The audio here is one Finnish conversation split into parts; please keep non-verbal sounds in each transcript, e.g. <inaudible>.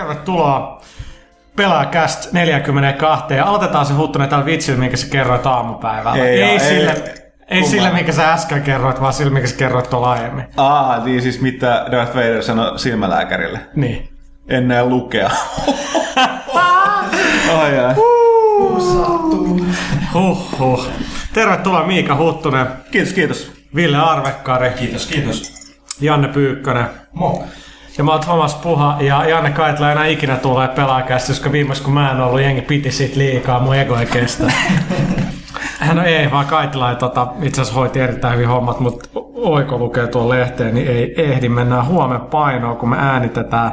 Tervetuloa Pelaajakäst 42. Ja aloitetaan se Huttunen tällä vitsillä, minkä sä kerroit aamupäivällä. Ei, ei, ei, sille, ei. ei sille, minkä sä äsken kerroit, vaan sille, minkä sä kerroit tuolla aiemmin. Aa, niin siis mitä Darth Vader sanoi silmälääkärille. Niin. En näe lukea. <laughs> ai ai. Huhhuh. Tervetuloa Miika Huttunen, Kiitos, kiitos. Ville Arvekkari, Kiitos, kiitos. Janne Pyykkönen. Moi. Ja mä oon Thomas Puha ja Janne Kaitla enää ikinä tulee pelaajakästä, koska viimeis kun mä en ollut, jengi piti siitä liikaa, mun ego ei kestä. <laughs> No ei, vaan Kaitila ei tota, itse asiassa hoiti erittäin hyvin hommat, mutta Oiko lukee tuon lehteen, niin ei ehdi. Mennään huomenna painoon, kun me äänitetään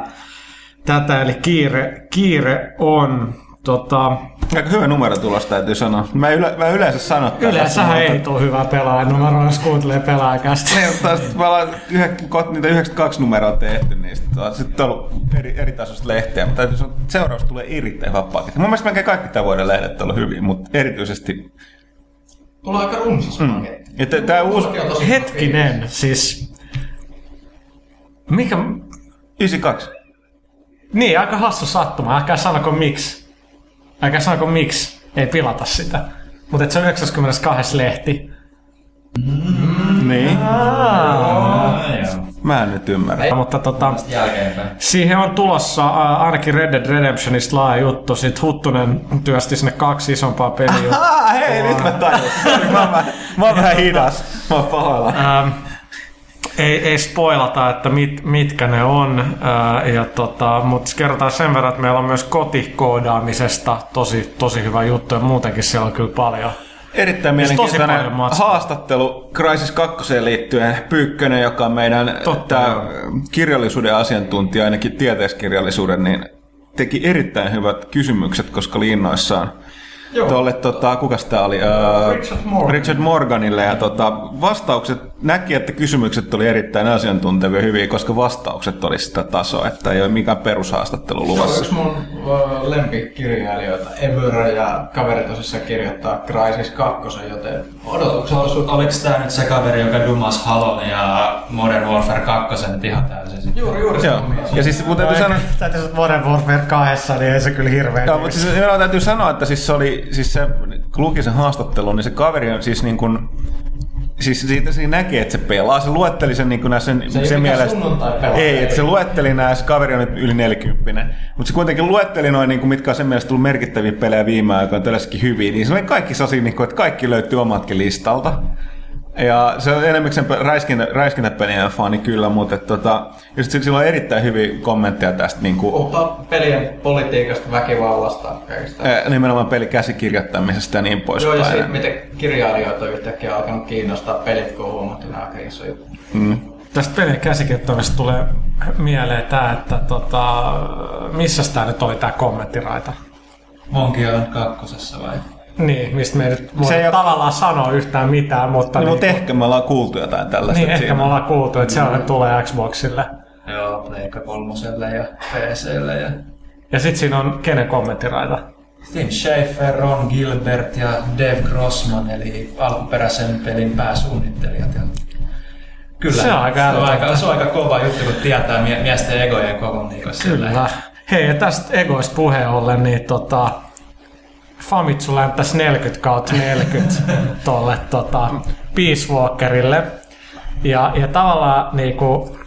tätä, eli kiire, kiire on tota, Aika hyvä numero tulos täytyy sanoa. Mä, yle, mä yleensä sanon Yleensähän mutta- ei tule hyvää pelaajanumeroa, jos kuuntelee pelaajakästä. Niin, mutta sitten me ollaan yhä- kohta niitä 92 numeroa tehty niistä. On sitten ollut eri, eri tasoista lehteä, mutta täytyy sanoa, että seuraus tulee erittäin vapaakin. Mun mielestä melkein kaikki tämän vuoden lehdet on ollut hyviä, mutta erityisesti... Tulee aika runsas mm. paketti. Että tämä uusi on Hetkinen, siis... Mikä... 92. Niin, aika hassu sattuma. Älkää sanoko miksi. Älkää sanoko miksi. Ei pilata sitä. Mutta se on 92 lehti. Niin. Ah, joo. Mä en nyt ymmärrä. Mutta tota, siihen on tulossa ää, ainakin Red Dead Redemptionista laaja juttu. Sitten Huttunen työsti sinne kaksi isompaa peliä. Hei, nyt mä tajusin. Mä, oon vähän- mä oon vähän hidas. Mä oon pahoilla. Ähm, ei, ei spoilata, että mit, mitkä ne on, ää, ja tota, mutta kerrotaan sen verran, että meillä on myös kotikoodaamisesta tosi, tosi hyvä juttu, ja muutenkin siellä on kyllä paljon. Erittäin Siis mielenkiintoinen haastattelu Crysis 2 liittyen. Pyykkönen, joka on meidän Totta, joo. kirjallisuuden asiantuntija, ainakin tieteiskirjallisuuden, niin teki erittäin hyvät kysymykset, koska liinnoissaan Joo. tuolle, tota, kukas tää oli? Richard Morgan. Richard Morganille. Ja tota, vastaukset, näki, että kysymykset oli erittäin asiantuntevia hyviä, koska vastaukset oli sitä tasoa, että ei ole mikään perushaastattelu Se on luvassa. yksi mun ö, lempikirjailijoita ever ja kaveri tosissaan kirjoittaa Crysis 2, joten odotuksella on sun... Oliko tää nyt se kaveri, joka dumas Halon ja Modern Warfare 2 nyt ihan täysin? Juuri, juuri Joo. mies. Ja siis mun täytyy sanoa, <laughs> Täytyy sanoa, että Modern Warfare 2, niin ei se kyllä hirveä. Joo, mutta siis täytyy sanoa, että siis se oli, siis se, kun luki sen haastattelun, niin se kaveri on siis niin kuin, Siis siitä siinä näkee, että se pelaa. Se luetteli sen, niin sen, Se mikään sunnuntai-pelaaja. Ei, että se luetteli nämä, se kaveri on nyt yli 40. Mutta se kuitenkin luetteli noin, niin kuin, mitkä on sen mielestä tullut merkittäviä pelejä viime aikoina, tällaisetkin hyviä. Niin se oli kaikki sellaisia, niin kuin, että kaikki löytyy omatkin listalta. Ja se on enemmän sen räiskintä, räiskintäpelien fani kyllä, mutta tota, sitten sillä on erittäin hyviä kommentteja tästä niin kuin, Puhutaan pelien politiikasta, väkivallasta, kaikista. Nimenomaan pelikäsikirjoittamisesta ja niin Joo, poispäin. ja siitä, miten kirjailijoita on yhtäkkiä alkanut kiinnostaa pelit, kun on huomattu nämä aika iso juttu. Mm. Tästä pelien käsikirjoittamista tulee mieleen tämä, että tota, missä tämä nyt oli tämä kommenttiraita? Monkey Island kakkosessa vai? Niin, mistä me ei nyt voida Se ei ole- tavallaan sanoa yhtään mitään, mutta, Niin, mutta niin, ehkä me ollaan kuultu jotain tällaista. niin ehkä siinä. me ollaan kuultu, että sellainen tulee Xboxille. Joo, Pleikka kolmoselle ja PClle ja... Ja sitten siinä on kenen kommenttiraita? Tim Schafer, Ron Gilbert ja Dave Grossman, eli alkuperäisen pelin pääsuunnittelijat. Ja... Kyllä, Se on aika se on aika, se on aika kova juttu, kun tietää mie- miesten egojen koko niin Kyllä. Hei, ja tästä egoista puheen ollen, niin tota, Famitsu lämpäs 40 kautta 40 tolle tota, Peace Walkerille. Ja, ja tavallaan niinku,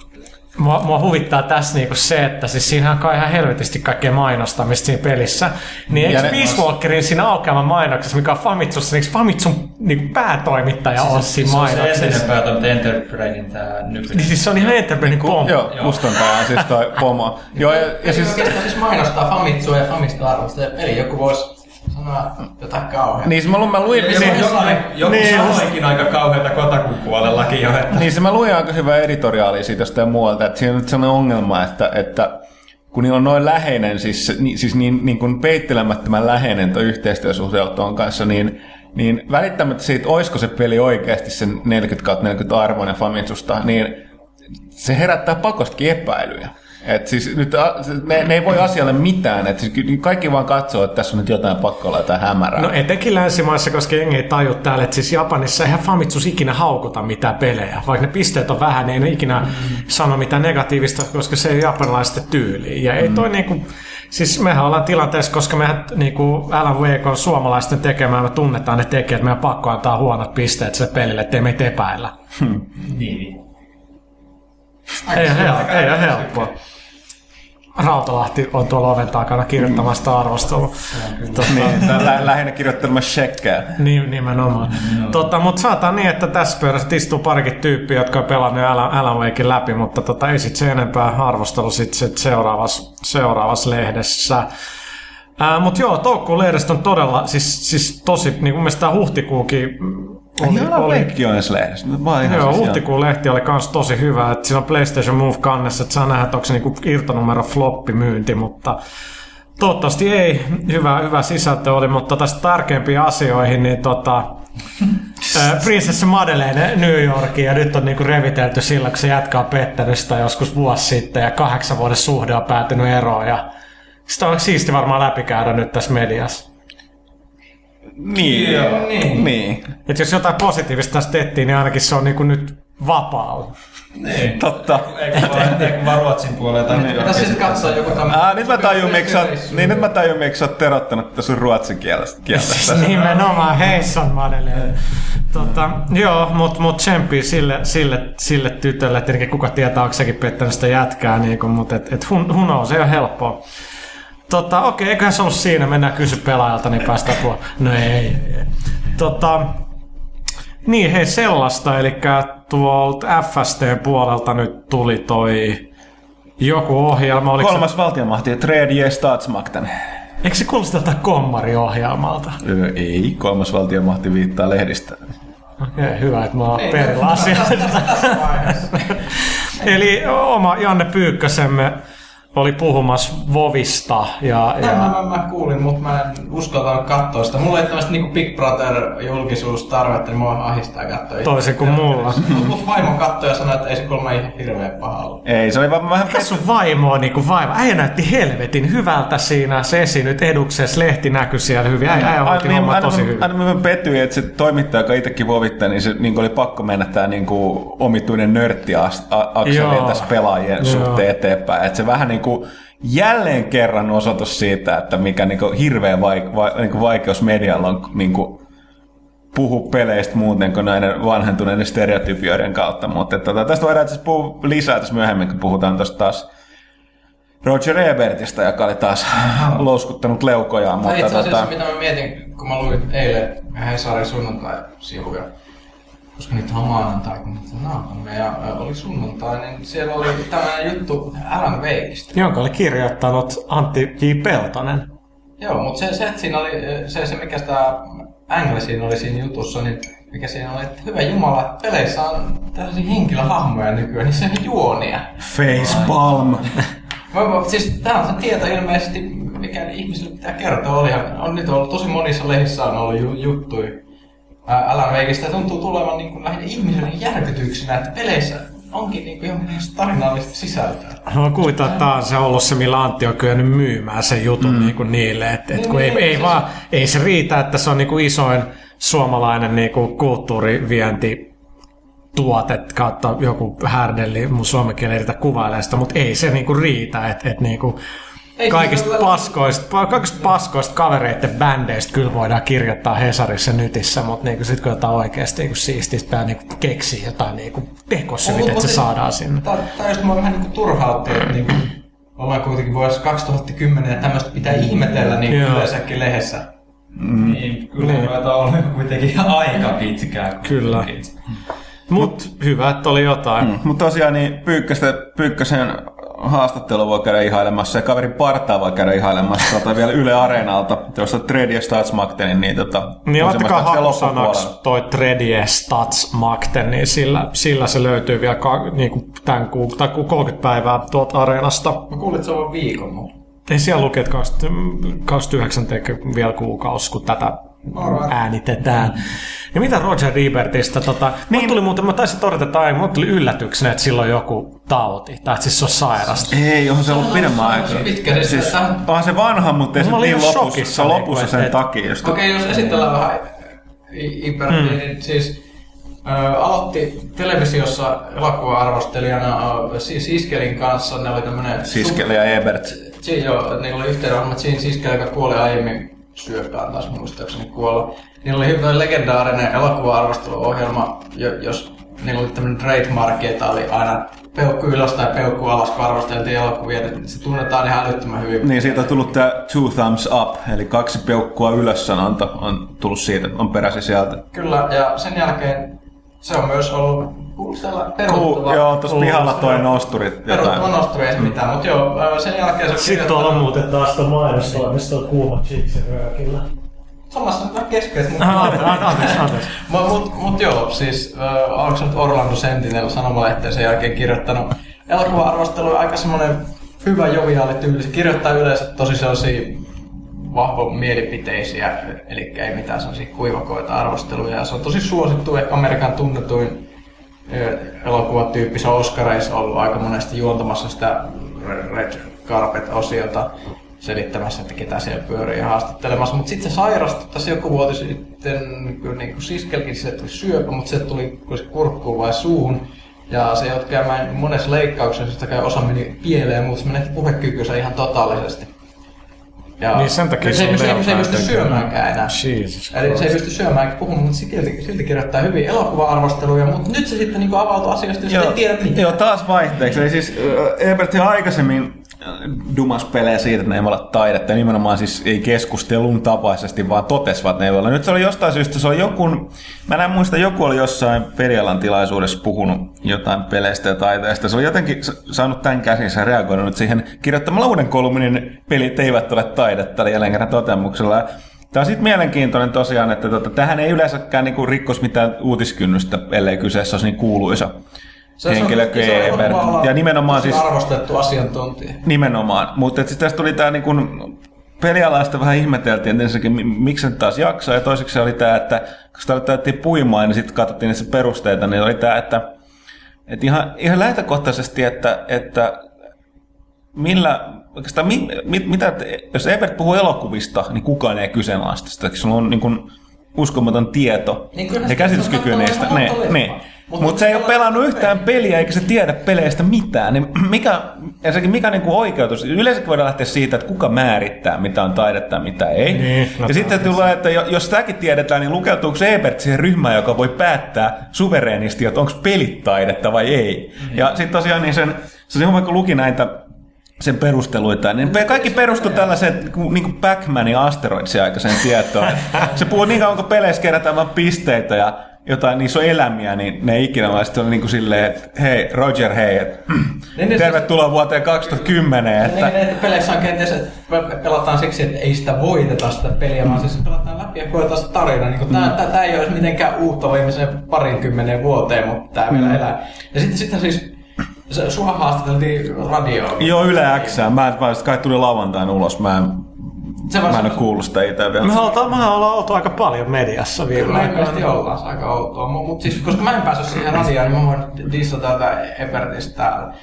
mua, mua huvittaa tässä niinku se, että siis siinähän on kai ihan helvetisti kaikkea mainostamista siinä pelissä. Niin eikö Peace Walkerin siinä aukeaman mainoksessa, mikä on Famitsussa, niin eikö Famitsun niinku päätoimittaja on siinä se on se mainoksessa? entinen päätoimittaja Enterbrainin tää nykyinen. Niin siis se on ihan Enterbrainin pommi. Joo, Joo. kustantaja on siis toi pomo. <laughs> Joo, ja, ja Ja siis, siis... Oikeastaan siis mainostaa Famitsua ja Famista arvosta, eli joku voisi sanoa jotain kauheaa. niin siis mä, lu- mä luin, Joku, niin, joku, joku Niin, sanoikin aika kauheata kotakun puolellakin jo, että niin se mä luin aika hyvää editoriaalia siitä jostain muualta, että siinä on nyt sellainen ongelma, että, että kun niillä on noin läheinen, siis, niin, siis niin, niin kuin peittelemättömän läheinen tuo yhteistyösuhde tuon kanssa, niin, niin välittämättä siitä, olisiko se peli oikeasti sen 40 40 arvoinen Famitsusta, niin se herättää pakostakin epäilyjä. Et siis nyt, a- ne, ne, ei voi asialle mitään, että siis ky- kaikki vaan katsoo, että tässä on nyt jotain pakko olla jotain hämärää. No etenkin länsimaissa, koska jengi ei taju täällä, että siis Japanissa eihän Famitsus ikinä haukuta mitään pelejä. Vaikka ne pisteet on vähän, niin ei ne ikinä sano mitään negatiivista, koska se ei japanilaisten tyyliin. Ja ei toi niinku, siis mehän ollaan tilanteessa, koska mehän niinku Alan Wake on suomalaisten tekemään, me tunnetaan ne tekijät, meidän pakko antaa huonot pisteet sille pelille, ettei meitä epäillä. Niin. Ei, ole hel- ei ole helppoa. Rautalahti on tuolla oven takana kirjoittamasta arvostelua. Tota, Niin, <laughs> lä- lähinnä kirjoittelemassa shekkejä. Niin, nimenomaan. Tota, mutta saattaa niin, että tässä pöydässä istuu parikin tyyppiä, jotka on pelannut Alan, Alan Wakein läpi, mutta tota, ei sit se enempää arvostelu sit, sit seuraavassa, seuraavassa lehdessä. Mutta joo, toukokuun lehdestä on todella, siis, siis tosi, niin kuin mielestä tämä huhtikuukin Oli, oli, Leikki on edes lehdessä. Mä oon ihan Joo, siis huhtikuun lehti oli kans tosi hyvä. Että siinä on PlayStation Move kannessa, että saa nähdä, että onko se niinku irtonumero floppimyynti, mutta toivottavasti ei. Hyvä, hyvä sisältö oli, mutta tästä tärkeimpiin asioihin, niin tota, <laughs> Prinsessa Madeleine New Yorkiin ja nyt on niinku revitelty sillä, kun se pettänyt sitä joskus vuosi sitten ja kahdeksan vuoden suhde on päätynyt eroon ja sitä on siisti varmaan läpikäydä nyt tässä mediassa. Niin, Joo, niin. niin. Et jos jotain positiivista tästä tettiin, niin ainakin se on niinku nyt vapaalla. Niin. Totta. Eikö vaan, eikö vaan <laughs> Ruotsin puolella tai New Pitäis sitten katsoa joku tämmönen... Ah, nyt mä tajun, miksi oot- niin nyt mä tajun, miksi sä oot terottanut tätä sun ruotsin kielestä. kielestä. <laughs> Nimenomaan Heisson Madeleine. Tota, joo, mutta mut tsempii sille, sille, sille tytölle. Tietenkin kuka tietää, onko sekin pettänyt sitä jätkää, niin kun, mutta et, et who, who knows, ei ole helppoa. Tota, okei, eiköhän se ollut siinä. Mennään kysy pelaajalta, niin päästään tuo. No ei, ei, ei. Tota, niin, hei sellaista, eli tuolta FST puolelta nyt tuli toi joku ohjelma. Oliko Kolmas valtiomahti, Tredje Statsmakten. se, eikö se kuulosta jotain kommariohjelmalta? Öö, Ei, kolmas valtiomahti viittaa lehdistä. Okei, hyvä, että mä oon perillä. <laughs> Eli oma Janne Pyykkösemme oli puhumassa Vovista ja, Mä, ja mä, mä, kuulin, mutta mä en uskaltanut katsoa sitä. Mulla ei tämmöistä niinku Big Brother-julkisuustarvetta, niin mua ahistaa katsoa. toisin kuin mulla. <laughs> Mut vaimo katsoi ja sanoi, että ei se kuulemma ihan hirveän paha ollut. Ei, se oli vaan vähän Mikä sun vaimo on niinku vaimo? Äijä näytti helvetin hyvältä siinä. Se esinyt eduksessa, lehti näkyi siellä hyvin. Äijä, äijä hoiti Aina, homma tosi aina, hyvin. aina mä pettyin, että se toimittaja, joka itsekin vovittaa, niin se niin oli pakko mennä tämä niin omituinen nörtti-akseli Joo. tässä pelaajien Joo. suhteen eteenpäin. Että se vähän niin kuin jälleen kerran osoitus siitä, että mikä niin kuin hirveä vaik- va- niin kuin vaikeus medialla on niin kuin puhu peleistä muuten kuin näiden vanhentuneiden stereotypioiden kautta. Mutta että, tota, tästä voidaan itse asiassa puhua lisää tässä myöhemmin, kun puhutaan tuosta taas Roger Ebertistä, joka oli taas louskuttanut leukojaan. Mutta itse asiassa, tota, mitä mä mietin, kun mä luin eilen Hesarin sunnuntai-sivuja, koska nyt on maanantai, kun nyt nautamme, ja oli sunnuntai, niin siellä oli tämmöinen juttu Alan Wakeista. Jonka oli kirjoittanut Antti J. Peltonen. Joo, mutta se, se, että siinä oli, se, se mikä sitä Angle siinä oli siinä jutussa, niin mikä siinä oli, että hyvä jumala, että peleissä on tällaisia henkilöhahmoja nykyään, niin se on juonia. Facepalm. Mä, <laughs> mä, siis tää on se tieto ilmeisesti, mikä ihmisille pitää kertoa. Olihan, on nyt ollut tosi monissa lehdissä on ollut ju, juttuja ää, Alan Wakeista. Ja tuntuu tulevan niin kuin lähinnä ihmiselle järkytyksenä, että peleissä onkin niin kuin jonkinlaista tarinallista sisältöä. Mä kuvitan, että tää on se ollut se, millä Antti on kyennyt myymään sen jutun mm. niin kuin niille. Et, et Niin, kun ei, niin, ei, siis- vaan, ei se riitä, että se on niin kuin isoin suomalainen niin kuin kulttuurivienti tuote kautta joku härdelli, mun suomen kieli ei riitä kuvailemaan sitä, mutta ei se niinku riitä, että et niinku Ei se kaikista paskoista, kaikista paskoista kavereiden bändeistä kyllä voidaan kirjoittaa Hesarissa nytissä, mutta niinku sit kun jotain oikeasti niinku siististä pitää niinku keksiä jotain niinku tekosyitä, että se saadaan sinne. Tää just mua vähän niinku turhautti, että niinku, ollaan kuitenkin vuosi 2010 ja tämmöistä pitää ihmetellä niin yleensäkin lehdessä. Niin, kyllä Niin. on ollut kuitenkin <laughs> aika pitkään. Kyllä. kuitenkin. Mut hyvä, että oli jotain. Mm. Mutta tosiaan niin Pyykkösen haastattelu voi käydä ihailemassa ja kaverin partaa voi käydä ihailemassa tota, vielä Yle Areenalta, tuosta Trade Statsmaktenin, niin tota, Niin laittakaa hakusanaksi toi Tredie Stats Makten, niin sillä, sillä se löytyy vielä ka, niinku tämän kuu, tai ku- 30 päivää tuolta areenasta. Mä kuulin, että se on viikon, mutta Ei siellä lukee, että 20 29 tekee vielä kuukausi, kun tätä. Äänitetään. Ja mitä Roger Ebertistä? Tota, niin. tuli muuten, mä taisin todeta, että aiemmin, mulle tuli yllätyksenä, että silloin joku tauti. Tai että siis se on sairasta. Ei, onhan se ollut pidemmän aikaa. Pitkä siis, Siis, onhan se vanha, mutta ei se niin ihan lopussa, on lopussa sen et- takia. Just. Okei, jos esitellään vähän Ibertia, hmm. niin siis ö, aloitti televisiossa elokuva-arvostelijana ö, Si- Siskelin kanssa. Ne oli tämmönen... Siskeli ja Ebert. Si- joo, niillä oli yhteydenohjelma Gene Siskel, joka kuoli aiemmin syöpään taas muistaakseni kuolla. Niillä oli hyvin legendaarinen elokuva-arvosteluohjelma, jo- jos niillä oli tämmöinen trademark, että oli aina peukku ylös tai peukku alas, kun arvosteltiin elokuvia. niin Se tunnetaan ihan älyttömän hyvin. Niin siitä on tullut tää two thumbs up, eli kaksi peukkua ylös sanonta on tullut siitä, on peräisin sieltä. Kyllä, ja sen jälkeen se on myös ollut siellä peruuttava. Uh, joo, tuossa pihalla toi nosturit Peruuttava jotain. nosturi ei mitään, mutta joo, sen jälkeen se on Sitten tuolla on muuten taas tuo mainostoimisto kuuma chipsi röökillä. Samassa nyt vähän keskeistä, mutta... Anteeksi, anteeksi, anteeksi. <laughs> Mut, mut, mut joo, siis äh, oliko nyt Orlando Sentinel sanomalehteen sen jälkeen kirjoittanut elokuva-arvostelu aika semmonen hyvä joviaali tyyli. Se kirjoittaa yleensä tosi sellaisia vahvo mielipiteisiä, eli ei mitään sellaisia kuivakoita arvosteluja. Ja se on tosi suosittu, ehkä Amerikan tunnetuin ö, elokuvatyyppi. Se on Oscareissa ollut aika monesti juontamassa sitä Red Carpet-osiota selittämässä, että ketä siellä pyörii ja haastattelemassa. Mutta sitten se sairastui tässä joku vuosi sitten, kyllä niin kuin siskelkin, sille tuli syöpä, mutta se tuli se kurkkuun vai suuhun. Ja se joutui käymään monessa leikkauksessa, sitä käy osa meni pieleen, mutta se menetti puhekykynsä ihan totaalisesti. Ja Niin sen takia se, se se, ei, se ei pysty syömäänkään enää. Jesus Eli se ei pysty syömään eikä puhumaan, mutta silti, silti kirjoittaa hyvin elokuva-arvosteluja, mutta nyt se sitten niin avautui asiasta, josta ei tiedä mitään. joo, taas vaihteeksi. Eli siis Ebert jo aikaisemmin äh, dumas pelejä siitä, että ne ei olla taidetta. Nimenomaan siis ei keskustelun tapaisesti, vaan totesivat ne ei olla. Nyt se oli jostain syystä, se oli joku, mä en muista, joku oli jossain pelialan tilaisuudessa puhunut jotain peleistä ja taiteesta. Se oli jotenkin sa- saanut tämän käsinsä reagoinut siihen kirjoittamalla uuden kolumnin, pelit eivät ole taidetta, eli jälleen kerran toteamuksella. Tämä on sitten mielenkiintoinen tosiaan, että tota, tähän ei yleensäkään niinku rikkos mitään uutiskynnystä, ellei kyseessä olisi niin kuuluisa henkilö kuin se on Ebert. elokuvalla Ja nimenomaan siis arvostettu asiantuntija. Nimenomaan, mutta sitten tästä tuli tämä niin pelialaista vähän ihmeteltiin, että ensinnäkin mi- miksi se nyt taas jaksaa, ja toiseksi se oli tämä, että kun sitä alettiin puimaan, niin sitten katsottiin niitä perusteita, niin oli tämä, että, että ihan, ihan lähtökohtaisesti, että, että millä, oikeastaan mi, mit, mitä, jos Ebert puhuu elokuvista, niin kukaan ei kyseenalaista sitä, koska sulla on niin kuin uskomaton tieto Niin ja käsityskyky on niistä. Ne, ne. Leffa. Mut- Mutta se ei ole mutta- pelannut yhtään peliä, eikä se tiedä peleistä mitään. Niin mikä, ensinnäkin mikä niinku oikeutus? Yleensä voidaan lähteä siitä, että kuka määrittää, mitä on taidetta ja mitä ei. Niin, no ja sitten tulee, että jo- jos tämäkin tiedetään, niin lukeutuuko se Ebert siihen ryhmään, joka voi päättää suvereenisti, että onko pelit taidetta vai ei. Mm. Ja sitten tosiaan niin sen, se on kun luki näitä sen perusteluita, niin kaikki perustui tällaiseen niin kuin Pac-Man ja Asteroidsin aikaiseen tietoon. <laughs> se puhuu niin kauan, kun peleissä kerätään vaan pisteitä ja jotain niissä on elämiä, niin ne ei ikinä vaan sitten on niin kuin silleen, että hei Roger, hei, et, niin tervetuloa vuoteen 2010. Että, Niin, että peleissä on kenties, että pe- pelataan siksi, että ei sitä voiteta sitä peliä, vaan siis pelataan läpi ja koetaan sitä tarinaa. Niin tämä, Mm. tämä, ei olisi mitenkään uutta viimeiseen parinkymmenen vuoteen, mutta tämä Mm. vielä elää. Ja sitten, sitten siis sua haastateltiin radioon. joo, Yle X, mä, en- mä kai tuli lauantaina ulos, mä en, Se mä en ole kuullut sitä itse vielä. Me halutaan, mehän ollaan oltu aika paljon mediassa viime Kyllä ilmeisesti ollaan, se on aika outoa. Mutta mut siis, koska mä en päässyt siihen radioon, niin mä voin dissata tätä Ebertistä täällä.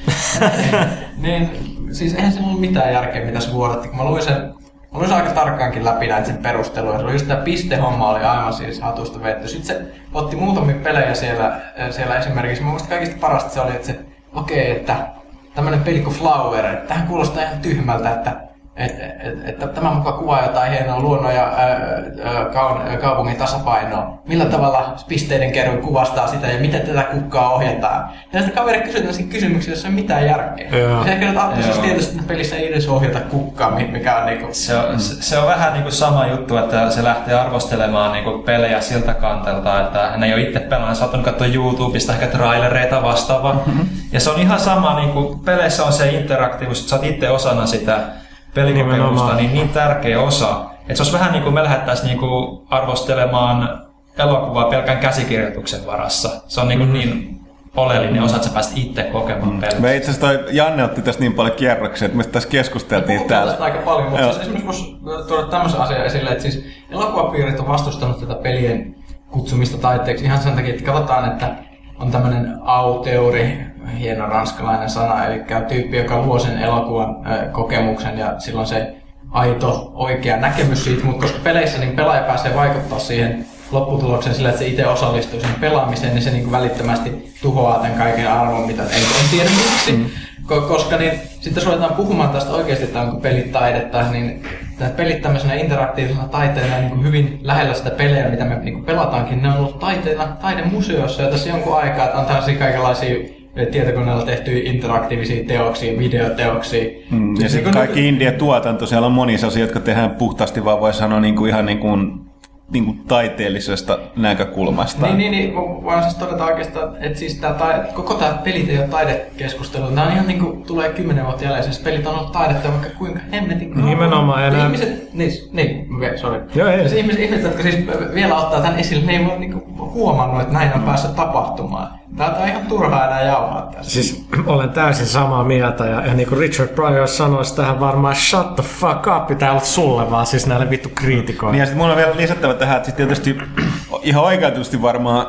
<laughs> niin, siis eihän se ollut mitään järkeä, mitä se vuodatti. Kun mä luin sen, mä luin sen aika tarkkaankin läpi näitä sen perusteluja. Se oli just tämä pistehomma oli aivan siis hatusta vetty. Sitten se otti muutamia pelejä siellä, siellä esimerkiksi. Mä muistan kaikista parasta se oli, että se, okei, okay, että tämmönen peli kuin Flower, että tähän kuulostaa ihan tyhmältä, että että et, et, tämä mukaan kuvaa jotain hienoa luonnon ja ää, ää, kaun, kaupungin tasapainoa. Millä tavalla pisteiden keruu kuvastaa sitä ja miten tätä kukkaa ohjataan. Ja sitten kaveri kysyy tällaisia kysymyksiä, joissa ei ole mitään järkeä. Joo. Se ehkä nyt siis tietysti, että pelissä ei edes ohjata kukkaa, mi- mikä on niinku... Se on, se, se on vähän niin kuin sama juttu, että se lähtee arvostelemaan niin kuin pelejä siltä kantelta, että hän ei ole itse pelannut, saattanut katsoa YouTubesta ehkä trailereita vastaavaa. Mm-hmm. Ja se on ihan sama, niin kuin peleissä on se interaktiivisuus, että sä oot itse osana sitä pelikokemusta, niin niin tärkeä osa. Että se olisi vähän niin kuin me lähdettäisiin niin kuin arvostelemaan elokuvaa pelkän käsikirjoituksen varassa. Se on niin, kuin niin oleellinen osa, että sä pääset itse kokemaan peliä. Me itse asiassa Janne otti tästä niin paljon kierroksia, että me tässä keskusteltiin Puhutaan täällä. tästä aika paljon, mutta Joo. siis esimerkiksi voisi tuoda tämmöisen asian esille, että siis elokuvapiirit on vastustanut tätä pelien kutsumista taiteeksi ihan sen takia, että katsotaan, että on tämmöinen auteuri, hieno ranskalainen sana, eli tyyppi, joka luo sen elokuvan kokemuksen ja silloin se aito, oikea näkemys siitä, mutta koska peleissä niin pelaaja pääsee vaikuttaa siihen lopputulokseen sillä, että se itse osallistuu siihen pelaamiseen, niin se niin välittömästi tuhoaa tämän kaiken arvon, mitä en, en tiedä miksi. Mm. Koska niin, sitten jos ruvetaan puhumaan tästä oikeasti, että onko pelit taidetta, niin tämä pelit tämmöisenä interaktiivisena taiteena niin kuin hyvin lähellä sitä pelejä, mitä me niin kuin pelataankin, ne on ollut taiteena taidemuseossa jo tässä jonkun aikaa, että on tällaisia kaikenlaisia tietokoneella tehtyjä interaktiivisia teoksia, videoteoksia. Mm, ja sitten niin kaikki India-tuotanto, siellä on monia asioita, jotka tehdään puhtaasti vaan voi sanoa niin kuin ihan niin kuin, niin kuin taiteellisesta näkökulmasta. Niin, niin, niin voin siis todeta oikeastaan, että siis tää taide, koko tämä pelit ei ole taidekeskustelu. Tämä on ihan niin kuin tulee kymmenen vuotta jälleen, siis pelit on ollut taidetta vaikka kuinka hemmetin kauan. Nimenomaan, ja Ne nää- ihmiset, niin, niin, ve- sorry. Joo, ei. Siis ihmiset, ihmiset, jotka siis vielä ottaa tämän esille, ne ei voi niinku huomannut, että näin on päässyt tapahtumaan. Tää on ihan turhaa enää jauhaa tässä. Siis olen täysin samaa mieltä ja, ja niin kuin Richard Pryor sanoisi tähän varmaan shut the fuck up, pitää olla sulle vaan siis näille vittu kriitikoille. Niin ja sitten mulla on vielä lisättävä tähän, että sit tietysti ihan oikeutusti varmaan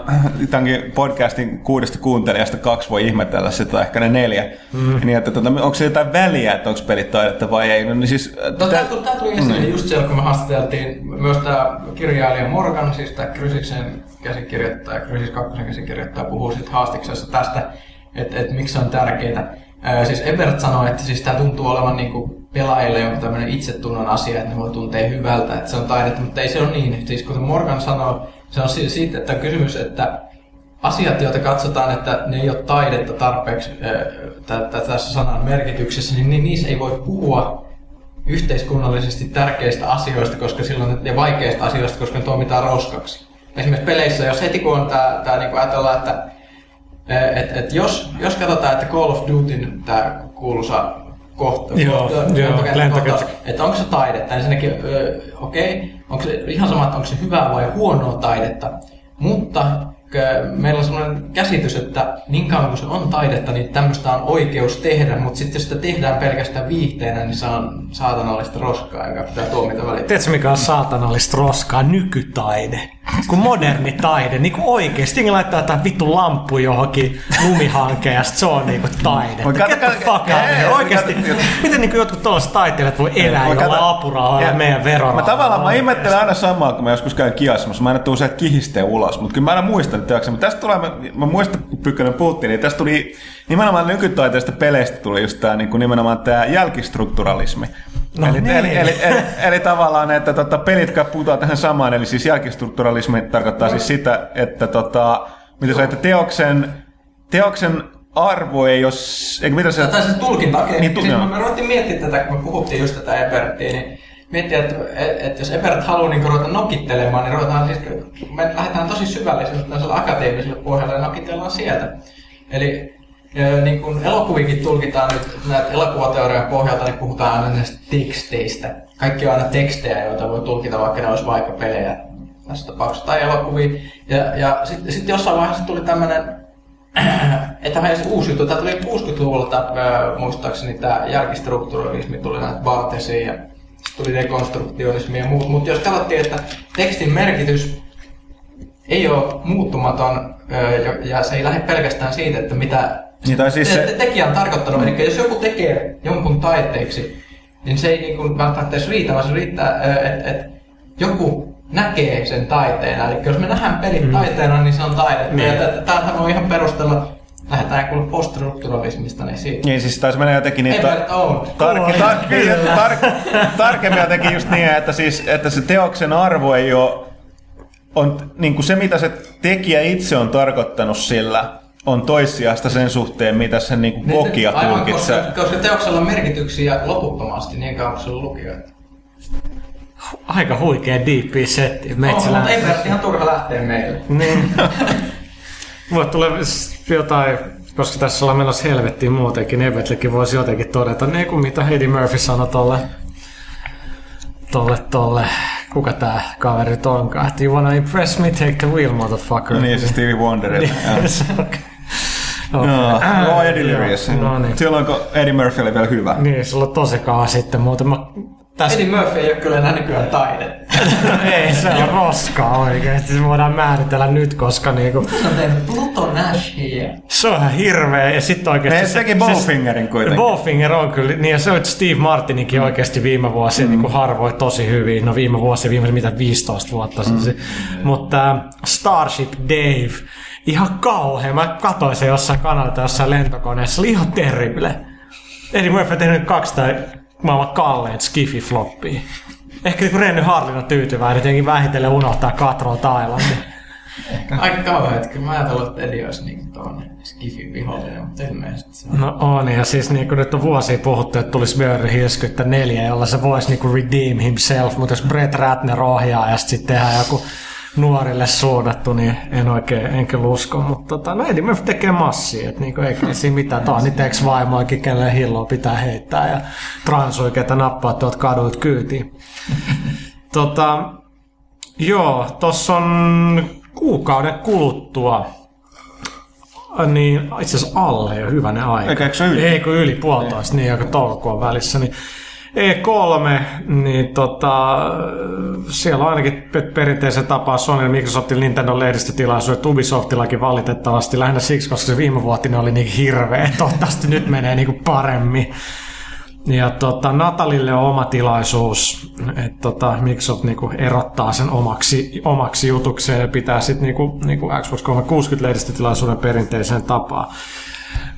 tämänkin podcastin kuudesta kuuntelijasta kaksi voi ihmetellä sitä, tai ehkä ne neljä. Mm. Niin, että tota, onko se jotain väliä, että onko pelit taidetta vai ei? No, niin siis, No, tää- tämä tuli, esille just siellä, kun me haastateltiin myös tämä kirjailija Morgan, siis tämä Krysiksen käsikirjoittaja, Krysis 2 käsikirjoittaja, puhuu sitten haastiksessa tästä, että et miksi se on tärkeää. Ää, siis Ebert sanoi, että siis tämä tuntuu olevan niinku pelaajille jonkun tämmöinen itsetunnon asia, että ne voi tuntea hyvältä, että se on taidetta, mutta ei se ole niin. Siis kuten Morgan sanoi, se on si- siitä, että on kysymys, että asiat, joita katsotaan, että ne ei ole taidetta tarpeeksi tässä sanan merkityksessä, niin ni- niissä ei voi puhua yhteiskunnallisesti tärkeistä asioista koska silloin, ja vaikeista asioista, koska ne tuomitaan roskaksi. Esimerkiksi peleissä, jos heti kun on tämä, tämä niin ajatellaan, että et, et jos, jos katsotaan, että Call of Dutyn tämä kuuluisa kohta, Joo, kohta- joo, kohtaus, että onko se taidetta, ensinnäkin ö, okei, okay, onko se ihan sama, että onko se hyvää vai huonoa taidetta, mutta meillä on sellainen käsitys, että niin kauan kuin se on taidetta, niin tämmöistä on oikeus tehdä, mutta sitten jos sitä tehdään pelkästään viihteenä, niin se on saatanallista roskaa, joka pitää tuomita välillä. Tiedätkö mikä on saatanallista roskaa? Nykytaide. Kun moderni taide, niin kuin oikeesti. Jengi laittaa jotain vittu lamppu johonkin lumihankeen ja se on niinku taide. Mut kato- Get the fuck out kato- Miten niinku jotkut tollaset taiteilijat voi elää Mä jollain kato- apurahoilla ja meidän Mä verorahoilla? tavallaan mä ihmettelen aina samaa, kun mä joskus käyn kiasmassa. Mä aina tuun sieltä kihiste ulos, mutta kyllä mä aina muistan, että mutta tästä tulee, mä, mä muistan, kun Pykkönen puhuttiin, niin tästä tuli nimenomaan nykytaiteista peleistä tuli just tää niin kuin nimenomaan tää jälkistrukturalismi. No eli, niin. eli, eli, eli, eli, tavallaan, että tota, pelit puhutaan tähän samaan, eli siis jälkistrukturalismi tarkoittaa siis sitä, että tota, mitä sä, että teoksen, teoksen arvo ei jos, eikö mitä se, Tai siis tulkinta, okei. Niin, tu- siis me, me ruvettiin miettimään tätä, kun me puhuttiin just tätä Ebertia, niin miettiä, että, että, jos Ebert haluaa niin ruveta nokittelemaan, niin ruvetaan siis, me lähdetään tosi syvälliselle tällaiselle akateemiselle pohjalle ja nokitellaan sieltä. Eli ja niin kuin elokuvikin tulkitaan nyt näitä elokuvateorian pohjalta, niin puhutaan aina näistä teksteistä. Kaikki on aina tekstejä, joita voi tulkita, vaikka ne olisi vaikka pelejä tässä tapauksessa tai elokuvia. Ja, ja sitten sit jossain vaiheessa tuli tämmöinen <clears throat> että edes uusi juttu. Tämä tuli 60-luvulta ää, muistaakseni tämä jälkistrukturalismi tuli näitä Bartesiin ja tuli dekonstruktionismi ja muut. Mutta jos katsottiin, että tekstin merkitys ei ole muuttumaton ja- ja se ei lähde pelkästään siitä, että mitä Niin, tai siis te- se- te- tekijä on tarkoittanut. Eli jos joku tekee jonkun taiteeksi, niin se ei niin kuin välttämättä edes riitä, vaan se riittää, että et joku näkee sen taiteena. Eli jos me nähdään pelit mm. taiteena, niin se on taidetta. Niin. Ja t- täältä voi ihan perustella, lähdetään kuulla poststrukturalismista, niin siitä. Niin siis taisi mennä jotenkin niin... Own. Tarke, tar, tar, tarkemmin jotenkin just niin, että, siis, että se teoksen arvo ei ole, on niin kuin se mitä se tekijä itse on tarkoittanut sillä, on toissijasta sen suhteen, mitä sen niin kuin kokija Aivan, koska, tulkitsee. koska teoksella on merkityksiä loputtomasti niin kauan kuin se on lukijoita. Aika huikea deep setti. Metsälä. mutta Ebert ihan turha lähteä meille. Niin. <laughs> Tulee s- jotain, koska tässä ollaan menossa helvettiin muutenkin, Evetlekin voisi jotenkin todeta, niin kuin mitä Eddie Murphy sanoi tolle, tolle, tolle, kuka tää kaveri nyt onkaan, että you wanna impress me, take the wheel, motherfucker. Niin, se Stevie Wonder. <laughs> Niin, se on- Joo, Raw ja Delirious. No niin. Silloin kun Eddie Murphy oli vielä hyvä. Niin, sulla on tosi kauan sitten muuten. Mä, tästä, Eddie Murphy ei ole kyllä enää nykyään taidetta. <laughs> ei, se on roskaa oikeesti. Se voidaan määritellä nyt, koska niinku, Se on tehnyt Pluto Nashia. se on ihan hirveä. Ja sitten oikeesti... Ne teki Bowfingerin kuitenkin. Bowfinger on kyllä, niin ja se on Steve Martininkin oikeasti viime vuosia mm. niin harvoi tosi hyvin. No viime vuosi, viime mitä 15 vuotta mm. sitten. Mutta äh, Starship Dave, ihan kauhea. Mä katsoin se jossain kanalta jossain lentokoneessa. Se oli ihan terrible. Eddie Murphy on tehnyt kaksi tai maailman kalleet skifi-floppia. Ehkä niin Renny Harlin on tyytyväinen, jotenkin vähitellen unohtaa Katro Thailandin. Aika kauhean, kyllä mä ajattelin, että Eddie olisi niin tuonne Skifin vihollinen, mutta ilmeisesti se on. No on, ja siis niin nyt on vuosia puhuttu, että tulisi Hilskyttä neljä, jolla se voisi niin redeem himself, mutta jos Brett Ratner ohjaa ja sitten tehdään joku nuorille suunnattu, niin en oikein, en kyllä usko. Mutta tota, no Eddie Murphy tekee massia, että niinku, ei siinä mitään. Tämä on niitä ex-vaimoakin, kenelle hilloa pitää heittää ja transui, ketä nappaa tuolta kaduilta kyytiin. tota, joo, tossa on kuukauden kuluttua niin itse asiassa alle jo hyvänen aika. Eikä eikö se yli? Ei kun yli puolitoista, niin aika toukokuun välissä. Niin E3, niin tota, siellä on ainakin pe- perinteisen tapaa Sony, Microsoftilla, Nintendo lehdistötilaisuudet, Ubisoftillakin valitettavasti, lähinnä siksi, koska se viime vuotinen oli niin hirveä, toivottavasti nyt menee niin kuin paremmin. Ja tota, Natalille on oma tilaisuus, että tota, Microsoft niinku erottaa sen omaksi, omaksi jutukseen ja pitää sitten niinku, niinku Xbox 360 lehdistötilaisuuden perinteiseen tapaan.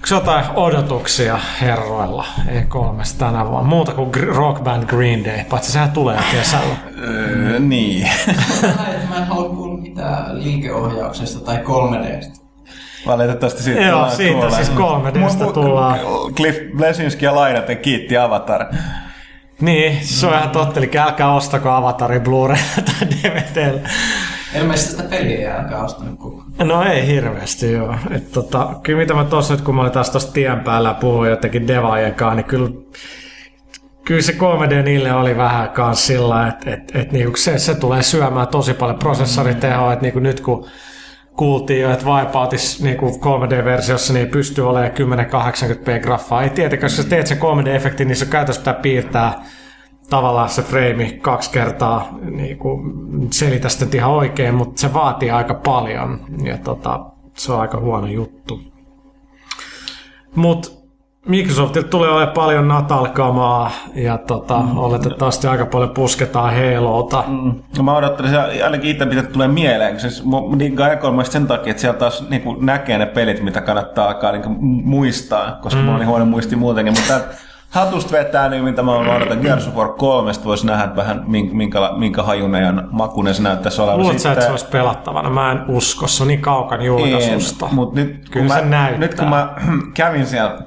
Onko jotain odotuksia herroilla E3 tänä vuonna? Muuta kuin Gr- Rock Band Green Day, paitsi sehän tulee kesällä. <laughs> Öö, niin. Mä en halua kuulla mitään liikeohjauksesta tai 3Dstä. Valitettavasti siitä Joo, tullaan siitä siis 3Dstä Mu- mu- tullaan. Cliff Blesinski ja Lainaten kiitti Avatar. Niin, se on ihan totta, eli älkää ostako Avatarin Blu-ray <laughs> tai DVD. Ilmeisesti sitä peliä ei ainakaan ostanut kukaan. No ei hirveästi joo. Et tota, kyllä mitä mä tossa nyt kun mä olin taas tossa tien päällä puhuin jotenkin devaajien kanssa, niin kyllä, kyllä se 3D niille oli vähän kans sillä, että et, et, niinku se, se, tulee syömään tosi paljon prosessoritehoa, että niinku nyt kun kuultiin jo, että Wipeoutis niin 3D-versiossa niin ei pysty olemaan 1080p graffaa. Ei tietenkään, jos sä teet sen 3D-efektin, niin se käytössä pitää piirtää tavallaan se frame kaksi kertaa niin kuin selitä sitä ihan oikein, mutta se vaatii aika paljon ja tota, se on aika huono juttu. Mutta Microsoftilta tulee olemaan paljon natalkamaa ja tota, mm. oletettavasti aika paljon pusketaan Halota. Mm. No mä odottelin, ainakin itse mitä tulee mieleen, kun siis mä E3 sen takia, että siellä taas niin kuin näkee ne pelit, mitä kannattaa alkaa niin kuin muistaa, koska mm. mulla on niin huono muisti muutenkin, mutta hatusta vetää, niin mitä mä odotan Gears of War 3, voisi nähdä vähän minkä, minkä hajunen ja makunen se näyttäisi olevan. Luuletko sä, että se olisi pelattavana? Mä en usko, se on niin kaukana julkaisusta. Mutta nyt, Kyllä kun se mä, näyttää. nyt kun mä <clears throat> kävin siellä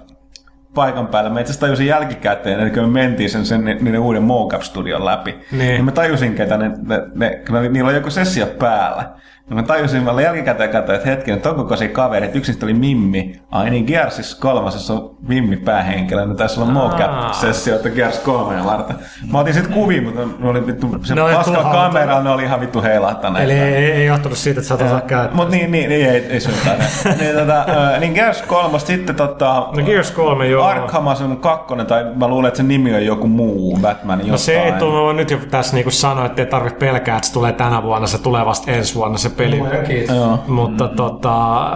paikan päällä, mä itse asiassa tajusin jälkikäteen, että kun me mentiin sen, sen niiden uuden mocap-studion läpi, Niin. niin mä tajusin, ketä ne, ne, ne, ne niillä on joku sessio päällä. Ja mä tajusin, mä jälkikäteen katsoin, että hetken, että onko siinä kaveri, että yksin oli Mimmi. Ai niin, Gearsissa kolmasessa on Mimmi päähenkilö, ne taisi olla mocap-sessio, että Gears 3 varten. Mä otin sit kuvia, mutta ne oli vittu, se oli paska kamera, ne oli ihan vittu heilahtaneet. Eli ei, ei, ei johtunut siitä, että sä et osaa käyttää. Mut niin, niin, niin ei, ei syyttää. <laughs> niin, tota, niin Gears 3, sitten tota, No Gears 3 joo. Arkham Asylum 2, tai mä luulen, että sen nimi on joku muu, Batman jostain. No se ei tule, nyt jo tässä niinku sanoa, että ei tarvitse pelkää, että se tulee tänä vuonna, se tulee vasta ensi vuonna se peli. Joo. Mutta tota,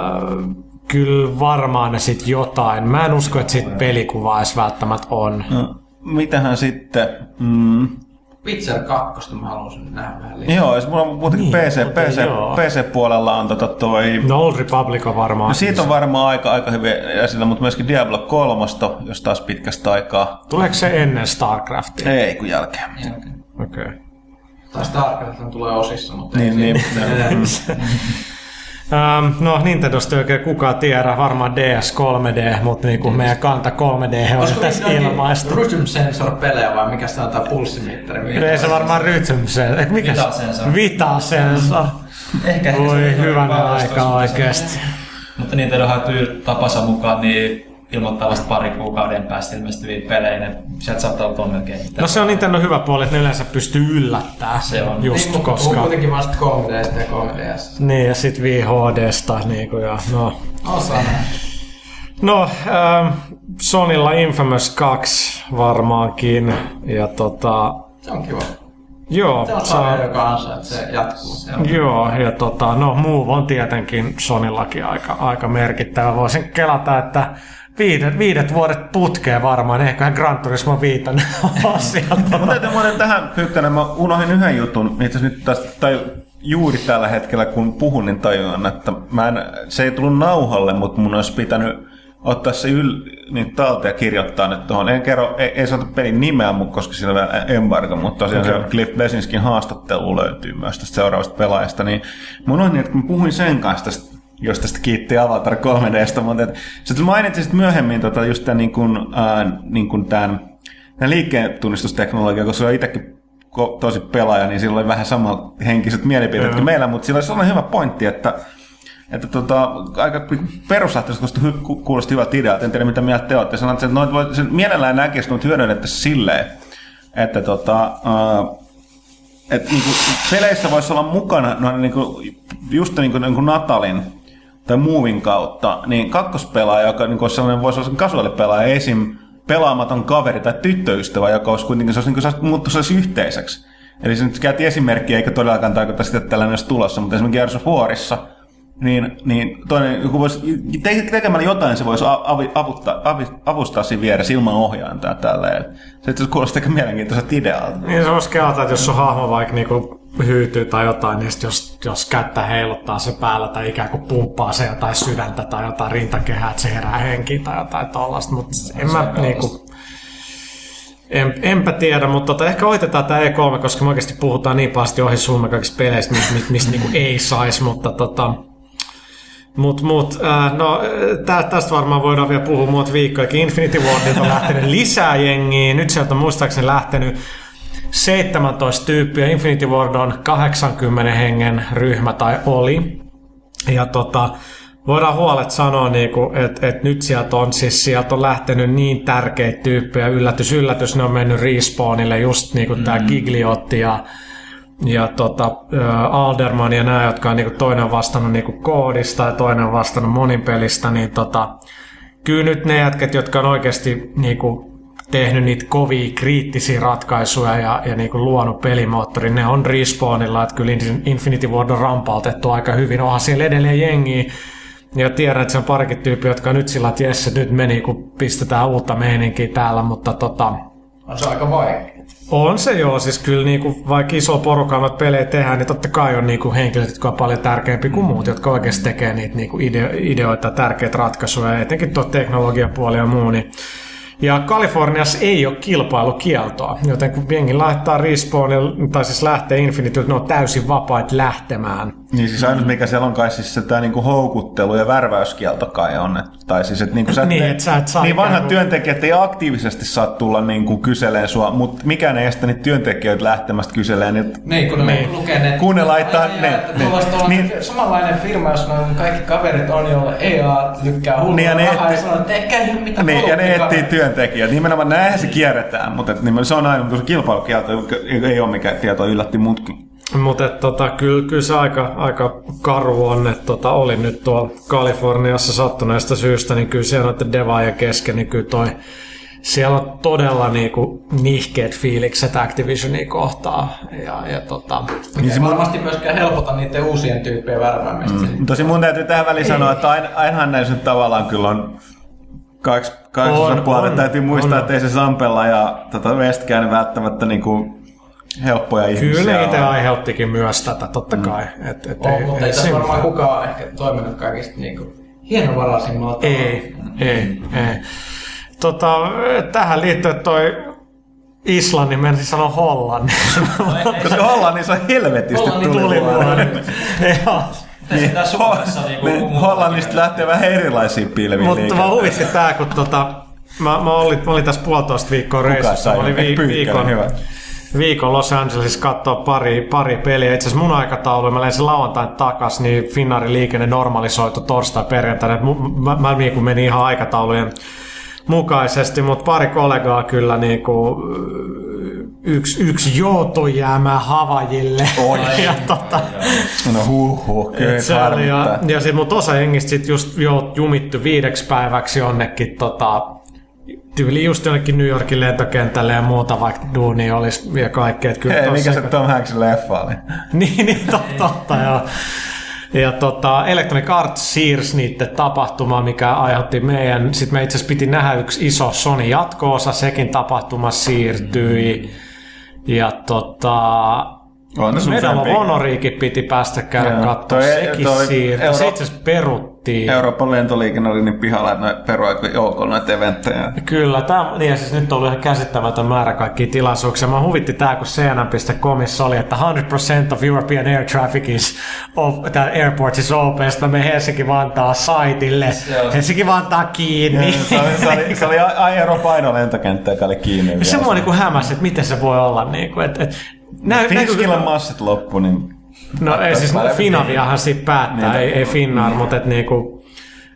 kyllä varmaan ne sit jotain. Mä en usko, että sit pelikuvaa edes välttämättä on. No, mitähän sitten? Mm. Witcher 2 mä haluaisin nähdä vähän lisää. Joo, mulla on muutenkin Niin, PC, PC. PC-puolella on tota toi... No Old Republic on varmaan. No siitä on varmaan aika, aika hyvin esillä, mutta myöskin Diablo 3, jos taas pitkästä aikaa. Tuleeko se ennen StarCraftia? Ei, kun jälkeen. Jälkeen. Okei. Okay. Tai StarCraft tulee osissa, mutta Niin, ei niin. Um, <laughs> no Nintendosta ei oikein kukaan tiedä, varmaan DS 3D, mutta niinku meidän kanta 3D on Olisiko tässä niitä ilmaista. Rhythm Sensor pelejä vai mikä se on tää pulssimittari? Ei se varmaan Rhythm Sensor. eh, Mikä Vita se? Sensor. Vita Sensor. Ehkä se Voi on hyvänä aika oikeesti. Mutta Nintendohan tyy tapansa mukaan niin ilmoittaa vasta pari kuukauden päästä ilmestyviä pelejä. Ne, sieltä saattaa olla tuon melkein mitä. No se on Nintendo hyvä puoli, että ne yleensä pystyy yllättämään. Se on. Just Niin, mutta koska. kuitenkin vasta 3Dstä ja 3DS. Niin, ja sit VHDsta, niinku, ja no. Osa näin. No, ähm, Sonilla Infamous 2 varmaankin. Ja tota, Se on kiva. joo, Se on saa- sarja, joka ansaitsee jatkuu. Joo, ja tota, no Move on tietenkin Sonillakin aika, aika merkittävä. Voisin kelata, että viidet, viidet vuodet putkeen varmaan, eiköhän Gran Turismo 5 ole sieltä. Mä täytyy muuten tähän Pyykkönen, mä unohdin yhden jutun, itse nyt tästä, tai juuri tällä hetkellä kun puhun, niin tajuan, että mä en, se ei tullut nauhalle, mutta mun olisi pitänyt ottaa se yl, niin talteen ja kirjoittaa nyt tuohon. En kerro, ei, ei sanota pelin nimeä, mutta koska siinä on vielä embargo, mutta tosiaan Okei. se Cliff Blesinskin haastattelu löytyy myös tästä seuraavasta pelaajasta, niin mun on niin, että kun puhuin sen kanssa tästä jos tästä kiitti Avatar 3Dstä, mutta et, sä mainitsit sit myöhemmin tota, just tämän, niin kuin, ää, niin kuin tämän, tämän liikkeen tunnistusteknologia, koska se on itsekin ko- tosi pelaaja, niin sillä oli vähän sama henkiset mielipiteet kuin meillä, mutta sillä oli sellainen hyvä pointti, että että tota, aika peruslähtöisesti kuulosti hyvältä idealta, en tiedä mitä mieltä te olette. Sanoit, että noit voi, sen mielellään näkisi, mutta hyödynnettäisiin silleen, että tota, uh, et niinku peleissä voisi olla mukana no, niinku, just niinku, niinku Natalin tai Movin kautta, niin kakkospelaaja, joka niinku, olisi sellainen, voisi olla kasuaalipelaaja, esim. pelaamaton kaveri tai tyttöystävä, joka olisi kuitenkin se olisi, niinku, se olisi, muuttu se olisi yhteiseksi. Eli se nyt käytiin esimerkkiä, eikä todellakaan tarkoita sitä, että tällainen olisi tulossa, mutta esimerkiksi Gears of Warissa, niin, niin toinen, joku voisi, te, tekemällä jotain se voisi avi, avuttaa, avi, avustaa siinä vieressä ilman ohjainta ja tälleen. Se asiassa kuulostaa aika mielenkiintoiselta idealta. Niin se voisi kelata, että jos sun hahmo vaikka niinku hyytyy tai jotain, niin jos, jos kättä heiluttaa se päällä tai ikään kuin pumppaa se jotain sydäntä tai jotain rintakehää, että se herää henkiin tai jotain tollasta, mutta en mä niinku... En, enpä tiedä, mutta tota, ehkä oitetaan tämä E3, koska me oikeasti puhutaan niin paljon ohi suumme kaikista peleistä, mistä mis, mis, niinku ei saisi, mutta tota, Mut, mut, äh, no, tä, tästä varmaan voidaan vielä puhua muut viikkoikin. Infinity Wardilta on lähtenyt lisää jengiä. Nyt sieltä on muistaakseni lähtenyt 17 tyyppiä. Infinity Ward on 80 hengen ryhmä tai oli. Ja tota, voidaan huolet sanoa, niinku, että et nyt sieltä on, siis sieltä on lähtenyt niin tärkeitä tyyppejä. Yllätys, yllätys, ne on mennyt respawnille. Just niinku mm. tämä Gigliotti ja ja tota, ä, Alderman ja nämä, jotka on niinku toinen vastannut niinku koodista ja toinen vastannut monipelistä, niin tota, kyllä nyt ne jätket, jotka on oikeasti niinku tehnyt niitä kovia kriittisiä ratkaisuja ja, ja niinku luonut pelimoottorin, ne on respawnilla, että kyllä Infinity Ward on rampautettu aika hyvin, onhan siellä edelleen jengiä, ja tiedän, että se on parikin tyyppi, jotka nyt sillä, että jes, nyt meni, kun pistetään uutta meininkiä täällä, mutta tota, On se aika vaikea. on se joo, siis kyllä niinku, vaikka iso porukka noita pelejä tehdään, niin totta kai on niinku henkilöt, jotka on paljon tärkeämpi kuin muut, jotka oikeasti tekee niitä niinku ideo- ideoita, tärkeitä ratkaisuja, ja etenkin tuo teknologiapuoli ja muu. Niin. Ja Kaliforniassa ei ole kilpailukieltoa, joten kun jengi laittaa respawnille, tai siis lähtee Infinityltä, ne on täysin vapaat lähtemään. Niin siis ainut mikä siellä on kai siis se tää niinku houkuttelu ja värväyskielto kai on. Et, tai siis et niinku sä et, Niin, et sä et saa niin vanhat kuin- työntekijät ei aktiivisesti saa tulla niinku kyseleen sua, mutta mikään ei estä niitä työntekijöitä lähtemästä kyseleen. Niin, Niin, kun ne Niin. lukee ne... Kun ne laittaa- Ai, ne- että ne- tuollaista olla niin. samanlainen firma, jos noin kaikki kaverit on, jolla EA lykkää hullua Niin, ja ne rahaa ja etti- sanoo, että ehkä ei ole mitään niin, ja ne etsii työntekijät. Nimenomaan näinhän se kierretään, mutta et, niin, se on aina se kilpailukielto, ei, ole mikä tieto yllätti mutkin. Mutta tota, kyllä, kyllä se aika, aika karu on, että tota, olin nyt tuolla Kaliforniassa sattuneesta syystä, niin kyllä siellä noiden devaajien kesken, niin kyllä toi, siellä on todella niinku nihkeet fiilikset Activisionia kohtaa. Ja, ja tota, Niin Ei varmasti myöskään helpota niiden uusien tyyppien värväämistä. Mm. Tosi mun täytyy tähän väliin sanoa, että aina, ainahan näissä nyt tavallaan kyllä on kaksi, kaksi On, osapuolta. on, Täytyy muistaa, on. että ei se Sampella ja tota Westkään välttämättä niinku helppoja ihmisiä kyllä ne itse aiheuttikin myös tätä, totta kai. Et, et Oh, mutta ei tässä varmaan kukaan ehkä toiminut kaikista niinku hienovaraisimmalta. Ei, ei, ei. Tota, tähän liittyen toi Islannin, menisin sanoa Hollannin. Koska Hollannissa on helvetisti tulivuori. Joo. Niin, Suomessa niinku Niin, muuta Hollannista lähtee vähän erilaisia pilviä Mutta mä huvitti tää, kun tota, mä, mä, olin, mä olin tässä puolitoista viikkoa reissussa. sai? Mä olin Pyykkönen, viikon, hyvä. Viikon Los Angelesissa katsoa pari, pari peliä. Itse asiassa mun aikataulu, mä lensin lauantain takas, niin Finnaarin liikenne normalisoitu torstai perjantaina. Mä, mä niin kuin menin ihan aikataulujen mukaisesti, mutta pari kollegaa kyllä niin kuin, yksi, yksi joutojäämä Havajille. Oi. <laughs> ja tota, No huh, huh kyllä et se oli, ja, ja sitten mut osa jengistä sit just jumittu viideksi päiväksi jonnekin tota, tyyli just jonnekin New Yorkin lentokentälle ja muuta, vaikka duuni olisi ja kaikkea. Kyllä Hei, mikä tossa- se Tom Hanksin leffa oli? <laughs> niin, niin totta, totta joo. Ja tota, Electronic Arts siirsi niiden tapahtumaa, mikä aiheutti meidän, sitten me itse asiassa piti nähdä yksi iso Sony jatko-osa, sekin tapahtuma siirtyi. Ja tota, On Medal of. Honoriikin piti päästä käydä Toi- sekin toi siirtyi. Euro- Se itse asiassa peruttiin. Euroopan lentoliikenne oli niin pihalla, että peruivat joukolla näitä eventtejä. Kyllä, tämä, niin ja siis nyt on ollut ihan käsittämätön määrä kaikkia tilaisuuksia. Mä huvitti tää, kun CNN.comissa oli, että 100% of European air traffic is op, that airport is open. Sitten mä menen Helsinki-Vantaa saitille. Se on- Helsinki-Vantaa kiinni. Se oli, se oli, se oli Aero Paino lentokenttä, joka oli kiinni. Se mua niinku hämäsi, että miten se voi olla niinku, että et, näy, Finskillä massit loppu, niin No ei siis. Finaviahan siitä päättää, Niin. ei, ei Finnair, mutta et niinku,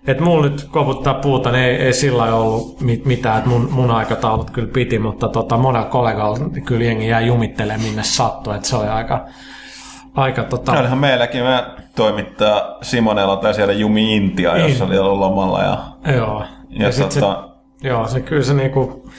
et mulla nyt koputtaa puuta, niin ei, ei sillä ollut mit, mitään, että mun, mun aikataulut kyllä piti, mutta tota, monella kollegalla kyllä jengi jää jumittelemaan minne sattuu, että se oli aika, aika tota, Olihan meilläkin me toimittaa Simonella tai siellä Jumi Intia, jossa oli ollut lomalla. Ja, joo. ja, ja sit tota, se, joo, se kyllä se niinku,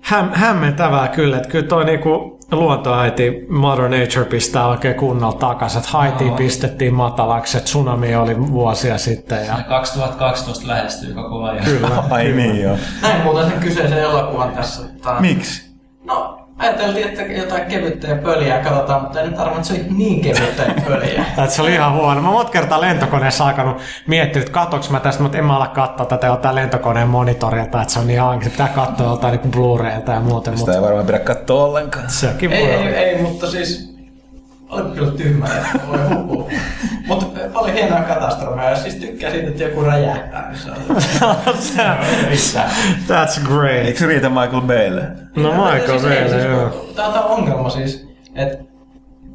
häm, hämmentävää kyllä, että kyllä toi niinku luontoäiti Mother Nature pistää oikein kunnolla takaisin, että Haitiin pistettiin matalaksi, että tsunami oli vuosia sitten ja 2012 lähestyy koko ajan. kyllä. ai niin joo. Näin muuten sen kyseisen elokuvan tässä. Tää- Miksi? No, ajateltiin, että jotain kevyttä ja pöliä katsotaan, mutta en nyt arva, että se oli niin kevyttä ja pöliä. <laughs> se oli ihan huono. Mä monta kertaa lentokoneessa alkanut miettiä, että katsoks mä tästä, mutta en mä ala katsoa tätä jotain lentokoneen monitorilta, että se on niin hanki. Se pitää katsoa jotain niin Blu-raylta ja muuten, Sitä mutta ei varmaan pidä katsoa ollenkaan. sekin ei, voi ei, olla. ei, mutta siis oli kyllä tyhmä, että voi. Mutta paljon hienoja katastrofeja, siis tykkää siitä, että joku räjähtää. niin Se on <laughs> That's great. Eikö se riitä Michael Baylle? No Michael Siis ei, Bay, siis, joo. Tää on tää ongelma siis, että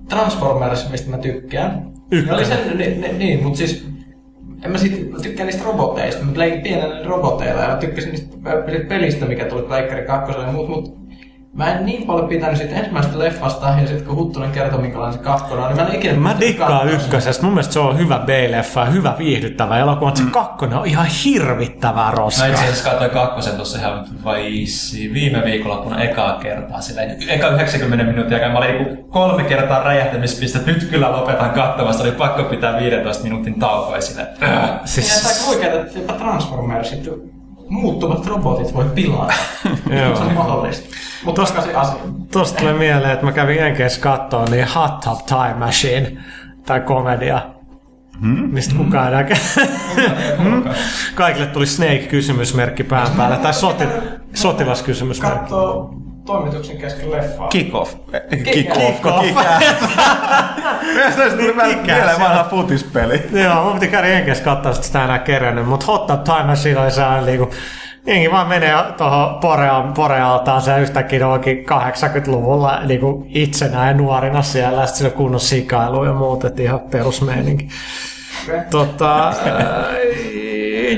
Transformers, mistä mä tykkään, Ykkönen. oli sen, niin, niin, niin mutta siis en mä, sit, mä tykkään niistä roboteista, mä leikin pienellä roboteilla ja mä tykkäsin niistä pe- pelistä, mikä tuli Pleikkari 2 ja muut, mut mä en niin paljon pitänyt siitä ensimmäisestä leffasta ja sitten kun Huttunen kertoi minkälainen se kakkonen on, niin mä en ikinä Mä dikkaan ykkösestä. Mun mielestä se on hyvä B-leffa ja hyvä viihdyttävä elokuva, mutta se kakkonen on ihan hirvittävää Mä roskaa. itse asiassa katsoin kakkosen tuossa ihan vaisi viime viikonloppuna ekaa kertaa. Silleen, eka 90 minuuttia aikaa. Mä olin niinku kolme kertaa räjähtämispiste. Nyt kyllä lopetan katsomasta. Oli pakko pitää 15 minuutin taukoa sille. Äh. Ja tää Siis, huikeeta, että jopa Transformersit muuttuvat robotit voi pilata. <laughs> Joo. se on mahdollista. Mutta Tosta- asiaan. tosta tulee mieleen, että mä kävin Jenkeissä kattoo niin Hot Tub Time Machine, tai komedia. Hmm? Mistä kukaan enää kä- Hmm? Kaikille tuli Snake-kysymysmerkki pään päälle, tai soti- sotilaskysymysmerkki. Katsoo toimituksen kesken leffaa. Kick-off. Kick-off. Kick-off. Kick-off. Myös tästä tuli joo. vanha futispeli. Joo, mun piti käydä Jenkeissä katsoa sit sitä enää kerännyt, mutta Hot Tub Time Machine oli sellainen niinku, jengi vaan menee tuohon Poreal, Porealtaan se yhtäkkiä onkin 80-luvulla niinku itsenä ja nuorina siellä, ja sitten siinä on kunnon sikailu ja muut, että ihan perusmeininki. Tota, äh,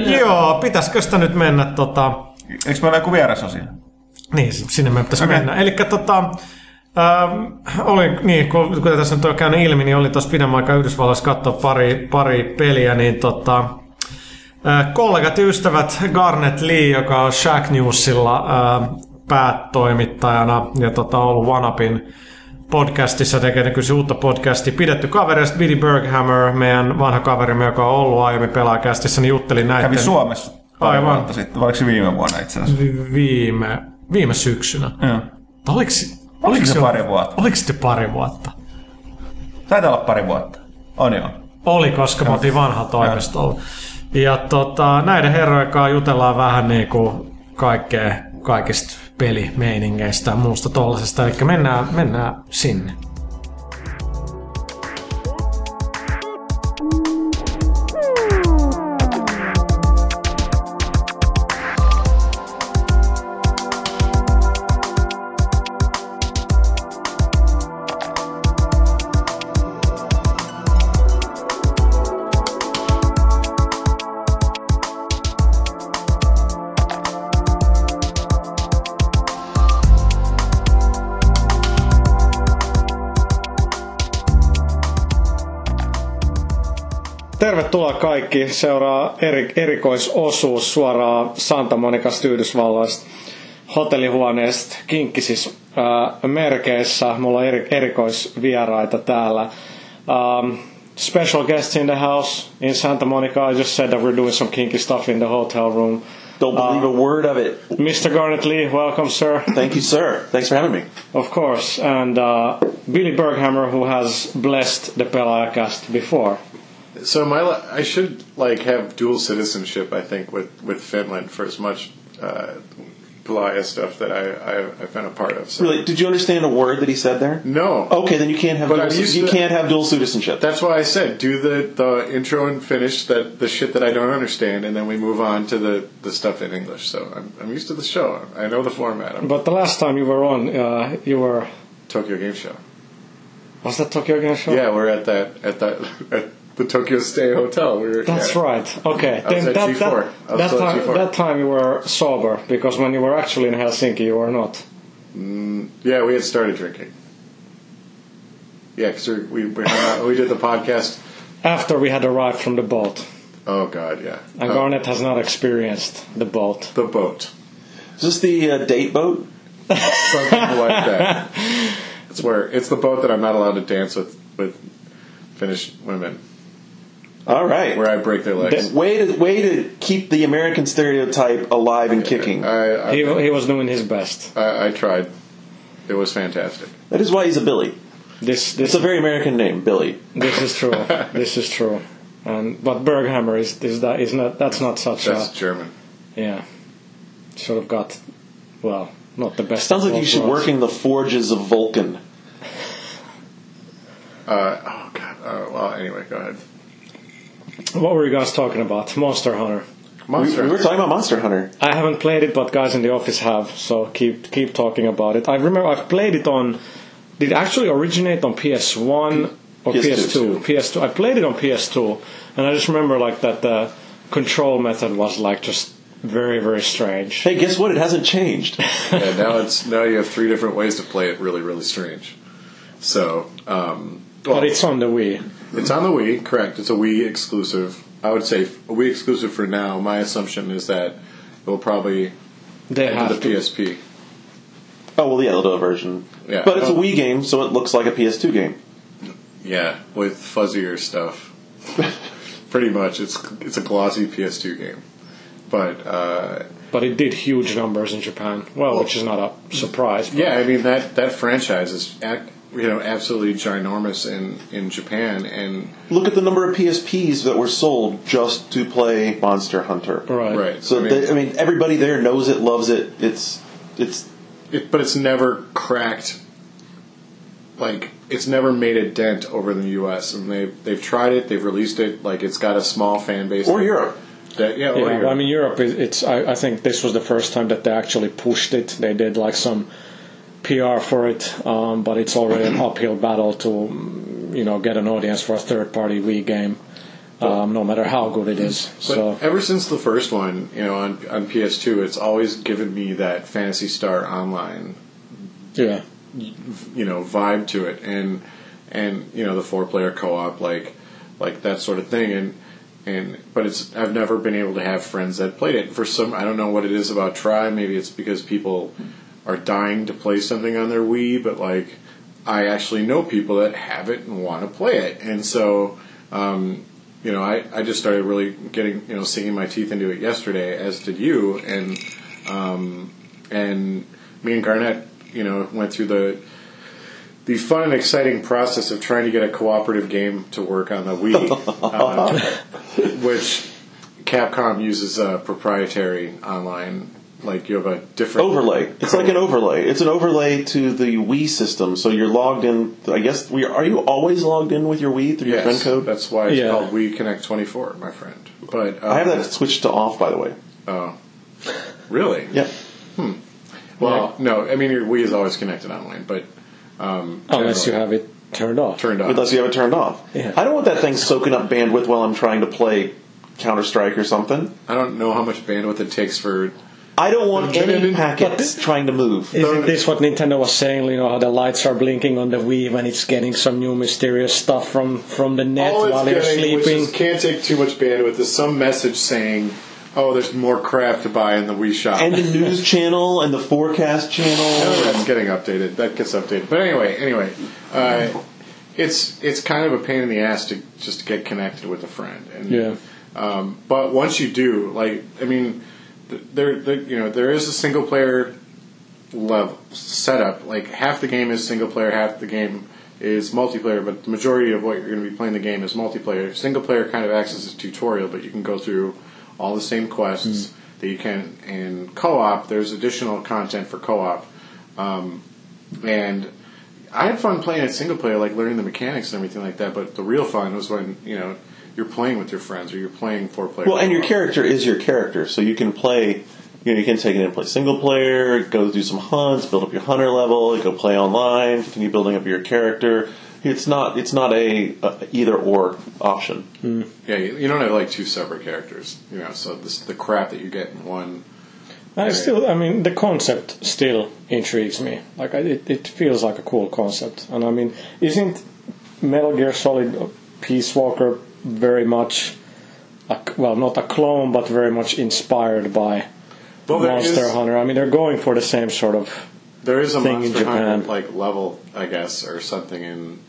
<laughs> joo, pitäisikö sitä nyt mennä tota, Eikö meillä joku vierasosio? Niin, sinne me pitäisi okay. mennä. Eli tota, ähm, oli, niin, kun, kuten tässä nyt on käynyt ilmi, niin oli tuossa pidemmän aikaa Yhdysvalloissa katsoa pari, pari peliä, niin tota, äh, kollegat ystävät Garnet Lee, joka on Shack Newsilla äh, päätoimittajana ja tota, ollut OneUpin podcastissa tekee nykyisen uutta podcastia. Pidetty sitten Billy Berghammer, meidän vanha kaverimme, joka on ollut aiemmin pelaajakästissä, niin jutteli näiden... Kävi Suomessa Aivan. sitten. Oliko se viime vuonna itse asiassa? Vi- viime, viime syksynä. Joo. Oliko, Oliko se pari vuotta? Oliko se pari vuotta? Taitaa olla pari vuotta. On joo. Oli, koska me oltiin vanha toimistolla. Ja tota, näiden herrojen kanssa jutellaan vähän niin kuin kaikkea, kaikista pelimeiningeistä ja muusta tollasesta. Eli mennään, mennään sinne. Tervetuloa kaikki. Seuraa eri, erikoisosuus suoraan Santa Monicasta Yhdysvalloista hotellihuoneesta Kinkkisis äh, merkeissä. Mulla on eri, erikoisvieraita täällä. Um, special guests in the house in Santa Monica. I just said that we're doing some kinky stuff in the hotel room. Don't believe a word of it. Mr. Garnet Lee, welcome, sir. Thank you, sir. Thanks for having me. Of course, and uh, Billy Berghammer, who has blessed the Pelaajakast before. So my li- I should like have dual citizenship. I think with with Finland for as much uh, Pelaya stuff that I, I I've been a part of. So. Really, did you understand a word that he said there? No. Okay, then you can't have But dual, I'm you to- can't have dual citizenship. That's why I said do the the intro and finish that the shit that I don't understand, and then we move on to the the stuff in English. So I'm I'm used to the show. I know the format. I'm But the last time you were on, uh, you were Tokyo Game Show. was that Tokyo Game Show? Yeah, we're at that at that <laughs> at the Tokyo Stay Hotel. We were, That's yeah. right. Okay. I was at that, G4. that, I was that still at time, G4. that time you were sober because when you were actually in Helsinki, you were not. Yeah, we had started drinking. Yeah, because we we, out, we did the podcast. After we had arrived from the boat, Oh God, yeah. and Oh, Garnet has not experienced the boat. the boat, Is this the uh, date boat? something like that. <laughs> It's where it's the boat that I'm not allowed to dance with with Finnish women, All right. where I break their legs. Way to way to keep the American stereotype alive and kicking. I I, He, he was doing his best. I I tried. It was fantastic. That is why he's a Billy. This It's this a very American name, Billy. this is true. <laughs> this is true. And but Berghammer is is that is not that's not such That's a German. yeah. Sort of got well not the best. Sounds of like you both should worlds. work in the forges of Vulcan. Uh, oh God. Uh, well, anyway, go ahead. What were you guys talking about? Monster Hunter. We, Monster. we were talking about Monster Hunter. I haven't played it, but guys in the office have, so keep keep talking about it. I remember I've played it on. Did it actually originate on PS1 or PS2? PS2? PS2. I played it on PS2, and I just remember like that the control method was like just very very strange. Hey, guess what? It hasn't changed. <laughs> yeah, now it's now you have three different ways to play it. Really, really strange. So, um, well, But it's on the Wii. It's on the Wii, correct. It's a Wii exclusive. I would say a Wii exclusive for now. My assumption is that it will probably They enter have the to. PSP. oh well, the Eldo version. Yeah. But it's a Wii game, so it looks like a PS2 game. Yeah, with fuzzier stuff. <laughs> Pretty much, it's it's a glossy PS2 game. But uh, But it did huge numbers in Japan. Well, which is not a surprise. but- yeah, I mean that that franchise is ac- you know absolutely ginormous in in Japan, and Look at the number of PSPs that were sold just to play Monster Hunter. Right. right. So I mean, they, I mean, everybody there knows it, loves it. It's it's it, but it's never cracked. Like it's never made a dent over in the U.S. and they they've tried it, they've released it. Like it's got a small fan base. or Europe. That, yeah, Yeah, Europe. I mean Europe. is- It's I, I think this was the first time that they actually pushed it. They did like some PR for it, um, but it's already an uphill battle to you know get an audience for a third-party Wii game, um, no matter how good it is. But So ever since the first one, you know, on on PS2, it's always given me that Fantasy Star Online, yeah, you know, vibe to it, and and you know the four player co op, like like that sort of thing, and and but it's I've never been able to have friends that played it. For some, I don't know what it is about Try. Maybe it's because people are dying to play something on their Wii, but like I actually know people that have it and want to play it, and so. Um, you know, I, I just started really getting, you know, sinking my teeth into it yesterday, as did you, and um, and me and Garnett, you know, went through the the fun and exciting process of trying to get a cooperative game to work on the Wii, <laughs> uh, which Capcom uses a proprietary online. Like you have a different Overlay. It's like an overlay. It's an overlay to the Wii system. So you're logged in. I guess we are you always logged in with your Wii through your friend code? that's why it's Yeah. called Wii Connect 24, my friend. But um, I have that switched to off, by the way. Oh, really? Yep. Well, no. I mean, your Wii is always connected online, but um, unless you have it turned off. turned on. Unless you have it turned off. Yeah. I don't want that thing soaking up bandwidth while I'm trying to play Counter Strike or something. I don't know how much bandwidth it takes for I don't want But- any but- packets trying to move. Isn't this what Nintendo was saying? You know how the lights are blinking on the Wii when it's getting some new mysterious stuff from from the net All it's while you're getting, which sleeping? is, can't take too much bandwidth, is some message saying, "Oh, there's more crap to buy in the Wii shop." And the news <laughs> channel and the forecast Oh, channel. that's getting updated. That gets updated. But anyway, anyway, uh, it's it's kind of a pain in the ass to just get connected with a friend. And, Yeah. Um, but once you do, like, I mean, th- there, there, you know, there is a single player level setup. Like half the game is single player, half the game is multiplayer. But the majority of what you're going to be playing the game is multiplayer. Single player kind of acts as a tutorial, but you can go through all the same quests that you can in co-op. There's additional content for co-op, um, and I had fun playing it single player, like learning the mechanics and everything like that. But the real fun was when you know you're playing with your friends or you're playing four player. Well, and your character is your character, so you can play. You know, you can take it and play single player, go do some hunts, build up your hunter level, go play online, continue building up your character. It's not. It's not a, a either or option. Hmm. Yeah, you, you don't have like two separate characters, you know. So this, the crap that you get in one. I still, I mean, the concept still intrigues me. Like, I, it, it feels like a cool concept. And I mean, isn't Metal Gear Solid uh, Peace Walker very much, a, well, not a clone, but very much inspired by Well, Monster is- Hunter? I mean, they're going for the same sort of. There is a thing in Monster Hunter, like level, I guess, or something in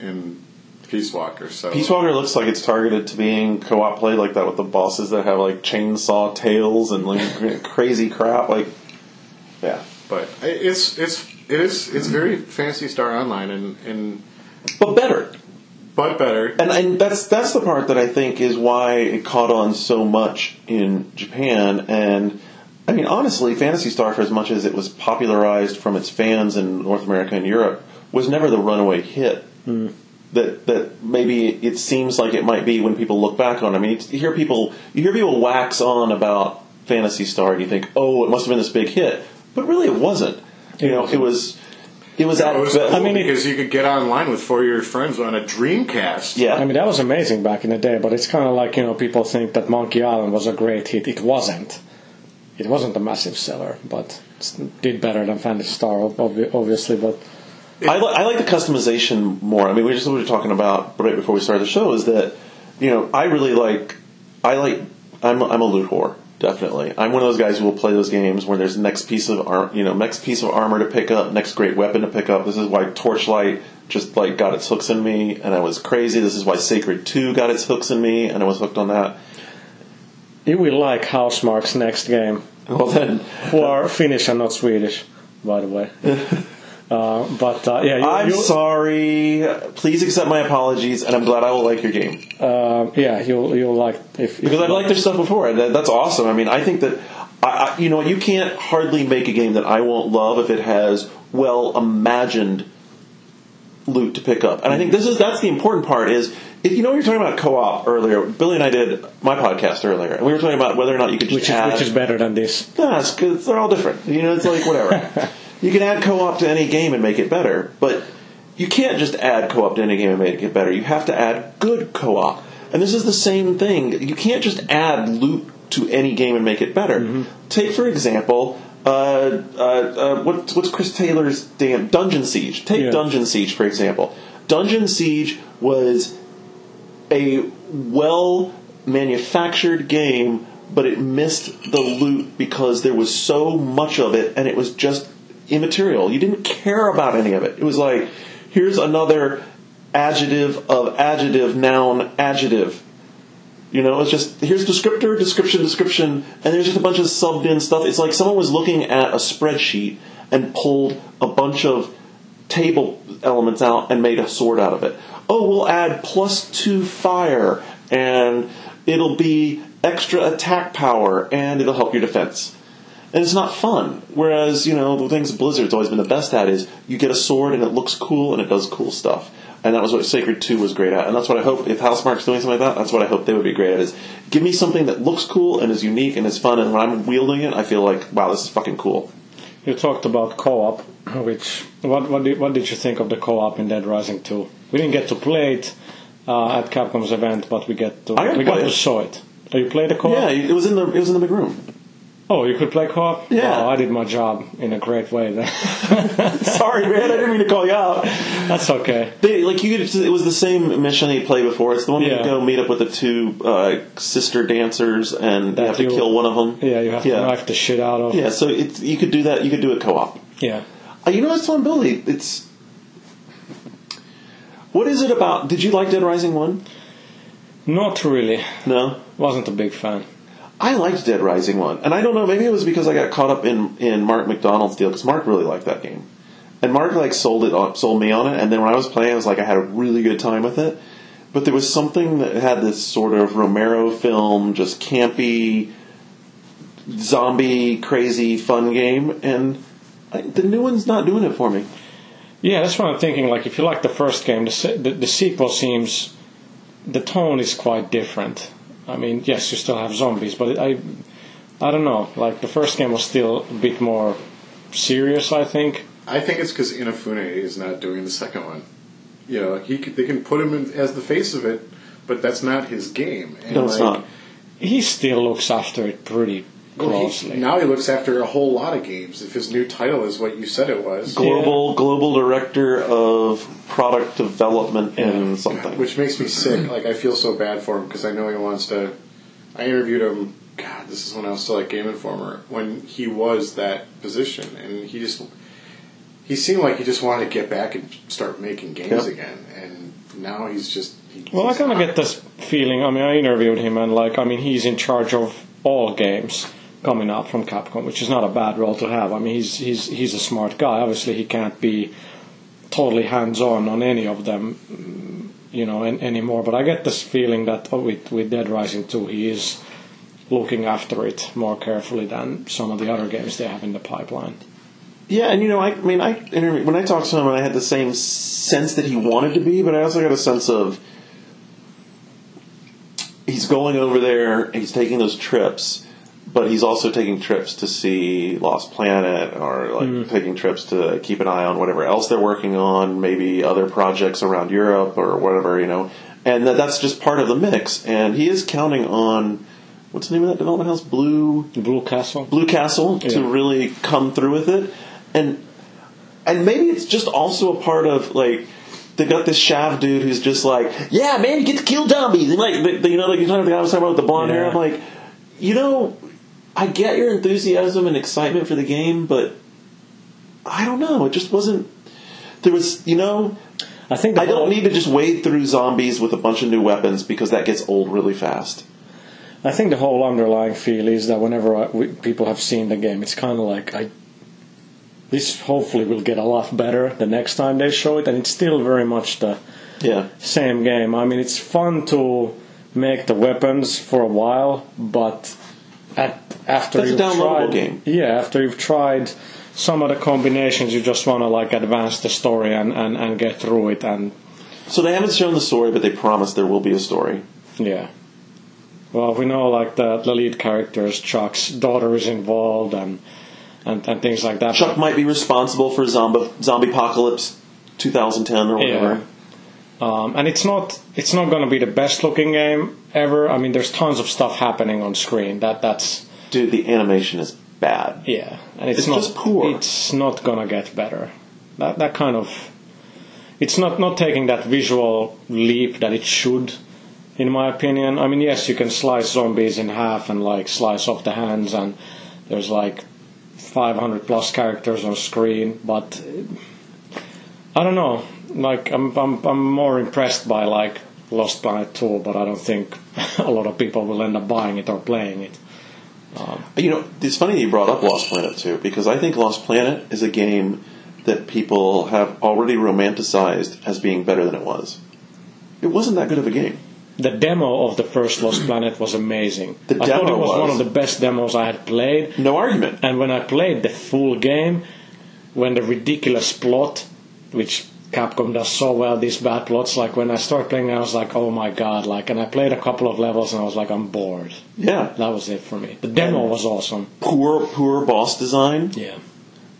in Peace Walker. So Peace Walker looks like it's targeted to being co-op played like that with the bosses that have like chainsaw tails and like <laughs> crazy crap. Like, yeah. but it's it's it is it's very Fantasy Star Online and and But better. But better. And and that's that's the part that I think is why it caught on so much in Japan. And I mean, honestly, Fantasy Star, for as much as it was popularized from its fans in North America and Europe, was never the runaway hit. Hmm. That that maybe it seems like it might be when people look back on. it. I mean, you hear people you hear people wax on about Fantasy Star, and you think, oh, it must have been this big hit, but really it wasn't. You know, it was. It was at It was cool I mean, it- because you could get online with four of your friends on a Dreamcast. yeah. I mean, that was amazing back in the day, but it's kind of like, you know, people think that Monkey Island was a great hit. It wasn't. It wasn't a massive seller, but it did better than Fantasy Star, obviously. But I, li- I like the customization more. I mean, we just what we were talking about right before we started the show is that you know I really like I like I'm a, I'm a loot whore definitely. I'm one of those guys who will play those games where there's next piece of ar- you know next piece of armor to pick up, next great weapon to pick up. This is why Torchlight just like got its hooks in me, and I was crazy. This is why Sacred Two got its hooks in me, and I was hooked on that. you will like Housemark's next game, Well then, who are Finnish and not Swedish, by the way. <laughs> uh, but uh, yeah, you, I'm you, sorry. Please accept my apologies, and I'm glad I will like your game. uh, yeah, you'll you'll like if, if because I've liked their stuff before, and that- that's awesome. I mean, I think that I, I, you know you can't hardly make a game that I won't love if it has well imagined loot to pick up. And I think this is that's the important part is if you know were talking about co-op earlier. Billy and I did my podcast earlier, and we were talking about whether or not you could just which is add. which is better than this. No, it's good. They're all different. You know, it's like whatever. <laughs> you can add co-op to any game and make it better, but you can't just add co-op to any game and make it better. You have to add good co-op, and this is the same thing. You can't just add loot to any game and make it better. Take for example. Uh, uh, uh, what, what's Chris Taylor's damn Dungeon Siege? Take Yeah. Dungeon Siege for example. Dungeon Siege was a well manufactured game, but it missed the loot because there was so much of it and it was just immaterial. You didn't care about any of it. It was like, here's another adjective of adjective, noun, adjective. You know, it's just here's descriptor, description, description, and there's just a bunch of subbed in stuff. It's like someone was looking at a spreadsheet and pulled a bunch of table elements out and made a sword out of it. Oh, we'll add plus two fire, and it'll be extra attack power, and it'll help your defense. And it's not fun. Whereas, you know, the things Blizzard's always been the best at is you get a sword and it looks cool and it does cool stuff. And that was what Sacred 2 was great at. And that's what I hope, if Housemark's doing something like that, that's what I hope they would be great at is give me something that looks cool and is unique and is fun, and when I'm wielding it, I feel like, wow, this is fucking cool. You talked about co-op, which what what did, what did you think of the co-op in Dead Rising 2? We didn't get to play it uh, at Capcom's event, but we get to I got to we got to show it. So you played the co-op? Yeah, it was in the, it was in the big room. Oh, you could play co-op? Yeah. Well, I did my job in a great way then. <laughs> Sorry, man, I didn't mean to call you out. That's okay. They, like you, could, it was the same mission that you played before. It's the one where Yeah. you go meet up with the two uh, sister dancers, and you That have to you- kill one of them. Yeah, you have Yeah. to knife the shit out of. Yeah, so it's you could do that. You could do it co-op. Yeah. Uh, you know what's telling Billy? It's what is it about? Did you like Dead Rising one? Not really. No, Wasn't a big fan. I liked Dead Rising one, and I don't know. Maybe it was because I got caught up in in Mark McDonald's deal because Mark really liked that game, and Mark like sold it on, sold me on it. And then when I was playing, I was like, I had a really good time with it. But there was something that had this sort of Romero film, just campy, zombie, crazy, fun game, and I, the new one's not doing it for me. Yeah, that's what I'm thinking. Like, if you like the first game, the, the, the sequel seems the tone is quite different. I mean, yes, you still have zombies, but I, I don't know. Like the first game was still a bit more serious. I think. I think it's because Inafune is not doing the second one. You know, he could, they can put him in, as the face of it, but that's not his game. And No, it's like, not. He still looks after it pretty well, he- now he looks after a whole lot of games. If his new title is what you said it was, Global global director of product development and something. which makes me sick. Like I feel so bad for him because I know he wants to. I interviewed him. God, this is when I was still at Game Informer when he was that position, and he just he seemed like he just wanted to get back and start making games Yep. again, and now he's just. He, Well, I kind of get this feeling. I mean, I interviewed him, and like, I mean, he's in charge of all games coming out from Capcom, which is not a bad role to have. I mean, he's he's he's a smart guy. Obviously, he can't be totally hands-on on any of them, you know, an, anymore. But I get this feeling that oh, with with Dead Rising 2, he is looking after it more carefully than some of the other games they have in the pipeline. Yeah, and you know, I, I mean, I when I talked to him, I had the same sense that he wanted to be, but I also got a sense of he's going over there, he's taking those trips, but he's also taking trips to see Lost Planet or like hmm. taking trips to keep an eye on whatever else they're working on, maybe other projects around Europe or whatever, you know, and that, that's just part of the mix. And he is counting on what's the name of that development house, Blue. Blue Castle. Blue Castle to really come through with it, and and maybe it's just also a part of like they got this Shav dude who's just like, yeah, man, you get to kill zombies, and like the, the- you know, like you know the guy I was talking about with the blonde hair. I'm like, you know, I get your enthusiasm and excitement for the game, but I don't know, it just wasn't. There was, you know, I think I don't need to just wade through zombies with a bunch of new weapons because that gets old really fast. I think the whole underlying feel is that whenever I, we, people have seen the game, it's kind of like I. This hopefully will get a lot better the next time they show it, and it's still very much the Yeah, same game. I mean, it's fun to make the weapons for a while, but at, after That's you've downloadable tried, game. yeah, after you've tried some of the combinations, you just want to like advance the story and, and, and get through it, and so they haven't shown the story, but they promise there will be a story. Yeah. Well, we know like the, the lead characters, Chuck's daughter is involved and and, and things like that. Chuck might be responsible for zombie zombie apocalypse 2010 or whatever. Um, and it's not it's not going to be the best looking game ever. I mean, there's tons of stuff happening on screen. That that's Dude, the animation is bad. yeah, and it's, It's not just poor. It's not going to get better. That that kind of it's not not taking that visual leap that it should. In my opinion, I mean, yes, you can slice zombies in half and like slice off the hands, and there's like 500 plus characters on screen, but uh, I don't know. Like, I'm I'm I'm more impressed by like Lost Planet 2, but I don't think <laughs> a lot of people will end up buying it or playing it. Um, you know, it's funny that you brought up Lost Planet too, because I think Lost Planet is a game that people have already romanticized as being better than it was. It wasn't that good of a game. The demo of the first Lost <clears throat> Planet was amazing. The I thought it demo was, was. one of the best demos I had played. No argument. And when I played the full game, when the ridiculous plot, which Capcom does so well, these bad plots, like when I started playing, I was like, oh my god, like, and I played a couple of levels and I was like, I'm bored. Yeah. That was it for me. The demo was awesome. Poor, poor boss design, Yeah.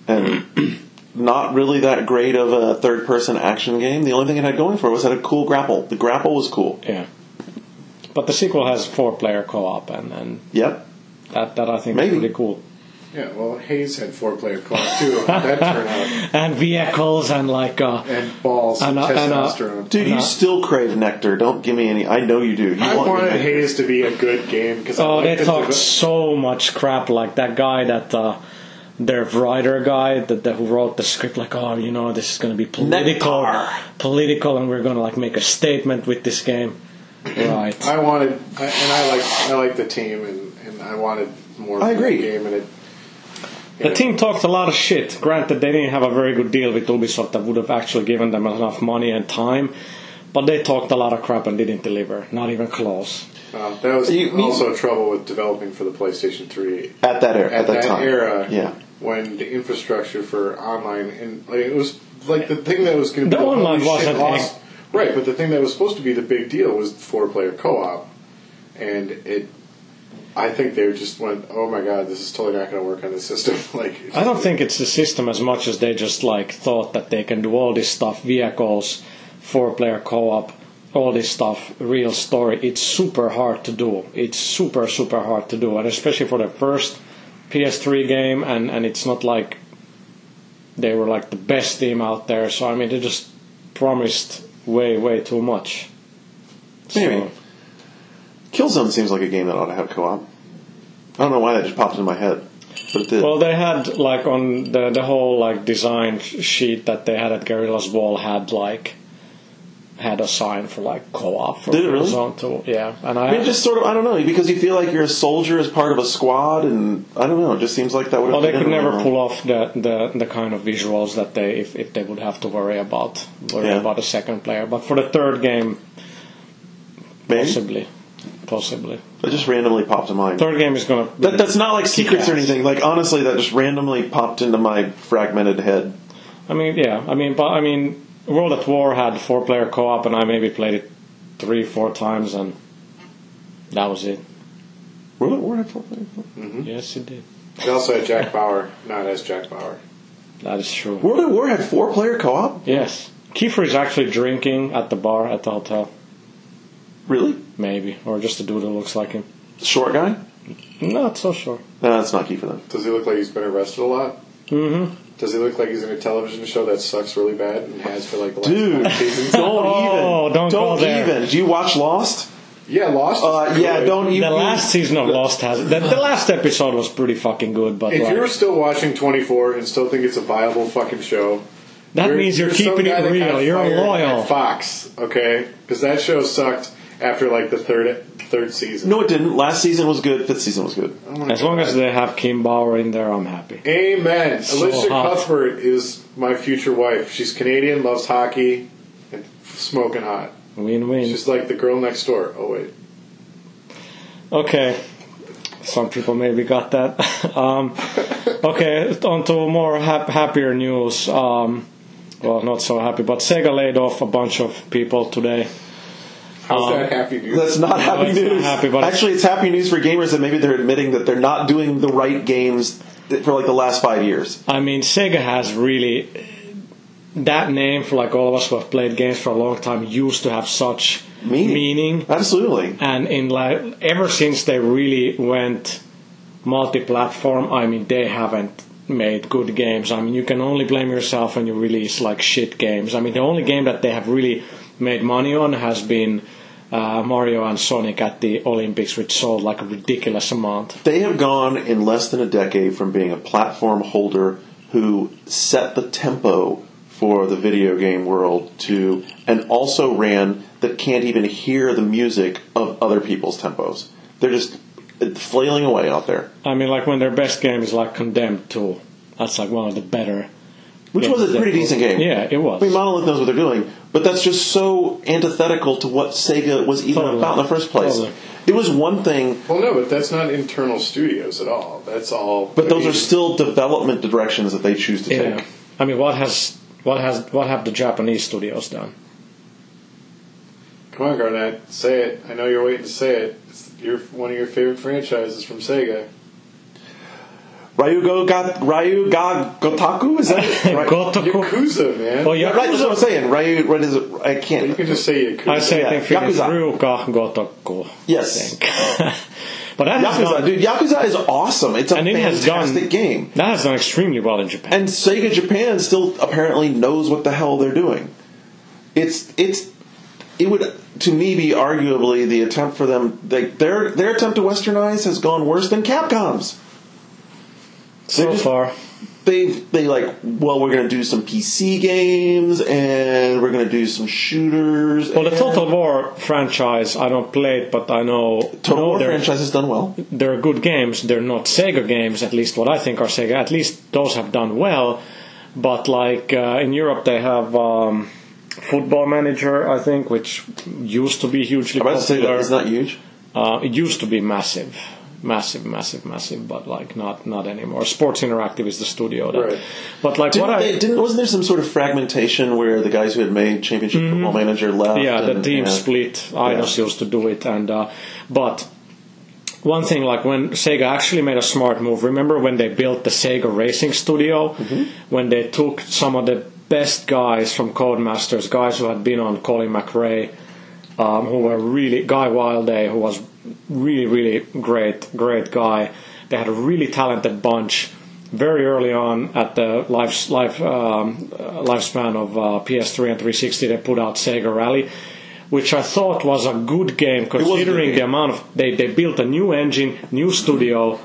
and <clears throat> not really that great of a third person action game. The only thing it had going for it was it had a cool grapple. The grapple was cool. Yeah. But the sequel has four player co op and, and Yep. That that I think Maybe. is pretty cool. Yeah, well, Hayes had four player co-op too. That turn out? <laughs> And vehicles and like uh, And balls and, And, uh, and, uh, testosterone. Dude, you still crave nectar. Don't give me any. I know you do. You I want wanted. Hayes to be a good game because oh, I they like the talked deve- so much crap. Like that guy that. Uh, their writer guy that, that who wrote the script like oh you know this is going to be political Nectar. political and we're going to like make a statement with this game right I wanted, I, and I like, I like the team, and, and I wanted more. I from the agree. Game and it. You The know, team talked a lot of shit. Granted, they didn't have a very good deal with Ubisoft that would have actually given them enough money and time, but they talked a lot of crap and didn't deliver. Not even close. uh, that was You mean- also trouble with developing for the PlayStation Three at that era. At, at, that, that, time. era. Yeah. when the infrastructure for online and like it was like the thing that was going to be the online wasn't lost- right, but the thing that was supposed to be the big deal was four player co-op, and it. I think they just went, "Oh my god, this is totally not going to work on the system." <laughs> like, I don't think it's the system as much as they just like thought that they can do all this stuff, vehicles, four-player co-op, all this stuff, real story. It's super hard to do. It's super super hard to do, and especially for the first PS3 game, and and it's not like they were like the best team out there. So I mean, they just promised way way too much. Maybe. Killzone seems like a game that ought to have co-op. I don't know why that just popped into my head, but it did. Well, they had like on the the whole like design sheet that they had at Gorilla's Wall had like had a sign for like co-op for Did it really? Yeah, and I, I mean, just sort of, I don't know, because you feel like you're a soldier as part of a squad, and I don't know, it just seems like that would. well, they could never pull off the, the the kind of visuals that they if, if they would have to worry about worry Yeah. about a second player. But for the third game, Maybe possibly, possibly. it just randomly popped in mind. Third game is gonna. That, that's not like secrets or anything. Like honestly, that just randomly popped into my fragmented head. I mean, yeah. I mean, but I mean, World at War had four player co-op, and I maybe played it three, four times, and that was it. World at War had four players. Mm-hmm. Yes, it did. They also had Jack Bauer, not as Jack Bauer. That is true. World at War had four player co-op. Yes. Kiefer is actually drinking at the bar at the hotel. Really? Maybe. Or just a dude who looks like him. Short guy? Not so sure. No, that's not key for them. Does he look like he's been arrested a lot? Mm-hmm. Does he look like he's in a television show that sucks really bad and has for like the last Dude. five seasons? <laughs> Don't Oh, even. don't go there. even. Do you watch Lost? Yeah, Lost. is Uh, yeah, good. don't even. The last season of Lost has the, the last episode was pretty fucking good, but If like, you're still watching 24 and still think it's a viable fucking show, that means you're, some keeping guy it that real. You're fired loyal. at Fox, okay? Because that show sucked after like the third third season. No, it didn't. Last season was good. Fifth season was good. Oh As long God. as they have Kim Bauer in there, I'm happy. Amen. So Alicia hot. Cuthbert is my future wife. She's Canadian, loves hockey, and smoking hot. Win-win. She's like the girl next door. Oh wait. Okay. Some people maybe got that. <laughs> um, okay, on to more hap- happier news. Um, well, not so happy, but Sega laid off a bunch of people today. How's Um, that happy news? That's not happy it's not news. happy, Actually, it's happy news for gamers that maybe they're admitting that they're not doing the right games for like the last five years. I mean, Sega has really that name for like all of us who have played games for a long time used to have such Meaning. meaning. Absolutely. and in like ever since they really went multi-platform, I mean, they haven't made good games. I mean, you can only blame yourself when you release like shit games. I mean, the only game that they have really made money on has been uh, Mario and Sonic at the Olympics, which sold like a ridiculous amount. They have gone in less than a decade from being a platform holder who set the tempo for the video game world to, and also ran that can't even hear the music of other people's tempos. They're just flailing away out there. I mean, like when their best game is like Condemned 2. That's like one of the better. Which games was a they- pretty decent game. Yeah, it was. I mean, Monolith knows what they're doing, but that's just so antithetical to what Sega was even Totally. about in the first place. Totally. It was one thing, Well, no, but that's not internal studios at all. That's all. but I those mean, are still development directions that they choose to Yeah. take. I mean, what has what has what have the Japanese studios done? Come on, Garnett, say it. I know you're waiting to say it. It's your one of your favorite franchises from Sega. Ryugo ga Ryu ga Gotaku is that? Right. <laughs> Gotoku. Yakuza, man. Oh, Yeah, right, that's what I'm saying. Ryu, what is it? I can't. You can just say Yakuza. I say Yeah, it in Finnish, Yakuza. Ryuka Gotoku. Yes. I think. <laughs> But that has Yakuza, done, dude, Yakuza is awesome. It's a and it has fantastic done game. That has done extremely well in Japan. And Sega Japan still apparently knows what the hell they're doing. It's it's it would to me be arguably the attempt for them they, their their attempt to westernize has gone worse than Capcom's. So just- far, They they like well we're going to do some PC games and we're going to do some shooters. well, the Total War franchise, I don't play it, but I know, Total know War franchise has done well. they're good games. They're not Sega games, at least what I think are Sega. At least those have done well. But like uh, in Europe, they have um, Football Manager, I think, which used to be hugely I'm about to say that it's not huge. Uh, it used to be massive, massive, massive, massive, but like not not anymore. Sports Interactive is the studio, that, Right. but like Didn't what they, I didn't wasn't there some sort of fragmentation where the guys who had made Championship Football Manager left? Mm-hmm. yeah, the team yeah. split. Eidos used to do it, and uh, but one thing like when Sega actually made a smart move. Remember when they built the Sega Racing Studio? Mm-hmm. When they took some of the best guys from Codemasters, guys who had been on Colin McRae, um, who were really Guy Wilday, who was really really great great guy. They had a really talented bunch. Very early on at the life, life, um, uh, lifespan of uh, PS3 and 360, they put out Sega Rally, which I thought was a good game a good considering the amount of they, they built a new engine, new studio,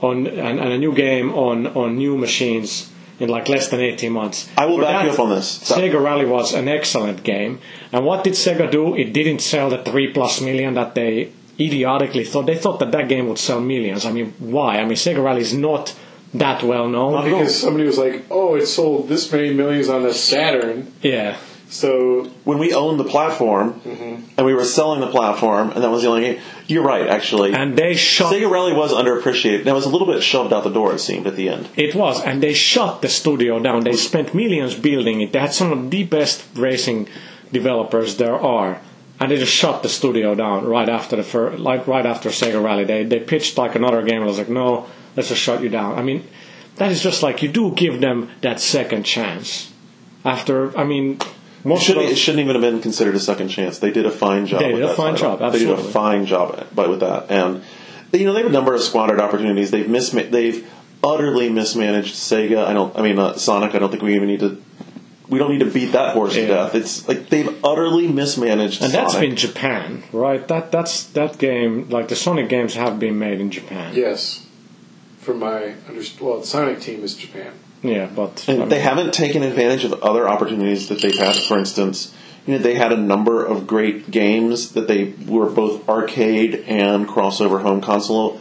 on and, and a new game on on new machines in like less than 18 months. I will For back you up on this. Sega Rally was an excellent game. And what did Sega do? It didn't sell the 3 plus million that they idiotically thought. They thought that that game would sell millions. I mean, why? I mean, Sega Rally is not that well known. Not Because somebody was like, "Oh, it sold this many millions on the Saturn." Yeah. So when we owned the platform mm-hmm. and we were selling the platform, and that was the only game. You're right, actually. And they shot Sega Rally was underappreciated. That was a little bit shoved out the door, it seemed, at the end. It was, and they shut the studio down. They spent millions building it. They had some of the best racing developers there are, and they just shut the studio down right after the fir- like right after Sega Rally. They they pitched like another game. and I was like, no, let's just shut you down. I mean, that is just like you do give them that second chance. After, I mean, It most shouldn't, it shouldn't even have been considered a second chance. They did a fine job. They did a fine title. job, They did a fine job but with that, and you know they have a number of squandered opportunities. They've misma- they've utterly mismanaged Sega. I don't. I mean uh, Sonic. I don't think we even need to. We don't need to beat that horse to death. It's like they've utterly mismanaged. and that's been Japan, right? That that's that game. Like the Sonic games have been made in Japan. yes, from my underst- well, the Sonic team is Japan. Yeah, but And I they haven't taken advantage of other opportunities that they've had. For instance, you know, they had a number of great games that they were both arcade and crossover home console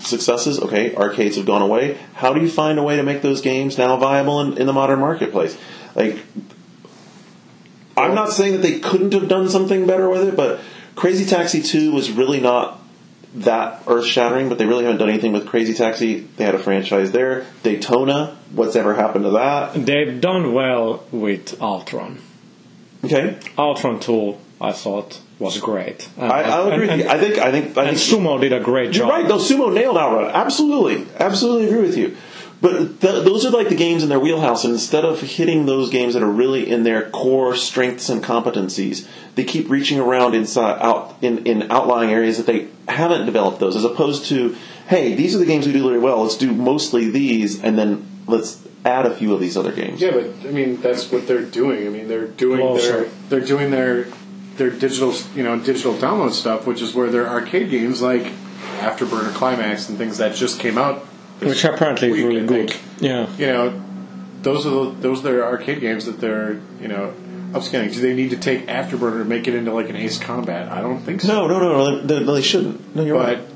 successes. Okay, arcades have gone away. How do you find a way to make those games now viable in, in the modern marketplace? Like, I'm not saying that they couldn't have done something better with it, but Crazy Taxi 2 was really not that earth shattering, but they really haven't done anything with Crazy Taxi. They had a franchise there. Daytona, what's ever happened to that? They've done well with Ultron. Okay, Ultron 2, I thought, was great. And, I, I'll agree and, with you. I think I think I and think Sumo did a great you're job. right. Though Sumo nailed Outrun, absolutely, absolutely agree with you. But th- those are like the games in their wheelhouse, and instead of hitting those games that are really in their core strengths and competencies, they keep reaching around inside out in, in outlying areas that they haven't developed those, as opposed to, hey, these are the games we do really well. Let's do mostly these, and then let's add a few of these other games. Yeah, but I mean that's what they're doing. I mean they're doing Closer. their they're doing their their digital you know digital download stuff, which is where their arcade games like Afterburner Climax and things that just came out, this which apparently is really good. think. Yeah. You know, those are the, those are their arcade games that they're you know upscaling. Do they need to take Afterburner and make it into like an Ace Combat? I don't think so. No, no, no, no, they, they shouldn't. No, you're but right.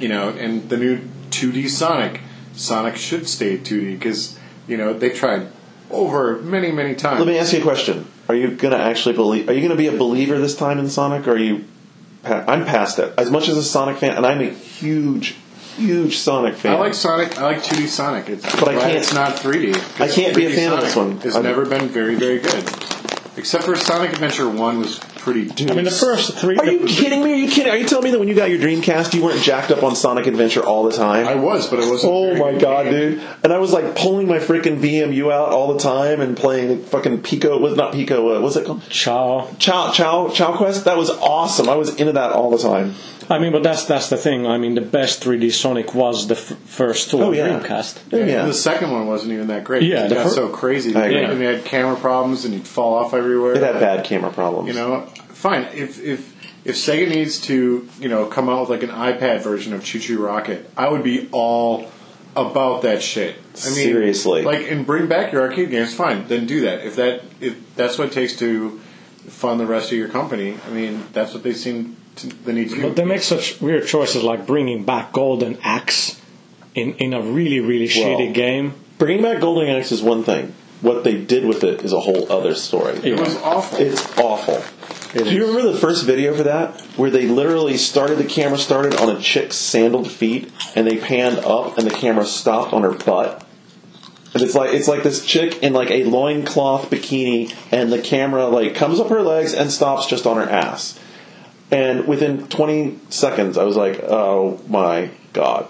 you know, and the new 2D Sonic, Sonic should stay 2D because you know they tried over many many times. Let me ask you a question: Are you going to actually believe? Are you going to be a believer this time in Sonic? Or are you? I'm past it. As much as a Sonic fan, and I'm a huge, huge Sonic fan. I like Sonic. I like 2D Sonic. It's But I can't- It's not 3D. I can't be a 3D fan of this one. It's never been very very good. Except for Sonic Adventure One was pretty. Dude. I mean, the first three. Are you kidding me? Are you kidding? Are you telling me that when you got your Dreamcast, you weren't jacked up on Sonic Adventure all the time? I was, but it wasn't. Oh my god, game. dude! And I was like pulling my freaking VMU out all the time and playing fucking Pico. Was not Pico. Uh, what's it called? Ciao. Chow Chow Chow Quest. That was awesome. I was into that all the time. I mean, but that's that's the thing. I mean, the best 3D Sonic was the f- first two Oh yeah, Dreamcast. Oh, And yeah. the second one wasn't even that great. Yeah, it the got fir- so crazy. I agree. And they had camera problems, and you'd fall off everywhere. It had bad camera problems. You know, fine. If if if Sega needs to, you know, come out with like an iPad version of Choo Choo Rocket, I would be all about that shit. I mean, Seriously. like, and bring back your arcade games. Fine, then do that. If that if that's what it takes to fund the rest of your company, I mean, that's what they seem to they need to do. But they make such weird choices, like bringing back Golden Axe in in a really really shitty game. Bringing back Golden Axe is one thing. What they did with it is a whole other story. it was awful. It's awful. Do you remember the first video for that, where they literally started the camera started on a chick's sandaled feet, and they panned up, and the camera stopped on her butt, and it's like it's like this chick in like a loincloth bikini, and the camera like comes up her legs and stops just on her ass, and within 20 seconds, I was like, oh my god.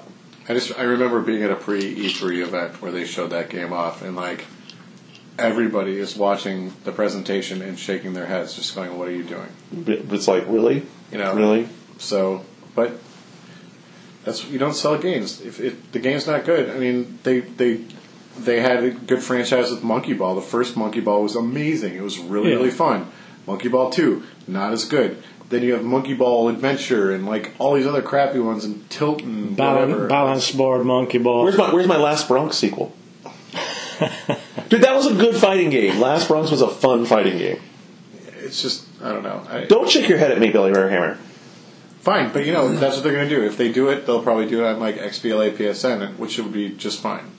I just I remember being at a pre E3 event where they showed that game off, and like everybody is watching the presentation and shaking their heads, just going, "What are you doing?" It's like really, You know, really. So, but that's you don't sell games if it, the game's not good. I mean, they they they had a good franchise with Monkey Ball. The first Monkey Ball was amazing. It was really Yeah. really fun. Monkey Ball Two, not as good. Then you have Monkey Ball Adventure and like all these other crappy ones and Tilt and Balance, whatever. balance board, monkey ball. Where's my Where's my Last Bronx sequel? <laughs> Dude, that was a good fighting game. Last Bronx was a fun fighting game. It's just I don't know. I, Don't shake your head at me, Billy Hammer. Fine, but you know that's what they're going to do. If they do it, they'll probably do it on like XBLA PSN, which would be just fine.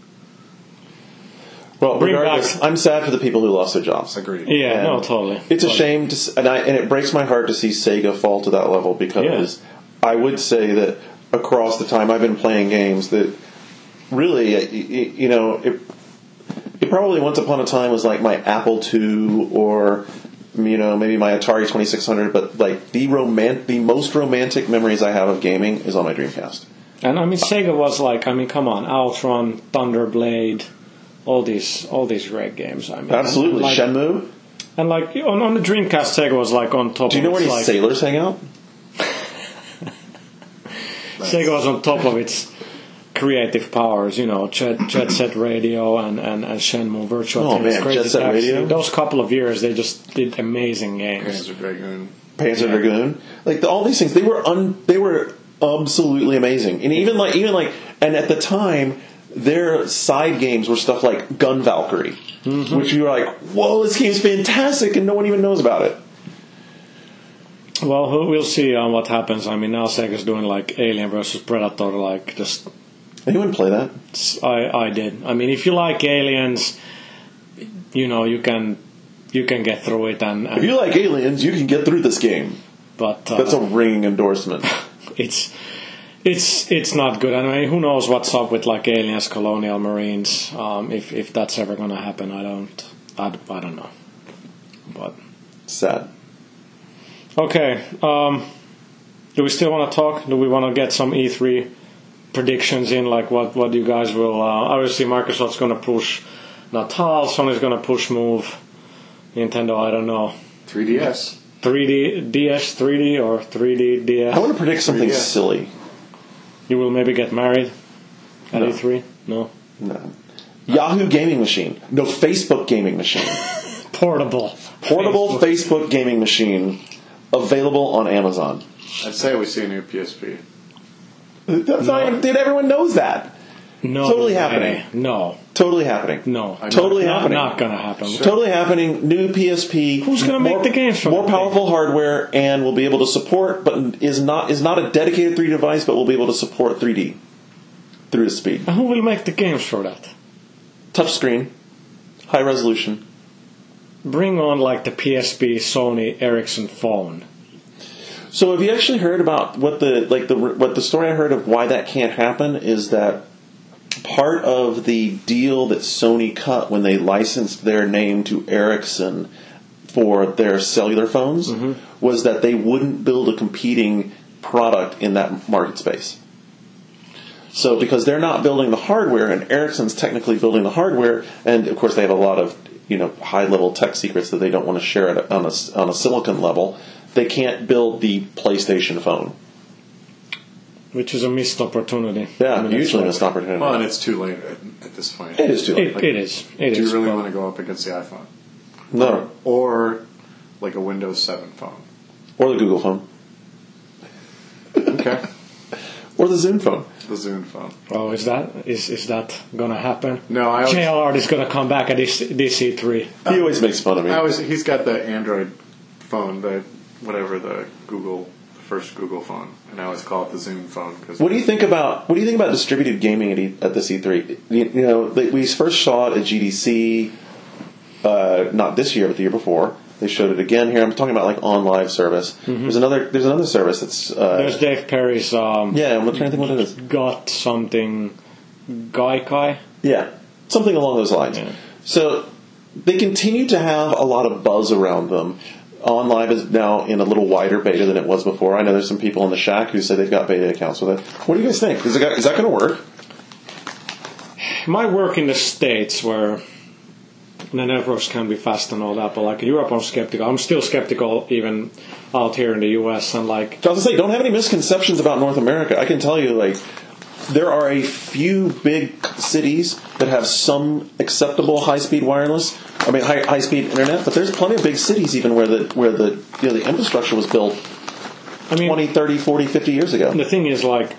Well, Bring regardless, back- I'm sad for the people who lost their jobs. Agreed. yeah, And no, totally. It's a Totally. shame, to, s- and I and it breaks my heart to see Sega fall to that level because I would say that across the time I've been playing games, that really, uh, y- y- you know, it, probably once upon a time was like my Apple II or you know maybe my Atari 2600, but like the romant the most romantic memories I have of gaming is on my Dreamcast. And I mean, Sega was like, I mean, come on, Outrun, Thunderblade, all these, all these great games. I mean, Absolutely, like, Shenmue. and like on, on the Dreamcast, Sega was like on top. Do you know of where these like, sailors hang out? <laughs> Sega was on top of its creative powers, you know, Jet, <clears throat> Jet Set Radio and, and, and Shenmue Virtual Oh, Tennis, man, Jet Set Taxi. Radio? Those couple of years, they just did amazing games. Panzer Dragoon. Panzer Dragoon, like the, all these things, they were un, they were absolutely amazing, and even like even like, and at the time, their side games were stuff like Gun Valkyrie, which you were like, whoa, this game's fantastic, and no one even knows about it. Well, we'll see um, what happens. I mean, now Sega's doing like Alien versus Predator, like just Anyone play that? I I did. I mean, if you like Aliens, you know you can you can get through it, and, If you like aliens, you can get through this game. but uh, That's a ringing endorsement. <laughs> it's it's it's not good. I mean, who knows what's up with like aliens, colonial marines? Um, if if that's ever going to happen, I don't I, I don't know. But Sad. okay, um, do we still want to talk? Do we want to get some E3 predictions in? Like what what you guys will? Uh, obviously, Microsoft's going to push Natal. Sony's going to push Move. Nintendo, I don't know. 3DS. 3D DS 3D or 3D DS. I want to predict something 3DS. silly. You will maybe get married at No. E3. No. No. Yahoo gaming machine. No, Facebook gaming machine. <laughs> Portable. Portable Facebook gaming machine available on Amazon. I'd say we see a new PSP. That's not, dude, everyone knows that. No. Totally way. happening. No. Totally happening. No. Totally not, happening. Not gonna happen. Totally happening. New PSP. Who's gonna make the games for More powerful hardware and will be able to support, but is not is not a dedicated 3D device, but will be able to support 3D through the speed. And Who will make the games for that? Touchscreen, high resolution. Bring on like the PSP, Sony, Ericsson phone. So have you actually heard about what the like the what the story I heard of why that can't happen is that part of the deal that Sony cut when they licensed their name to Ericsson for their cellular phones mm-hmm. was that they wouldn't build a competing product in that market space. So because they're not building the hardware, and Ericsson's technically building the hardware, and of course they have a lot of you know high level tech secrets that they don't want to share on a on a silicon level, they can't build the PlayStation phone. which is a missed opportunity. Yeah, I mean, usually like- missed opportunity. Well, and it's too late at, at this point. it is too late. It, it is. It Do is, you really but- want to go up against the iPhone? no, Or like a Windows 7 phone? or the Google phone, Okay. or the Zoom phone. the Zune phone. Oh, is that is is that gonna happen? No, I always, JLR is gonna come back at this this E3. He always makes fun of me. I always he's got the Android phone, the whatever the Google, the first Google phone, and I always call it the Zoom phone because What do you think about what do you think about distributed gaming at, e, at this E3? You, you know, they, we first saw it at GDC, uh, not this year, but the year before. They showed it again here. I'm talking about like on live service. There's another. There's another service that's. Uh, There's Dave Perry's um, yeah, I'm trying to think what it is. got something Gaikai. Yeah, something along those lines. Yeah. So they continue to have a lot of buzz around them. On Live is now in a little wider beta than it was before. I know there's some people in the shack who say they've got beta accounts with it. What do you guys think? Is, it, is that going to work? My work in the States where the networks can be fast and all that, but like in Europe, I'm skeptical. I'm still skeptical even out here in the US. And like, I was gonna say, don't have any misconceptions about North America. I can tell you, like, there are a few big cities that have some acceptable high-speed wireless. I mean, high, high-speed internet, but there's plenty of big cities even where the where the you know the infrastructure was built I mean, 20, 30, 40, 50 years ago. the thing is like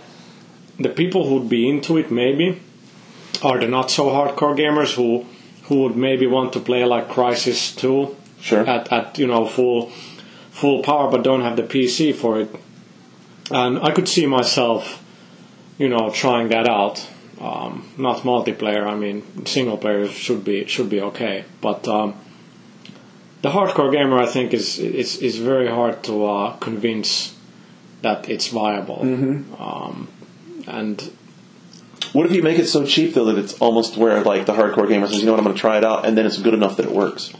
the people who'd be into it maybe are the not so hardcore gamers who who would maybe want to play like Crisis 2 Sure. at, at you know full full power but don't have the PC for it. And I could see myself, you know, trying that out. Um, not multiplayer. I mean, single player should be should be okay. But um, the hardcore gamer, I think, is is is very hard to uh, convince that it's viable. Um, and What if you make it so cheap though that it's almost where like the hardcore gamer says, you know what, I'm going to try it out, and then it's good enough that it works.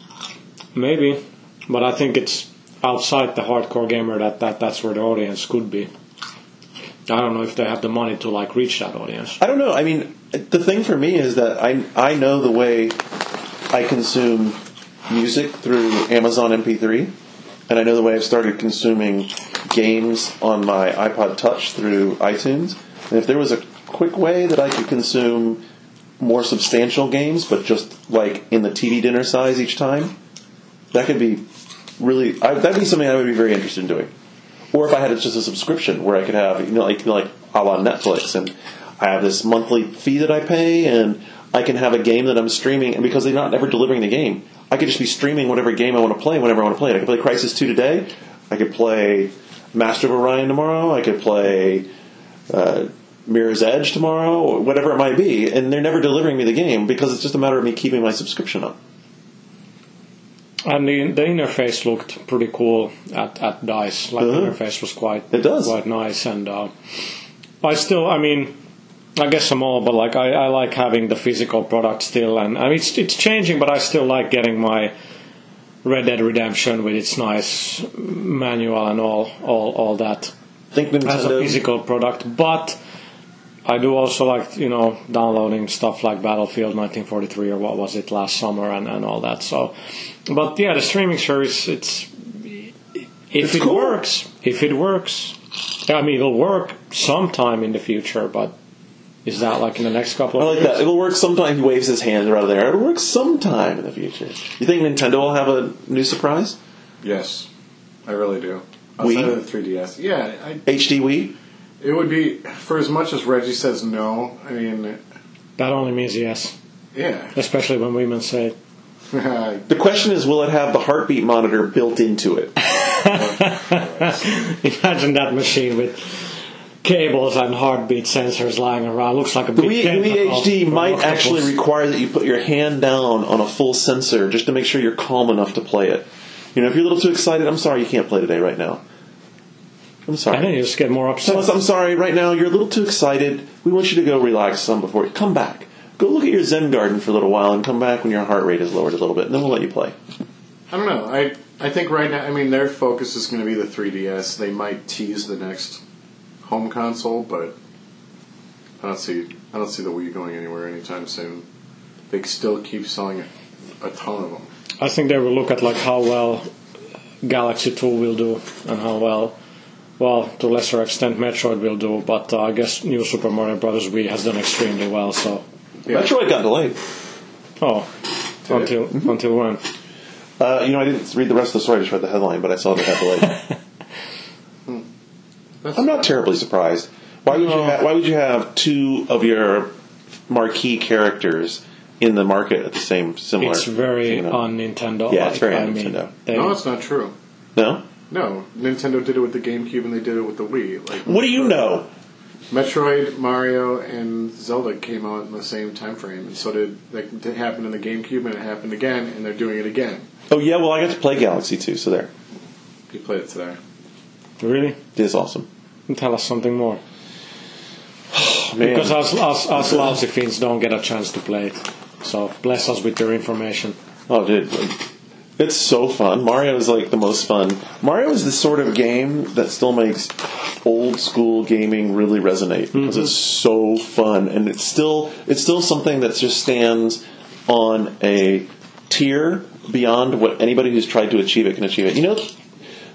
maybe, but I think it's outside the hardcore gamer that, that that's where the audience could be. I don't know if they have the money to like reach that audience. I don't know. I mean, the thing for me is that I I know the way I consume music through Amazon MP3, and I know the way I've started consuming games on my iPod Touch through iTunes. And if there was a quick way that I could consume more substantial games, but just like in the TV dinner size each time, that could be really I, that'd be something I would be very interested in doing. Or if I had just a subscription where I could have, you know, like like a la Netflix, and I have this monthly fee that I pay, and I can have a game that I'm streaming, and because they're not ever delivering the game, I could just be streaming whatever game I want to play whenever I want to play it. I could play Crisis Two today. I could play Master of Orion tomorrow. I could play uh, Mirror's Edge tomorrow, or whatever it might be, and they're never delivering me the game because it's just a matter of me keeping my subscription up. And the, the interface looked pretty cool at, at Dice. Like Uh-huh. the interface was quite It does. quite nice, and uh, I still, I mean, I guess I'm all, but like I, I like having the physical product still, and I mean it's it's changing, but I still like getting my Red Dead Redemption with its nice manual and all all all that think as a physical product, but. I do also like you know downloading stuff like Battlefield 1943 or what was it last summer and, and all that. So, but yeah, the streaming service it's if It's it cool. works, if it works, I mean it'll work sometime in the future. But is that like in the next couple I of like years? that. It'll work sometime. He waves his hands around there. It'll work sometime in the future. You think Nintendo will have a new surprise? yes, I really do. Wii? Outside of the 3DS, yeah, I, HD Wii? it would be for as much as Reggie says no. I mean, That only means yes, yeah. especially when women say <laughs> The question is, will it have the heartbeat monitor built into it? <laughs> Imagine that machine with cables and heartbeat sensors lying around. Looks like a The big Wii, Wii HD oh, might octopus. actually require that you put your hand down on a full sensor just to make sure you're calm enough to play it. You know, if you're a little too excited, I'm sorry you can't play today right now. I'm sorry. I sorry. you just get more upset. Thomas, I'm sorry, right now you're a little too excited. We want you to go relax some before you come back. Go look at your Zen garden for a little while and come back when your heart rate is lowered a little bit, and then we'll let you play. I don't know. I I think right now, I mean, their focus is going to be the 3DS. They might tease the next home console, but I don't see I don't see the Wii going anywhere anytime soon. They still keep selling a ton of them. I think they will look at like how well Galaxy 2 will do and how well, well, to a lesser extent, Metroid will do. But uh, I guess New Super Mario Bros. Wii has done extremely well. So, Metroid got delayed. oh, until until when? Uh, you know, I didn't read the rest of the story. I just read the headline, but I saw that it got delayed. I'm not terribly surprised. Why would you ha- Why would you have two of your marquee characters in the market at the same similar? It's very you know? on Nintendo. Yeah, it's very on Nintendo. they- No, it's not true. no. No, Nintendo did it with the GameCube and they did it with the Wii. Like What do you know? Metroid, Mario, and Zelda came out in the same time frame, and so did like it happened in the GameCube, and it happened again, and they're doing it again. Oh yeah, well I got to play Galaxy too, so there. You played it today. really It is awesome. tell us something more. <sighs> Man. Because us, us, us lousy fiends don't get a chance to play it. So bless us with your information. Oh, dude, it's so fun. Mario is like the most fun. Mario is the sort of game that still makes old school gaming really resonate because it's so fun, and it's still it's still something that just stands on a tier beyond what anybody who's tried to achieve it can achieve it. You know,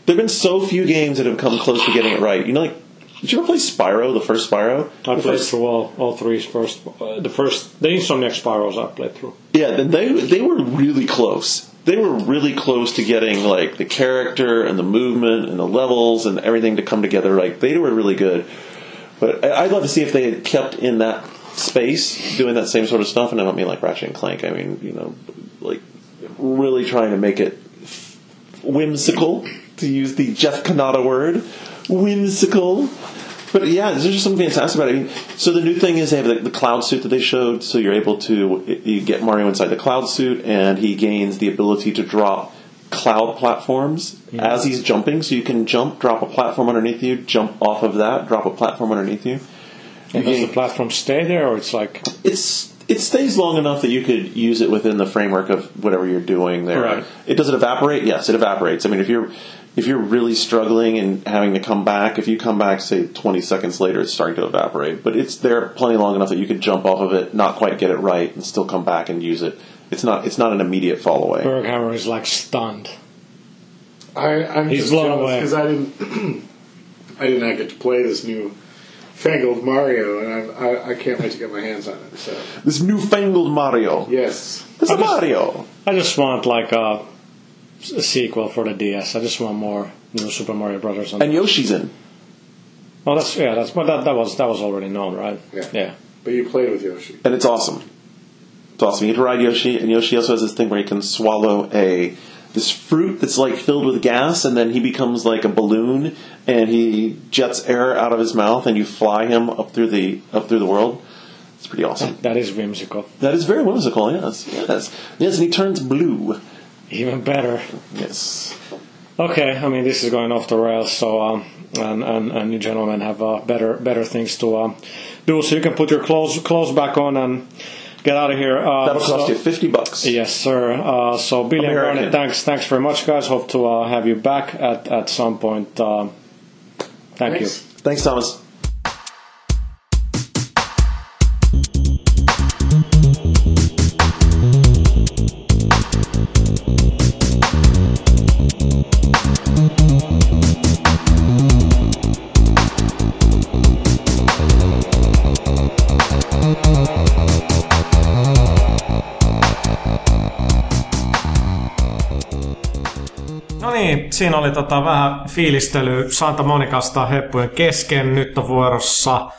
there've been so few games that have come close to getting it right. You know, like did you ever play Spyro? The first Spyro. I The played first- through all, all three first. Uh, the first, the Insomniac Spirals I played through. Yeah, they they were really close. They were really close to getting like the character and the movement and the levels and everything to come together. Like they were really good. But I'd love to see if they had kept in that space doing that same sort of stuff. And I don't mean like Ratchet and Clank. I mean you know like really trying to make it whimsical to use the Jeff Kanata word, whimsical. But yeah, there's just something fantastic about it. I mean, so the new thing is they have the, the cloud suit that they showed, so you're able to you get Mario inside the cloud suit, and he gains the ability to drop cloud platforms as he's jumping. So you can jump, drop a platform underneath you, jump off of that, drop a platform underneath you. And You does the platform stay there, or it's like it's it stays long enough that you could use it within the framework of whatever you're doing there. Right. It does it evaporate? Yes, it evaporates. I mean, if you're if you're really struggling and having to come back, if you come back say 20 seconds later, it's starting to evaporate. But it's there plenty long enough that you could jump off of it, not quite get it right, and still come back and use it. It's not it's not an immediate fall away. Berghammer is like stunned? I, I'm He's just blown jealous away. because I didn't, <clears throat> I did not get to play this new fangled Mario, and I, I, I can't wait to get my hands on it. So This newfangled Mario. yes, It's a I just- Mario. I just want like a, a sequel for the DS. I just want more new Super Mario Brothers. On And Yoshi's in. oh, that's yeah, that's but that, that was that was already known, right? Yeah. Yeah. but you played with Yoshi. and it's awesome. It's awesome. You get to ride Yoshi, and Yoshi also has this thing where he can swallow a this fruit that's like filled with gas, and then he becomes like a balloon, and he jets air out of his mouth, and you fly him up through the up through the world. It's pretty awesome. That is whimsical. That is very whimsical. Yes, yes, yes, and he turns blue. Even better. Yes. Okay, I mean this is going off the rails, so um, and, and and you gentlemen have uh, better better things to um, do, so you can put your clothes clothes back on and get out of here. Uh, That'll so- cost you fifty bucks. Yes, sir. Uh, so Billy and American. Garnet, thanks, thanks very much, guys. Hope to uh, have you back at at some point. Um thank Thanks. Thanks, Thomas. Niin, siinä oli tota vähän fiilistely Santa Monicasta heppujen kesken. Nyt on vuorossa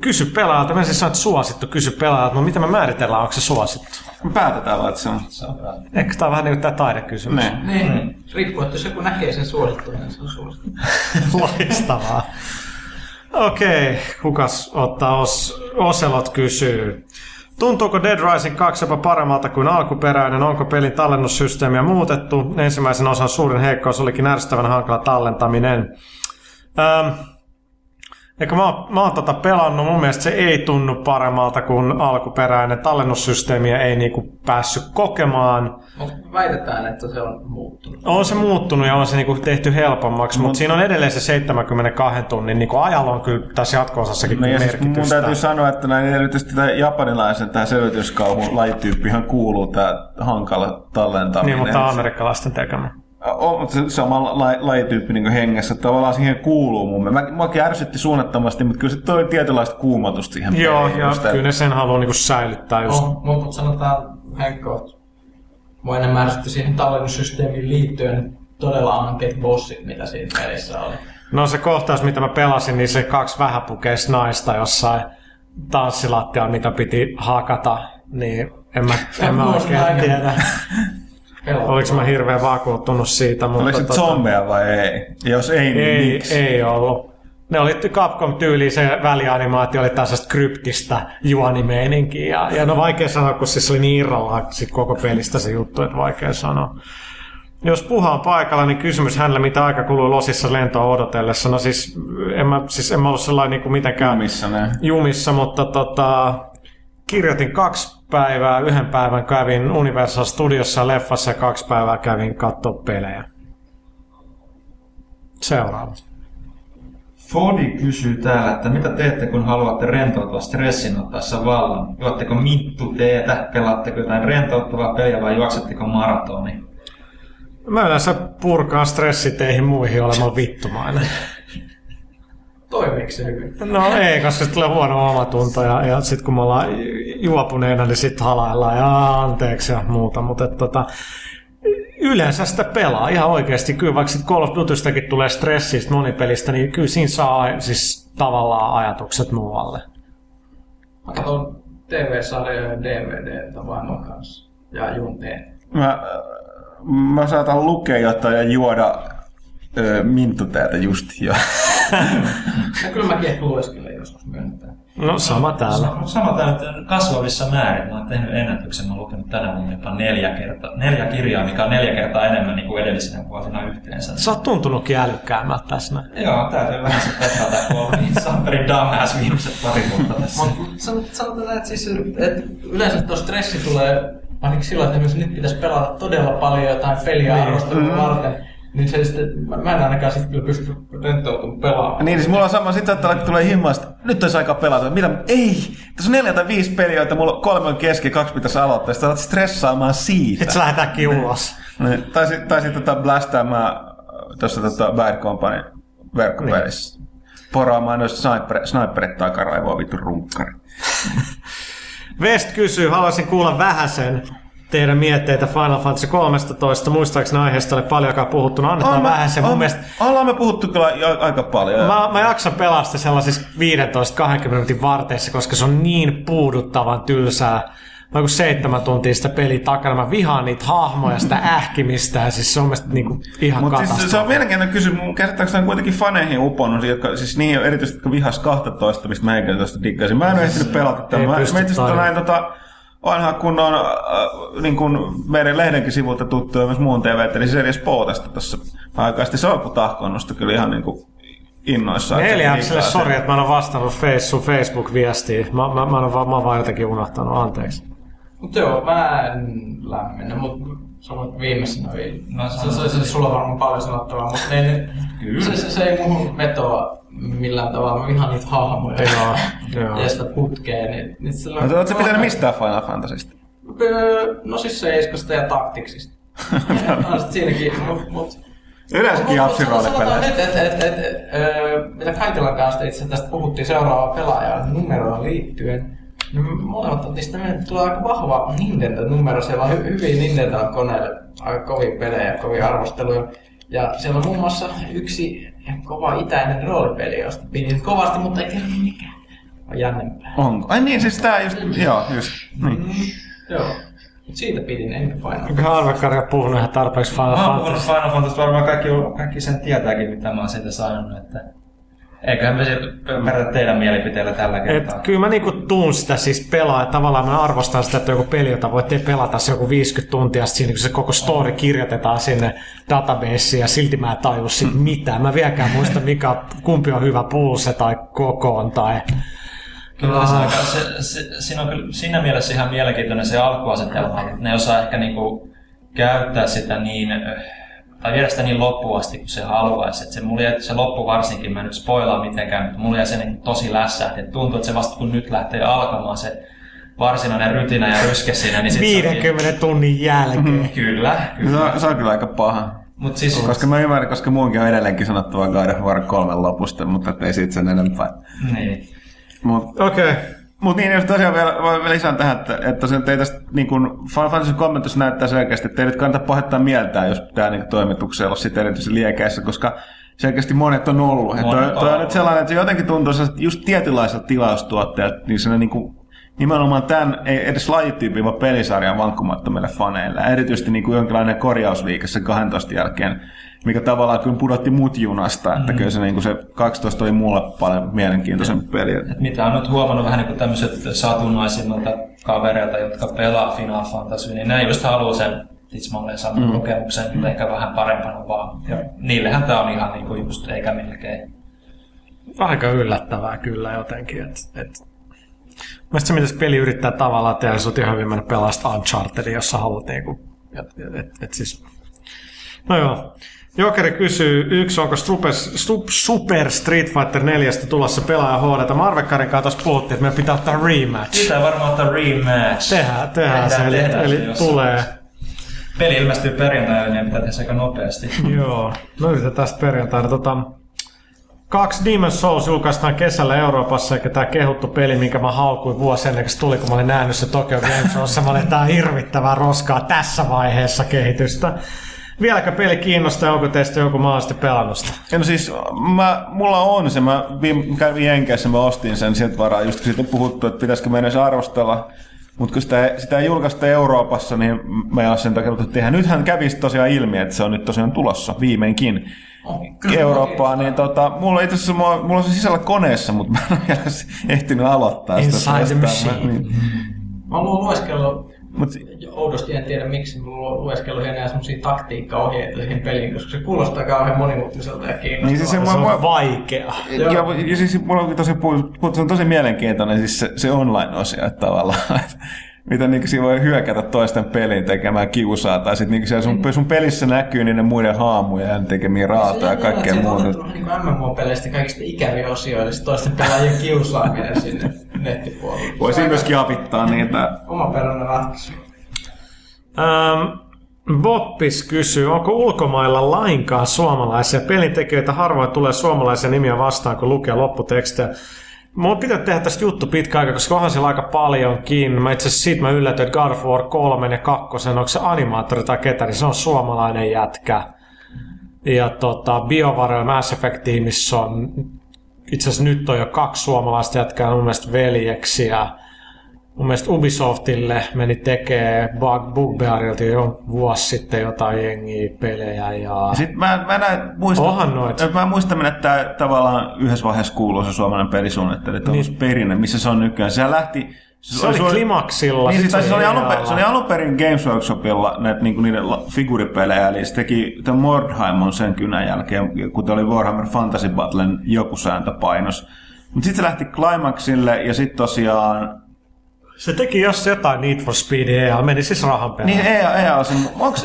kysy pelaajalta. Mä siis sanoin, että suosittu kysy pelaajalta. No mitä me määritellään, onko se suosittu? Me päätetään vaan, että se on. Eikö tää on vähän niin kuin tää taidekysymys? Ne. Niin, riippuu, että jos joku näkee sen suosittuna, niin se on suosittu. <laughs> Loistavaa. Okei, kukas ottaa os, Oselot kysyy. Tuntuuko Dead Rising 2 jopa paremmalta kuin alkuperäinen? Onko pelin tallennussysteemiä muutettu? Ensimmäisen osan suurin heikkous olikin ärsyttävän hankala tallentaminen. Ähm, Eikä mä, oon- mä oon tota pelannut, mun mielestä se ei tunnu paremmalta kuin alkuperäinen. Tallennussysteemiä ei niinku päässyt kokemaan. Mutta väitetään, että se on muuttunut. On se muuttunut ja on se niinku tehty helpommaksi, mutta siinä on edelleen se 72 tunnin niinku ajalla on kyllä tässä jatko-osassakin No ja siis mun merkitystä. täytyy sanoa, että näin erityisesti tämä japanilaisen tähän selvityskauhun lajityyppihan kuuluu tämä hankala tallentaminen. Niin, mutta amerikkalaisten tekemä. On se sama la, lajityyppi niin ihengessä. Tavallaan siihen kuuluu mun mielestä. Mä, mäkin ärsytti suunnattomasti, mutta kyllä se toi tietynlaista kuumatusta siihen Joo, ja kyllä ne sen haluaa niinku säilyttää just. Oh, mutta sanotaan Henkko, mua enemmän ärsytti siihen tallennussysteemiin liittyen todella ankeet bossit, mitä siinä pelissä oli. No se kohtaus, mitä mä pelasin, niin se kaksi vähäpukeista naista jossain tanssilattialla, mitä piti hakata, niin en mä, en mä oikein tiedä. <laughs> Pelottavaa. Oliko mä hirveän vakuuttunut siitä, mutta Oliko se zombeja vai ei? Jos ei, niin ei, miksi? ei ollut. Ne oli Capcom-tyyli, se välianimaatio oli tällaisesta kryptistä juonimeininkiä. Ja, ja no vaikea sanoa, kun siis oli niin irrallaan sit koko pelistä se juttu, että vaikea sanoa. Jos Puha on paikalla, niin kysymys hänelle, mitä aika kuluu losissa lentoa odotellessa. No siis en mä, siis en mä ollut sellainen niin kuin mitenkään Missä ne? jumissa, mutta tota, kirjoitin kaksi päivää, yhden päivän kävin Universal Studiossa leffassa ja kaksi päivää kävin katsoa pelejä. Seuraava. Fodi kysyy täällä, että mitä teette, kun haluatte rentoutua stressin ottaessa vallan? Juotteko minttu teetä, pelaatteko jotain rentouttavaa peliä vai juoksetteko maratoni? Mä yleensä purkaan stressiteihin muihin olemaan vittumainen. Toimiiko se hyvin? No ei, koska sitten tulee huono omatunto ja, ja sitten kun me ollaan juopuneena, niin sitten halaillaan ja anteeksi ja muuta. Mutta et, tota, yleensä sitä pelaa ihan oikeasti. Kyllä vaikka sit Call of Dutystäkin tulee stressistä monipelistä, niin kyllä siinä saa siis tavallaan ajatukset muualle. Mä katson TV-sarjoja ja DVDtä vaimon kanssa. Ja junteen. Mä, mä saatan lukea jotain ja juoda ö, mintuteetä just jo. Ja <laughs> kyllä mäkin ehkä lueskelen joskus myönnetään. No sama täällä. Sanotaan, että kasvavissa määrin. Mä oon tehnyt ennätyksen. Mä oon lukenut tänä vuonna jopa neljä, kertaa, neljä kirjaa, mikä on neljä kertaa enemmän niin kuin edellisenä vuosina yhteensä. Sä oot tuntunutkin älykkäämmältä tässä näin. Joo, täytyy vähän se petrata, kun on niin <laughs> Samperin dumbass viimeiset pari vuotta tässä. Mutta sanotaan, että, siis, että yleensä tuo stressi tulee ainakin silloin, että jos nyt pitäisi pelata todella paljon jotain peliä Niin. arvostelua Mm. varten, niin se sitten, mä mä en ainakaan sitten kyllä pysty rentoutumaan pelaamaan. niin, siis mulla on sama, sit saattaa kun tulee himmasta, nyt olisi aika pelata. Mitä? Ei! Tässä on neljä tai viisi peliä, joita mulla on kolme on kesken, kaksi pitäisi aloittaa. Sitten alat stressaamaan siitä. Et sä lähdetäänkin ulos. Niin, tai sitten tai sit, tota, blästäämään tuossa tota Bad Company verkkopelissä. Poraamaan noista sniper, sniperit takaraivoa vittu runkkari. West kysyy, haluaisin kuulla vähäsen teidän mietteitä Final Fantasy 13. Muistaakseni aiheesta oli paljonkaan puhuttu. No annetaan vähäsen. Mun mielestä Ollaan me puhuttu kyllä jo- aika paljon. Mä, mä jaksan pelastaa sellaisissa 15-20 minuutin varteissa, koska se on niin puuduttavan tylsää. Mä kun seitsemän tuntia sitä peliä takana, mä vihaan niitä hahmoja, sitä <laughs> ähkimistä, ja siis se on mielestäni niinku ihan Mutta siis se on mielenkiintoinen kysymys. Mun käsittääkseni on kuitenkin faneihin uponnut, jotka, siis niin erityisesti jotka vihas 12, mistä mä henkilökohtaisesti diggasin. Mä en ole ehtinyt pelata tätä. Mä, mä näin tota, vanha kunnon, äh, niin kuin meidän lehdenkin sivulta tuttu ja myös muun TV, eli Series Spootasta tässä aikaa. Sitten se on kun tahkonnosta kyllä ihan niin kuin innoissaan. diggaa sori, että mä en ole vastannut face, sun Facebook-viestiin. Mä, mä, mä, oon vaan, mä oon vaan jotenkin unohtanut, anteeksi. Mutta joo, mä en lämmennyt, mutta sanoit viimeisenä vielä. No, se, se, se, sulla on varmaan paljon sanottavaa, mutta ne, se, se, se, ei muuhun vetoa millään tavalla. Mä vihaan niitä hahmoja Joo, joo. <laughs> ja sitä putkea. Niin, niin sillä Mutta ootko sä pitänyt mistään Final Fantasysta? Öö, No siis seiskasta ja taktiksista. <laughs> on sit siinäkin, mut, mut Yleensäkin Mut- mut Japsin sanotaan roolipelejä. nyt, että et, et, et, öö, mitä Kaitilan kanssa itse tästä puhuttiin seuraavaa pelaajaa numeroon liittyen, mieltä, että tulee aika vahva Nintendo-numero. Siellä on hy- hyviä Nintendo-koneille aika kovia pelejä ja kovia arvosteluja. Ja siellä on muun muassa yksi kova itäinen roolipeli, josta pidin kovasti, mutta ei kerro mikään. On jännempää. Onko? Ai niin, siis tää just, joo, just. Niin. Joo. Mut siitä pidin, enkä Final. Onko Arvekari on puhunut ihan tarpeeksi Final Mä oon puhunut Fantasy? Final Fantasy, varmaan kaikki, kaikki sen tietääkin, mitä mä oon siitä sanonut, että Eiköhän me pärjätä teidän mielipiteillä tällä Et kertaa. kyllä mä niinku tuun sitä siis pelaa, että tavallaan mä arvostan sitä, että joku peli, jota voitte pelata se joku 50 tuntia, sitten siinä kun se koko story kirjoitetaan sinne databaseen ja silti mä en taju siitä mitään. Mä vieläkään muista, mikä, kumpi on hyvä pulse tai kokoon tai... Kyllä se, aika, se, se, siinä on kyllä siinä mielessä ihan mielenkiintoinen se alkuasetelma. että Ne osaa ehkä niinku käyttää sitä niin, tai viedä sitä niin loppuun asti kuin se haluaisi. Et se, mulla jäi, se loppu varsinkin, mä en nyt spoilaa mitenkään, mutta mulla jäi se niin tosi lässähti. Et tuntuu, että se vasta kun nyt lähtee alkamaan se varsinainen rytinä ja ryske siinä, niin sit se onkin- 50 tunnin jälkeen. <laughs> Kyllä, Se kyllä. on, se on kyllä aika paha. Mut siis, Koska mä ymmärrän, koska muunkin on edelleenkin sanottava God of War 3 lopusta, mutta ei siitä sen enempää. niin. Mut, Okei. Okay. Mutta niin, jos tosiaan vielä, vielä lisään tähän, että, että tosiaan teitä niin kun Final Fantasy kommentus näyttää selkeästi, että ei nyt kannata pahoittaa mieltään, jos tämä niin toimituksella on sitten erityisen liekäissä, koska selkeästi monet on ollut. Että Monet toi, toi on nyt sellainen, että se jotenkin tuntuu sellaiselta just tietynlaiselta tilaustuotteelta, niin se niin kuin, nimenomaan tämän, ei edes lajityypin, vaan pelisarjan vankkumattomille faneille. Erityisesti niin kuin jonkinlainen korjausliike sen 12 jälkeen, mikä tavallaan kyllä pudotti mut junasta, että Mm. kyllä se, niin kuin se 12 oli mulle paljon mielenkiintoisempi peli. Et mitä on nyt huomannut vähän niin kuin tämmöiset satunnaisimmalta kavereilta, jotka pelaa Final Fantasy, niin ne just haluaa sen tismalleen saman mm. kokemuksen, mutta ehkä vähän parempana vaan. Ja niillehän tämä on ihan niin kuin just eikä melkein. Aika yllättävää kyllä jotenkin. Et, et. Mielestäni se, mitä se peli yrittää tavallaan tehdä, se on ihan hyvin mennä pelaa sitä Unchartedia, jos sä haluat niinku, et, et, et siis... No joo. Jokeri kysyy, yksi, onko Super, Sup- Super Street Fighter 4 tulossa pelaaja HD? Marvekkarin kanssa tuossa puhuttiin, että meidän pitää ottaa rematch. Pitää varmaan ottaa rematch. Tehdään, tehdään se, Tehdään, eli, tehdään se eli jossain tulee. Peli ilmestyy perjantaina, niin pitää tehdä se aika nopeasti. <laughs> Joo, yritetään sitten perjantaina. Tota, kaksi Demon's Souls julkaistaan kesällä Euroopassa, eikä tämä kehuttu peli, minkä mä haukuin vuosi ennen kuin se tuli, kun mä olin nähnyt se Tokyo Game Showssa. Mä olin, tää on hirvittävää roskaa tässä vaiheessa kehitystä. Vieläkö peli kiinnostaa, onko teistä joku mahdollisesti pelannut sitä? No siis, mä, mulla on se, mä kävin Jenkeissä, mä ostin sen sieltä varaa, just kun siitä on puhuttu, että pitäisikö meidän se arvostella. Mutta kun sitä, sitä ei julkaista Euroopassa, niin mä en ole sen takia että tehdä. Nythän kävisi tosiaan ilmi, että se on nyt tosiaan tulossa viimeinkin Eurooppaan. Niin tota, mulla on itse asiassa, mulla, mulla on se sisällä koneessa, mutta mä en ole vielä <laughs> ehtinyt aloittaa sitä. Inside the Jostain mä- machine. Niin. Mä oon lueskellut, Mut, oudosti en tiedä miksi, mulla on lueskellut enää semmosia taktiikkaohjeita siihen peliin, koska se kuulostaa kauhean monimuotoiselta ja kiinnostavalta. niin siis se, Se on mua, vaikea. Ja, ja siis mulla on tosi, se on tosi mielenkiintoinen siis se, se online-osio että tavallaan. <laughs> Miten niin siinä voi hyökätä toisten peliin tekemään kiusaa, tai sitten niin siellä sun, sun pelissä näkyy niiden muiden haamuja ja tekemiä raatoja ja kaikkea muuta. Niin MMO-peleistä kaikista ikäviä osioita, eli toisten pelaajien <laughs> kiusaaminen sinne nettipuolelle. Voisi myöskin avittaa niitä. Oma peräinen ratkaisu. Ähm, Boppis kysyy, onko ulkomailla lainkaan suomalaisia pelintekijöitä? Harvoin tulee suomalaisia nimiä vastaan, kun lukee lopputekstejä. Mulla pitää tehdä tästä juttu pitkä aika, koska onhan siellä aika paljonkin. Mä itse asiassa siitä mä yllätyin, että God of War 3 ja 2, onko se animaattori tai ketä, niin se on suomalainen jätkä. Ja tota, BioWare ja Mass Effect-tiimissä on, itse asiassa nyt on jo kaksi suomalaista jätkää, mun mielestä veljeksiä. Mun mielestä Ubisoftille meni tekee Bug, Bugbearilta jo vuosi sitten jotain jengiä pelejä ja... Sitten mä, mä näin, muista, Onhan noit. Mä muistan, että tämä tavallaan yhdessä vaiheessa kuuluu se suomalainen pelisuunnittelu, että niin. perinne, missä se on nykyään. Se lähti... Se oli Klimaksilla. Niin, sit siis, se, oli alun, se oli alun perin Games Workshopilla näitä, niinku, niiden figuripelejä, eli se teki tämän Mordheimon sen kynän jälkeen, kun oli Warhammer Fantasy Battlen joku sääntöpainos. Mutta sitten se lähti Climaxille ja sitten tosiaan... Se teki jos jotain Need for Speed EA, meni siis rahan perään. Niin EA, EA on sen, onko,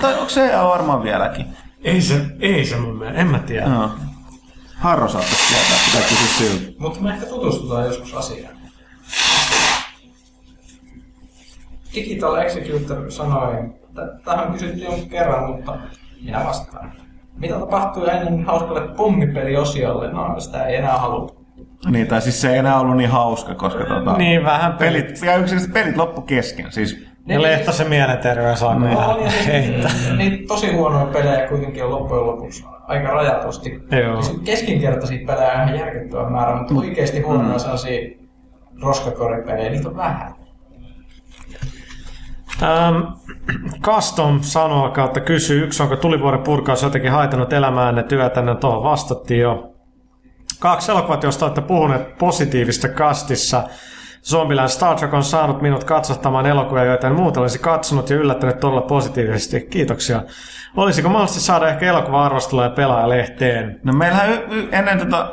tai onko se EA varmaan vieläkin? Ei se, ei se mun mielestä, en mä tiedä. Joo. Harro saattaisi tietää, pitää kysyä siltä. Mutta me ehkä tutustutaan joskus asiaan. Digital Executor sanoi, että tähän kysyttiin jonkun kerran, mutta minä vastaan. Mitä tapahtuu ennen hauskalle pommipeliosiolle? No, sitä ei enää haluta. Niin, tai siis se ei enää ollut niin hauska, koska tota, Niin, vähän pelit. pelit, ja yksinkertaisesti pelit loppu kesken. Siis, Ja Lehtosen mielenterveys on No, vähän oli siis, niin tosi huonoja pelejä kuitenkin on loppujen lopuksi aika rajatusti. Joo. Siis keskinkertaisia pelejä on ihan järkyttävä määrä, mutta oikeasti huonoja Mm. sellaisia roskakoripelejä, niitä on vähän. Ähm, Custom sanoo kautta kysyy, yksi onko tulivuoren purkaus jotenkin haitannut elämäänne työtänne, tuohon vastattiin jo. Kaksi elokuvat, joista olette puhuneet positiivista kastissa. Zombieland Star Trek on saanut minut katsottamaan elokuvia, joita en muuta olisi katsonut ja yllättänyt todella positiivisesti. Kiitoksia. Olisiko mahdollisesti saada ehkä elokuva-arvostelua ja pelaajalehteen? No meillähän y- y- ennen tota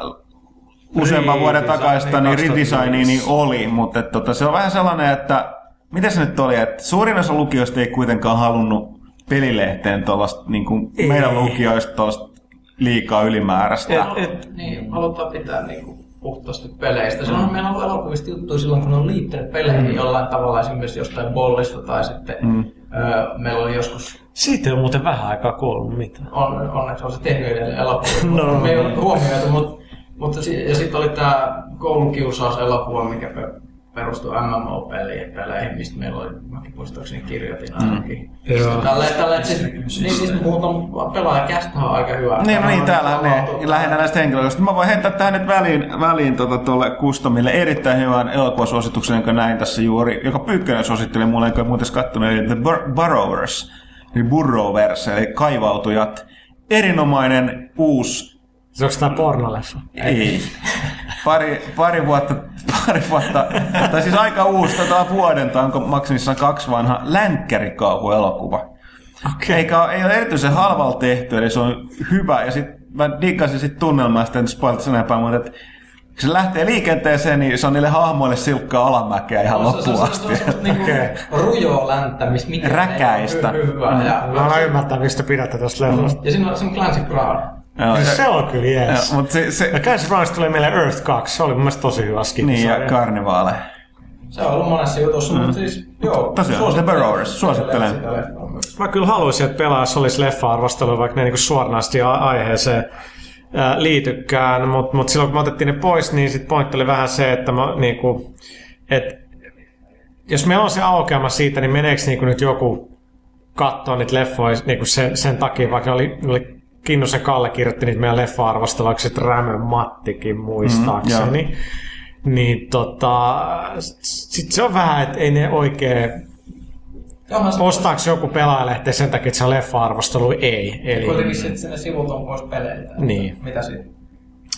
useamman vuoden takaista niin 2005. redesigni niin oli, mutta et, tota, se on vähän sellainen, että miten se nyt oli, että suurin osa lukijoista ei kuitenkaan halunnut pelilehteen tuollaista, niin kuin Ei. meidän lukijoista tuollaista liikaa ylimääräistä. Et, et, Niin, halutaan pitää niinku puhtaasti peleistä. Silloin meillä on ollut elokuvista juttuja silloin, kun ne on liittynyt peleihin mm. jollain tavalla, esimerkiksi jostain bollista tai sitten mm. öö, meillä oli joskus, siitä ei ole muuten vähän aikaa kuullut mitään. on, onneksi on se tehnyt edelleen elokuvia, <laughs> No. no. me ei ole huomioitu, mutta, mutta si- ja sitten oli tämä koulukiusauselokuva, mikä pe- perustui MMO-peliin, peleihin, mistä meillä oli, mäkin muistaakseni kirjoitin ainakin. Mm. Joo. Tällä, tällä, siis, niin, siis puhutaan pelaajakästä on aika hyvä. Niin, no niin, täällä ne lähinnä näistä henkilöistä. Mä voin heittää tähän nyt väliin, väliin tota, tuolle Kustomille erittäin hyvän elokuvasuosituksen, jonka näin tässä juuri, joka Pyykkönen suositteli mulle, enkä muuten kattonut, eli The Bur- Burrowers, eli Burrowers, eli kaivautujat. Erinomainen uusi Se onko tämä pornoleffa? ei. Pari, pari vuotta, pari vuotta, tai siis aika uusi, tota vuoden, tai onko maksimissaan kaksi vanha, länkkärikauhuelokuva. Okay. Eikä ole, ei ole erityisen halvalla tehty, eli se on hyvä. Ja sitten mä diggasin sit tunnelmaa, en spoilata sen enempää, mutta että kun se lähtee liikenteeseen, niin se on niille hahmoille silkkaa alamäkeä ihan Se- se- loppuun se- asti. Se on niinku Okei. rujoa länttä, mistä mikään Räkäistä. ei ole hy- hyvää. Ja, Mä olen ymmärtää, mistä pidätte tästä leffasta. ja siinä on, siinä on Clancy Brown. Joo, Mm. Se on kyllä jees. mutta se, se, Ja Clancy Brownista tuli meille Earth 2. Se oli mun mielestä tosi hyvä skippi. niin, ja karnevaale. Se on ollut monessa jutussa, mutta siis joo. Mm. Tosiaan, suosittelen- The Burrowers, suosittelen. Mä kyllä haluaisin, että pelaajassa olisi leffa-arvostelu, vaikka ne ei niinku suoranaisesti aiheeseen ää, liitykään, mutta mut silloin kun me otettiin ne pois, niin sit pointti oli vähän se, että mä, niinku, et, jos meillä on se aukeama siitä, niin meneekö niinku nyt joku katsoa niitä leffoja niinku sen, sen takia, vaikka ne oli, ne oli Kinnusen Kalle kirjoitti niitä meidän leffa-arvosteluksi, että Rämön Mattikin muistaakseni. Mm, niin tota, sit se on vähän, että ei ne oikein Ostaako joku pelaajalehti sen takia, että se on leffa-arvostelu? Ei. Eli, kuitenkin sitten sinne sivut on pois peleiltä. Niin. Mitä siitä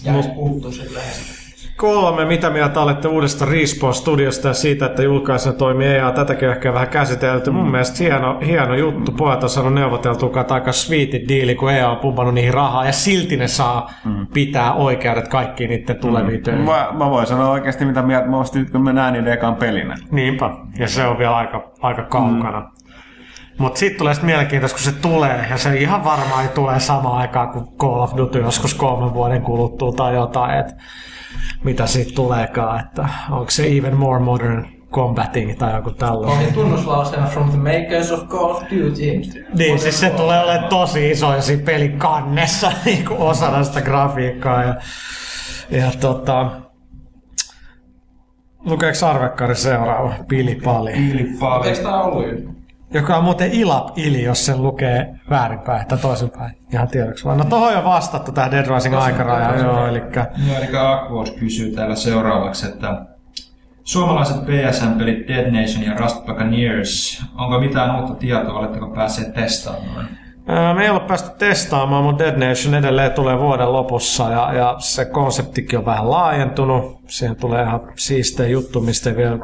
jäisi puhuttu sitten lehdestä. Kolme, mitä mieltä olette uudesta Respawn-studiosta ja siitä, että julkaisija toimii EA, tätäkin ehkä vähän käsitelty. Mun mielestä hieno, hieno juttu. Pojat on saanut neuvoteltua että aika sweetit diili, kun EA on pumpannut niihin rahaa ja silti ne saa pitää oikeudet kaikkiin niiden tuleviin töihin. Mä, mä voin sanoa oikeasti mitä mieltä mä ostin, kun mä näen niiden ekan pelinä. Niinpä. Ja se on vielä aika, aika kaukana. Mm. Mutta sitten tulee sitten mielenkiintoista, kun se tulee, ja se ihan varmaan ei tule samaan aikaan kuin Call of Duty joskus kolmen vuoden kuluttua tai jotain, että mitä siitä tuleekaan, että onko se even more modern combating tai joku tällainen. Oli tunnuslauseena from the makers of Call of Duty. Niin, siis se tulee olemaan tosi iso ja siinä pelin kannessa <laughs> niin kuin osana sitä grafiikkaa. Ja, ja tota, lukeeko Arvekkari seuraava? Pili Pali. Eikö tää ollut jo? Joka on muuten ilap ili, jos sen lukee väärinpäin tai toisinpäin. Ihan tiedoksi vaan. No tohon jo vastattu tähän Dead Rising aikaraja, joo, eli Joo, eli Aquos kysyy täällä seuraavaksi, että suomalaiset PSN-pelit Dead Nation ja Rust Buccaneers, onko mitään uutta tietoa, oletteko päässeet testaamaan? Me ei ole päästy testaamaan, mutta Dead Nation edelleen tulee vuoden lopussa ja, ja se konseptikin on vähän laajentunut. Siihen tulee ihan siistejä juttu, mistä ei vielä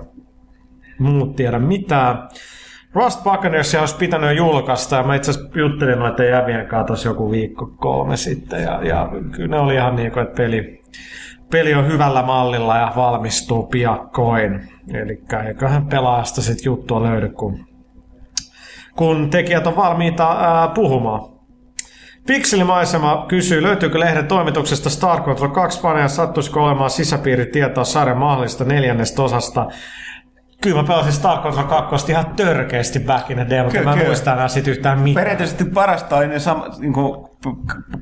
muut tiedä mitään. Rust Buccaneers olisi pitänyt julkaista ja mä itse asiassa juttelin noiden jävien kanssa joku viikko kolme sitten ja, ja kyllä ne oli ihan niin kuin, että peli, peli on hyvällä mallilla ja valmistuu piakkoin. Eli eiköhän pelaajasta sitten juttua löydy, kun kun tekijät on valmiita ää, puhumaan. Pikselimaisema kysyy, löytyykö lehden toimituksesta Star Control 2 faneja, sattuisiko olemaan sisäpiiritietoa sarjan mahdollisesta neljännestä osasta. Kyllä mä pelasin Star Control 2 ihan törkeästi back in the day, mutta Kyllä, mä en kyllä. muista enää sit yhtään mitään. Periaatteessa parasta oli ne sama, niin kuin,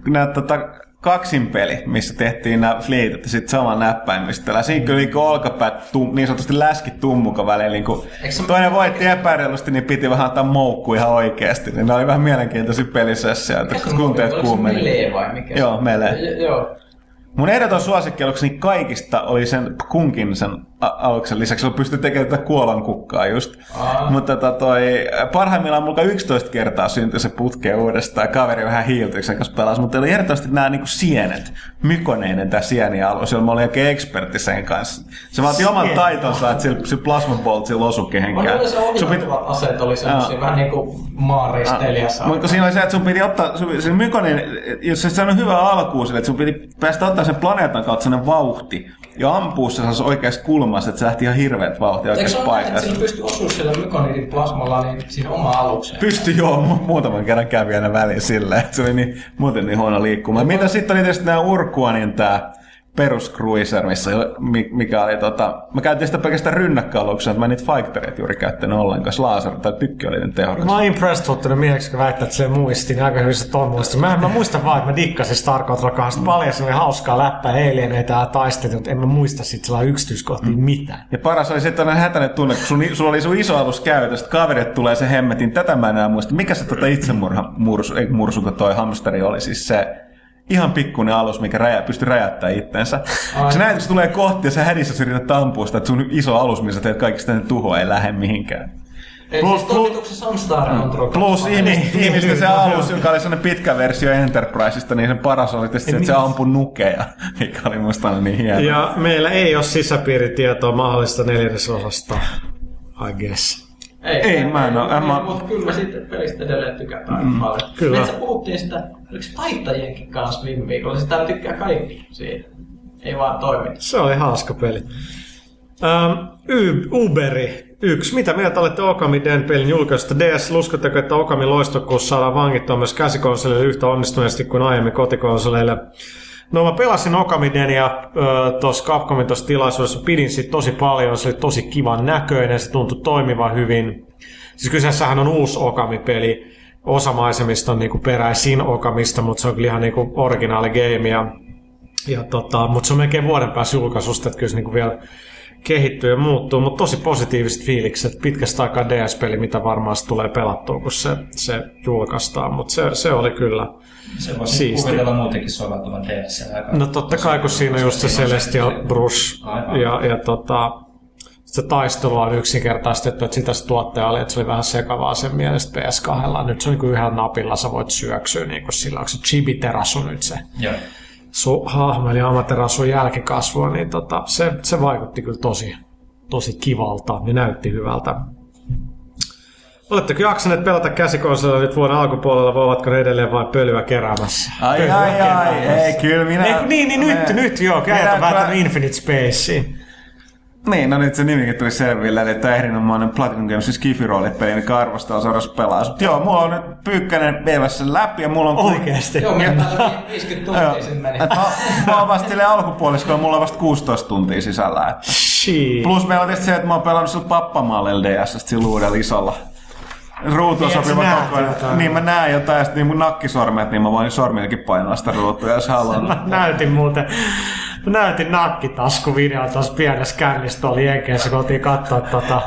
nämä tota, kaksin peli, missä tehtiin nämä fliitit ja sitten sama näppäimistöllä. Siinä kyllä niin olkapäät tum, niin sanotusti läskit tummuka välillä. Niin se- toinen voitti epäreilusti, niin piti vähän antaa moukku ihan oikeasti. Niin ne oli vähän mielenkiintoisia se kun tunteet kuumeni. Melee vai mikä? se- Joo, Melee. Joo. Mun ehdoton suosikki aluksi niin kaikista oli sen kunkin sen aluksen lisäksi. Sillä pystyy tekemään tätä kuolan kukkaa just. Mutta tota, toi, parhaimmillaan mulla 11 kertaa syntyi se putke uudestaan. Kaveri vähän hiiltyksen kanssa pelasi, mutta oli erityisesti nämä niinku sienet. Mykoneinen tämä sienialus, jolla mä olin oikein ekspertti sen kanssa. Se vaati oman Sieni. taitonsa, että sillä, sillä plasma bolt sillä osui On kehenkään. yleensä Sun piti- ohjattavat aseet oli semmosia vähän niinku maanristeilijässä. mutta siinä oli se, että sun piti ottaa, sun, sen Mykonin, jos se sanoi hyvä alkuun sille, että sun piti päästä ottaa sen planeetan kautta sellainen vauhti ja ampua se oikeassa kulmassa, että se lähti ihan hirveät vauhtia Eikö se oikeassa paikassa. sillä pystyy osumaan sillä mykonidin plasmalla niin siihen omaan alukseen? Pystyi joo, mu- muutaman kerran kävi aina väliin silleen, että se oli niin, muuten niin huono liikkumaan. Mitä sitten oli tietysti nämä Urkuanin tämä peruscruiser, missä, mi- mikä oli tota, mä käytin sitä pelkästään rynnäkkäaluksena, että mä en niitä fightereita juuri käyttänyt ollenkaan, se laser tai tykki oli niin tehokas. Mä oon impressed mieheksi, kun väittää, että se muisti, niin aika hyvin se ton muisti. Mä, mä muistan vaan, että mä dikkasin Star Control 2 paljon, se oli hauskaa läppää alieneita ja taistelua, mutta en mä muista sit sellainen yksityiskohtia mitään. Ja paras oli se, että hätäinen tunne, kun sun, sulla oli sun iso alus käytössä, että kaverit tulee se hemmetin, tätä mä enää muista. Mikä se tota itsemurha mursu, ei mursu, kun toi hamsteri oli siis se ihan pikkuinen alus, mikä räjä, pystyi räjättämään itsensä. Se näet, kun se tulee kohti ja sä hädissä sä yrität ampua sitä, että sun iso alus, missä teet kaikista ennen tuhoa, ei lähde mihinkään. Eli Plus- siis toimituksessa on Star Control. Plus ihmistä, Niin, ihmistä se <laughs> joo. alus, joka oli sellainen pitkä versio Enterpriseista, niin sen paras oli tietysti se, että se ampui nukeja, mikä oli musta niin hieno. Ja meillä ei ole sisäpiiritietoa mahdollista neljännesosasta, I guess. Ei, mä en oo- mä- Mutta kyllä mä sitten pelistä edelleen tykätään mm, paljon. kyllä. Metsä puhuttiin sitä, oliko se taittajienkin kanssa viime viikolla? Sitä tykkää kaikki siitä. Ei vaan toimi. Se oli hauska peli. Y- Uberi. Yksi. Mitä mieltä olette Okami Den pelin julkaisusta? DS, uskotteko, että Okami loistokkuus saadaan vangittua myös käsikonsoleille yhtä onnistuneesti kuin aiemmin kotikonsoleille? No mä pelasin Okami Denia tuossa Capcomin tuossa tilaisuudessa, pidin siitä tosi paljon, se oli tosi kivan näköinen, se tuntui toimivan hyvin. Siis kyseessähän on uusi Okami-peli, osa maisemista on niinku peräisin Okamista, mutta se on kyllä ihan niinku originaali game ja ja tota, mutta se on melkein vuoden päässä julkaisusta, että kyllä se niinku vielä kehittyy ja muuttuu, mutta tosi positiiviset fiilikset. Pitkästä aikaa DS-peli, mitä varmaan tulee pelattua, kun se, se julkaistaan, mutta se, se oli kyllä. Se voisi Siisti. kuvitella muutenkin soveltuvan aika- No totta kai, kun siinä on just se Celestial Brush ja, ja tota, se taistelu on yksinkertaistettu, että sitä se tuottaja oli, että se oli vähän sekavaa sen mielestä PS2. Nyt se on niin yhdellä napilla, sä voit syöksyä niin kuin sillä, onko se Chibiterasu nyt se Joo. su, hahmo, eli Amaterasun jälkikasvua, niin tota, se, se vaikutti kyllä tosi, tosi kivalta ja näytti hyvältä. Oletteko jaksaneet pelata käsikonsolilla nyt vuoden alkupuolella, vai ovatko ne edelleen vain pölyä keräämässä? Ai Pölyä ai ai, keräämässä. ei kyllä minä... Ei, niin, niin nyt, minä- nyt joo, käytä vähän Infinite Spaceen. Niin, no nyt se nimikin tuli selville, eli tämä erinomainen Platinum Games siis Skifi-roolipeli, mikä arvostaa seurassa pelaa. Mut joo, mulla on nyt Pyykkänen vievässä läpi ja mulla on... Oikeesti. Joo, me täällä 50 Joo. tuntia sen meni. Mä, mä oon vasta alkupuoliskolla, mulla on vasta 16 tuntia sisällä. Että. Shit. Plus meillä on tietysti se, että mä oon pelannut sillä pappamallilla DS, sillä uudella isolla. Ruutu on Niin, sopiva näet koko ajan. jotain. Niin mä näen jotain, ja sitten niin mun nakkisormet, niin mä voin sormillakin painaa sitä ruutua, jos haluan. Mä näytin muuten, mä näytin nakkitaskuvideon tuossa pienessä kännissä tuolla Jenkeissä, kun oltiin katsoa tota...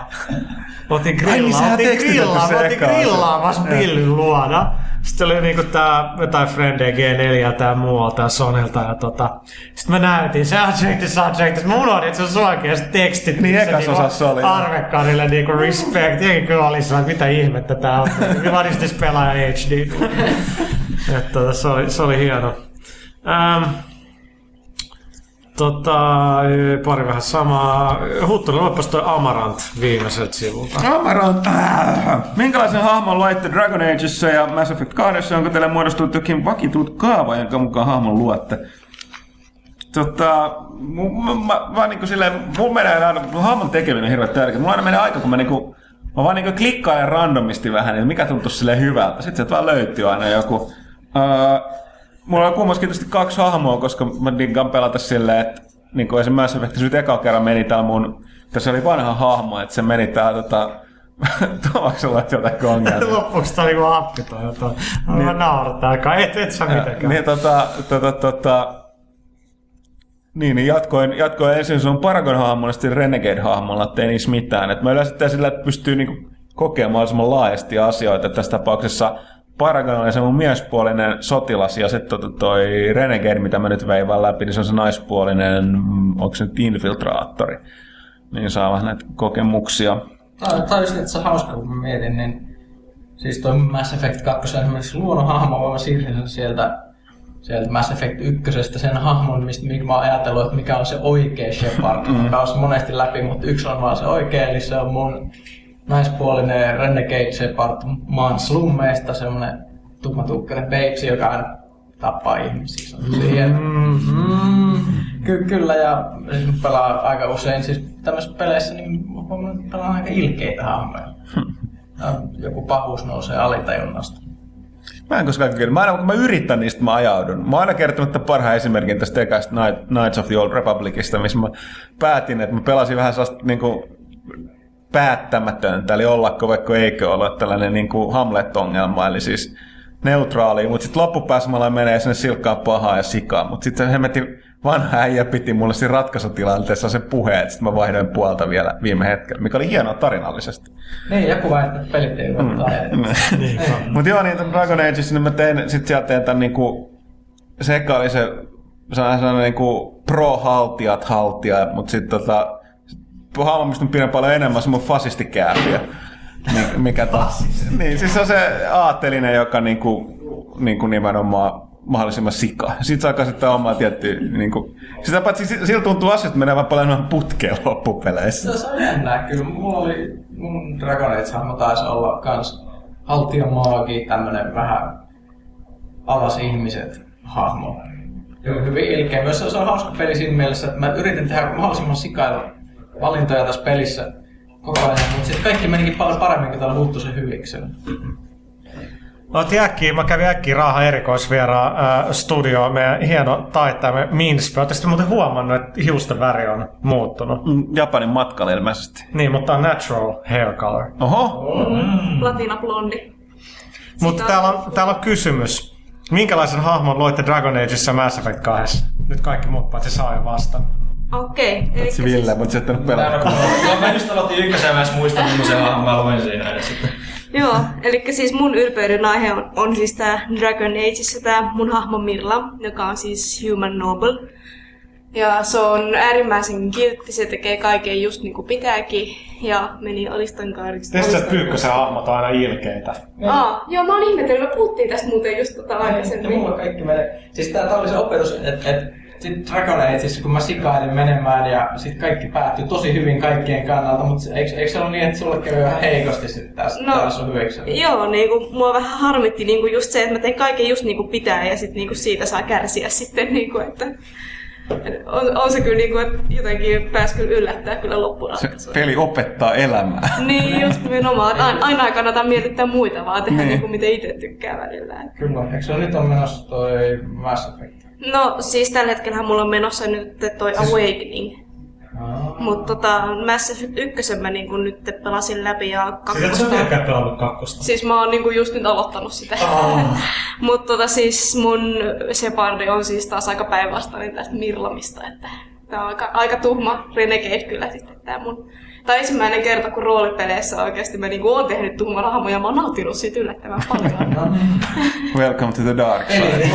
Oltiin niin, grillaa, oltiin grillaa, oltiin grillaamassa pillyn luona. Sitten oli niinku tää jotain Friendly G4 ja tää muualta Sonelta ja tota... Sitten mä näytin subject, subject, mä unohdin, että se on oikeasti tekstit. Niin, ekas niinku osassa oli. Arvekkarille niinku respect. Jengi kyllä oli että mitä ihmettä tää on. What is this pelaaja HD? <laughs> että tota, se, oli, se oli hieno. Ähm, tota, pari vähän samaa. Huttunen loppas toi Amarant viimeiseltä sivulta. Amarant. Äh. Minkälaisen hahmon loitte Dragon Ageissa ja Mass Effect 2? Onko teille muodostunut jokin vakituut kaava, jonka mukaan hahmon luotte? Tota, mä, mä, mä niinku silleen, mulla menee aina, mun hahmon tekeminen on hirveän tärkeä. Mulla aina menee aika, kun mä niinku, mä vaan niinku klikkailen randomisti vähän, niin mikä tuntuu silleen hyvältä. Sitten sieltä vaan löytyy aina joku. Uh, mulla on kummaskin tietysti kaksi hahmoa, koska mä diggaan pelata silleen, että niin kuin esim. Mass Effect nyt eka kerran meni täällä mun, tässä oli vanha hahmo, että se meni täällä tota, <laughs> Tomaksella jotain ongelmia. <laughs> Loppuksi tää niinku happi toi jotain. Mä naurattaa, kai et, et sä mitenkään. Niin tota, tota, tota, niin, niin jatkoin, jatkoin ensin sun Paragon-hahmolla ja sitten Renegade-hahmolla, ettei niissä mitään. Et mä yleensä teen sillä, että pystyy niinku kokemaan mahdollisimman laajasti asioita. Tässä tapauksessa Paragon oli se mun miespuolinen sotilas ja sitten tota toi Renegade, mitä mä nyt veivaan läpi, niin se on se naispuolinen, mm, onko se nyt infiltraattori. niin saa vähän näitä kokemuksia. Tai, tai just itse hauska, kun mä mietin, niin siis toi Mass Effect 2 esimerkiksi luonnon hahmo, mä siirsin sen sieltä, sieltä Mass Effect 1 sen hahmon, mistä mikä mä oon ajatellut, että mikä on se oikea Shepard. Mm. Mä oon monesti läpi, mutta yksi on vaan se oikea, eli se on mun naispuolinen Renegade Shepard maan slummeista, semmonen tummatukkainen babesi, joka aina tappaa ihmisiä. Se on siihen. Mm, ky- kyllä, ja siis pelaa aika usein siis tämmöisissä peleissä, niin huomannut, että pelaan aika ilkeitä hahmoja. Ja Joku pahuus nousee alitajunnasta. Mä en koskaan kyllä. Mä aina, kun mä yritän niistä, mä ajaudun. Mä oon aina kertonut tämän parhaan esimerkin tästä ekasta Night- Knights of the Old Republicista, missä mä päätin, että mä pelasin vähän sellaista niin kuin, päättämätöntä, eli ollako vaikka eikö olla tällainen niin kuin Hamlet-ongelma, eli siis neutraali, mutta sitten loppupäässä menee sinne silkkaan pahaa ja sikaa, mutta sitten se hemmetti vanha äijä piti mulle siinä ratkaisutilanteessa se puhe, että sitten mä vaihdoin puolta vielä viime hetkellä, mikä oli hienoa tarinallisesti. Niin, joku että pelit ei ole mm. <laughs> Niin, Mutta joo, niin Dragon Ageissa niin mä tein, sit sieltä tein tämän niinku, se eka oli se sellainen, sellainen niinku pro-haltijat haltija, mutta sitten tota, hahmo, mistä mä pidän paljon enemmän, se mun fasistikääpiä. Niin, mikä taas, niin, siis se on se aattelinen, joka niinku, niinku nimenomaan mahdollisimman sika. Sitten saa sitten omaa tiettyä, niinku, sitä paitsi si- sillä tuntuu asiat menevän paljon enemmän putkeen loppupeleissä. Se on jännää kyllä. Mulla oli, mun Dragon Age-hahmo taisi olla kans haltijamaagi, tämmönen vähän alas ihmiset hahmo. Hyvin, ilkeä. Myös se se on hauska peli siinä mielessä, että mä yritin tehdä mahdollisimman sikailla valintoja tässä pelissä koko ajan, mutta sitten kaikki menikin paljon paremmin, kun täällä muuttui se hyviksellä. Otin äkkiä, mä kävin äkkiä Raaha erikoisvieraan äh, studioon, meidän hieno taittajamme Minspe. Oletteko muuten huomannut, että hiusten väri on muuttunut? Mm, Japanin matkalla ilmeisesti. Niin, mutta on natural hair color. Oho, Platina blondi. Mutta täällä on, täällä on kysymys. Minkälaisen hahmon loitte Dragon Ageissa Mass Effect 2? Nyt kaikki muut paitsi saa jo vastaan. Okei, eli se Ville, mutta se et. Joo, mä just aloitin ykkösen ja mä edes muistan, millaisen hahmon mä luen siinä edes sitten. Joo, eli siis mun ylpeyden aihe on, on siis tää Dragon Ageissa tää mun hahmo Mirla, joka on siis Human Noble. Ja se on äärimmäisen kiltti, se tekee kaiken just niin kuin pitääkin. Ja meni alistan kaariksi. Että Pyykkösen hahmot on aina ilkeitä. Aa, joo, mä oon ihmetellyt, me puhuttiin tästä muuten just tota Ja aikaisemmin. mulla kaikki menee. Siis tää, tää oli se opetus, että et, sit Dragon Ageissa, kun mä sikailin menemään ja sit kaikki päättyi tosi hyvin kaikkien kannalta, mutta eikö, eikö se ollut niin, että sulle kävi vähän heikosti sitten tässä, No, sun hyviksellä? Joo, niinku, mua vähän harmitti niinku just se, että mä teen kaiken just niinku pitää ja sit niinku siitä saa kärsiä <laughs> sitten, niinku, että on, on se kyllä niinku, että jotenkin pääsi kyllä yllättää kyllä Se loppuratkaisuun. peli opettaa elämää. <laughs> Niin, just nimenomaan, aina, aina ei kannata mietittää muita, vaan tehdä Niin. niinku, mitä itse tykkää välillä. Kyllä, eikö se nyt on menossa toi Mass Effect? No siis tällä hetkellä mulla on menossa nyt toi Awakening. Mutta tota, Mass Effect 1 mä niinku nyt pelasin läpi ja Siis et kakkosta. sä pelannut kakkosta. Siis mä oon niinku just nyt aloittanut sitä. Oh. <laughs> Mutta tota siis mun Separdi on siis taas aika päinvastainen tästä Mirlamista, että tää on aika, aika tuhma renegade kyllä sitten tää mun... On ensimmäinen kerta, kun roolipeleissä oikeasti mä niinku oon tehnyt tuhman mä oon nauttinut siitä yllättävän paljon. <laughs> Welcome to the dark side. Eli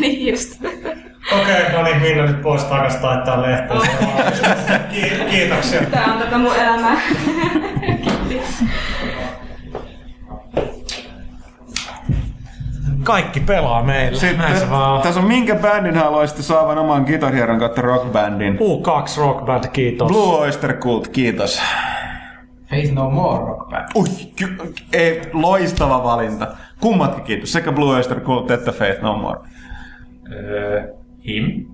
niin just. Okei, okay, no niin, Minna nyt pois takas taittaa. Ki- <laughs> kiitoksia. Tää on tätä mun elämää. Kaikki pelaa meillä. Näin se Sitten, vaan. tässä on minkä bändin haluaisitte saavan oman Guitar Heron kautta rockbändin? U2 Rock Band, kiitos. Blue Oyster Cult, kiitos. Faith No More Rock Band. Ui, ky- ei, loistava valinta. Kummatkin kiitos, sekä Blue Oyster Cult että Faith No More. Öö, him?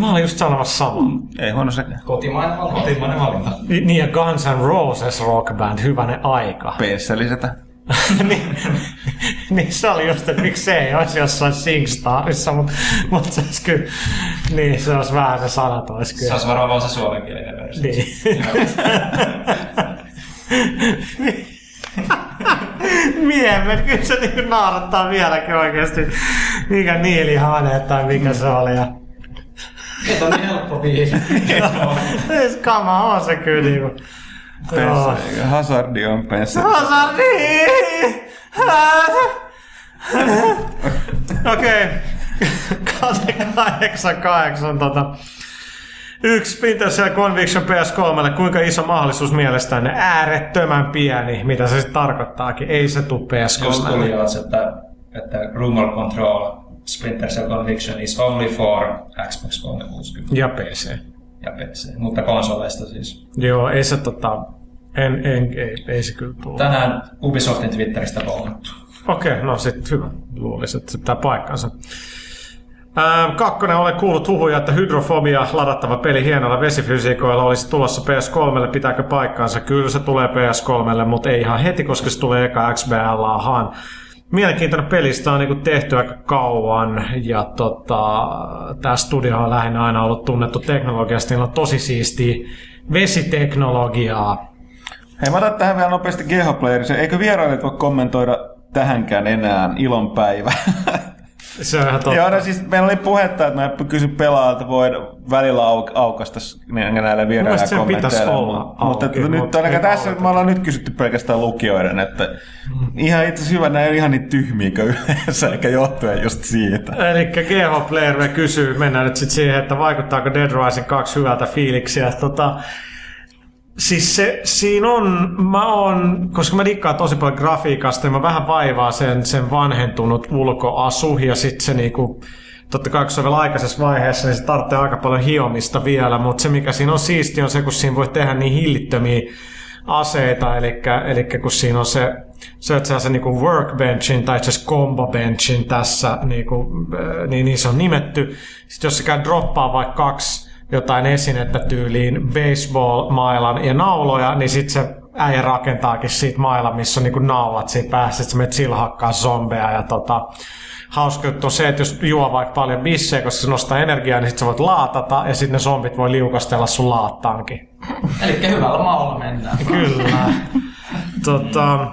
Mä olin just sanomassa samaa. Ei huono sekään. Kotimainen valinta. Kotimainen valinta. Niin ja Guns N' Roses Rock Band, hyvänen aika. Peesselisetä. Niin, niin se oli just, että miksi se ei olisi jossain Singstarissa, mutta mut se olisi kyllä, niin se olisi vähän se sanat olisi Se kyllä. olisi varmaan vaan se suomenkielinen versio. Niin. <laughs> Miehet, kyllä se niinku naurattaa vieläkin oikeasti. Mikä Niili Hane tai mikä se oli. Ja... Se on niin helppo biisi. <laughs> Kama on se kyllä niinku. Pesse- Hazardi on Pesse. Hazardi! Okei. 888 tota. Yksi Splinter Cell Conviction PS3, kuinka iso mahdollisuus mielestänne? Äärettömän pieni, mitä se sitten tarkoittaakin. Ei se Just tuli PS3. jo, että, että Rumor Control Splinter Cell Conviction is only for Xbox 360 Ja PC. Ja PC, mutta konsoleista siis. Joo, ei se tota... En, en, ei, ei se kyllä tule. Tänään Ubisoftin Twitteristä bongattu. Okei, no sitten hyvä. Luulisin, että se pitää paikkansa. Ähm, kakkonen, olen kuullut huhuja, että hydrofobia ladattava peli hienoilla vesifysiikoilla olisi tulossa PS3. Pitääkö paikkaansa? Kyllä se tulee PS3, mutta ei ihan heti, koska se tulee eka XBLAhan. Mielenkiintoinen pelistä on niinku tehty aika kauan ja tota, tämä studio on lähinnä aina ollut tunnettu teknologiasta. Niillä on tosi siistiä vesiteknologiaa. Hei, mä otan tähän vielä nopeasti GH Eikö vierailijat voi kommentoida tähänkään enää ilonpäivä? Se on ihan totta. Joo, no siis meillä oli puhetta, että mä kysyn pelaajalta, välillä au- aukasta sen pitäisi vierailla olla Mutta auki, nyt mutta ainakaan tässä aukata. me ollaan nyt kysytty pelkästään lukijoiden, että ihan itse asiassa hyvä, nämä ei ole ihan niin tyhmiä yleensä, eikä johtuen just siitä. Eli GH Player me kysyy, mennään nyt sitten siihen, että vaikuttaako Dead Rising 2 hyvältä fiiliksiä. Tota, siis se, siinä on, mä oon, koska mä dikkaan tosi paljon grafiikasta, niin mä vähän vaivaa sen, sen vanhentunut ulkoasu ja sitten se niinku, totta kai kun se on vielä aikaisessa vaiheessa, niin se tarvitsee aika paljon hiomista vielä, mutta se mikä siinä on siisti on se, kun siinä voi tehdä niin hillittömiä aseita, eli, eli kun siinä on se, se että se niinku workbenchin tai itse asiassa combo benchin tässä, niinku, äh, niin, niin se on nimetty. Sitten jos se käy droppaa vaikka kaksi jotain esinettä tyyliin baseball-mailan ja nauloja, niin sitten se äijä rakentaakin siitä mailla, missä on niinku naulat siinä päässä, että sä menet sillä hakkaa zombeja ja tota, hauska juttu on se, että jos juo vaikka paljon bissejä, koska se nostaa energiaa, niin sit sä voit laatata ja sitten ne zombit voi liukastella sun laattaankin. Eli hyvällä maalla mennään. Kyllä. tota,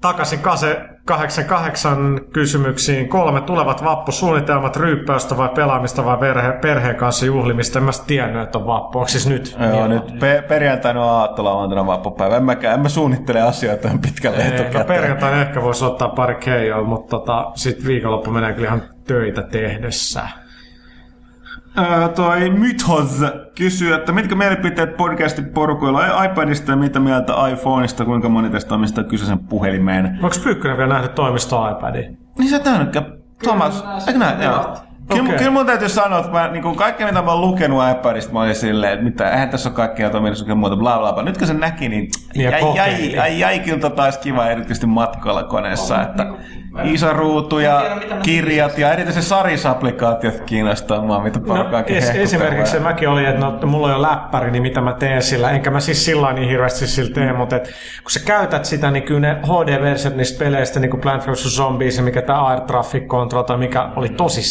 takaisin Kase 88 kysymyksiin. Kolme tulevat vappusuunnitelmat, ryyppäystä vai pelaamista vai perhe, perheen kanssa juhlimista. En mä tiennyt, että on vappu. Onko siis nyt? Joo, nyt pe- perjantaina on aattolauantaina vappupäivä. En mäkään, en mä suunnittele asioita <laughs> pitkälle Ei, no etukäteen. perjantaina ehkä voisi ottaa pari keijoa, mutta tota, sitten viikonloppu menee kyllä ihan töitä tehdessä. Öö, toi Mythos kysyy, että mitkä mielipiteet podcastin porukoilla iPadista ja mitä mieltä iPhoneista, kuinka moni tästä omistaa kyseisen puhelimeen. Onko Pyykkönen vielä nähnyt toimisto iPadin? Niin sä et nähnytkään, Thomas, eikö näin? Joo. Ovat. Kyllä, mun täytyy sanoa, että mä, niin kaikkea mitä mä oon lukenut iPadista, mä olin silleen, että mitä, eihän tässä ole kaikkea toiminnassa muuta, bla bla bla. Nyt kun se näki, niin jäi, jäi, jäi, jäi, kyllä tota olisi kiva erityisesti matkoilla koneessa, On, että en- iso ruutu ja kirjat ja erityisesti sarisapplikaatiot kiinnostaa mua, mitä No, porukaakin es, hehkuttelee. esimerkiksi se mäkin oli, että no, mulla on jo läppäri, niin mitä mä teen sillä. Enkä mä siis sillä niin hirveästi sillä tee, mutta et, kun sä käytät sitä, niin kyllä ne HD-versiot niistä peleistä, niin kuin Plant vs. Zombies ja mikä tämä Air Traffic Control, tai mikä oli tosi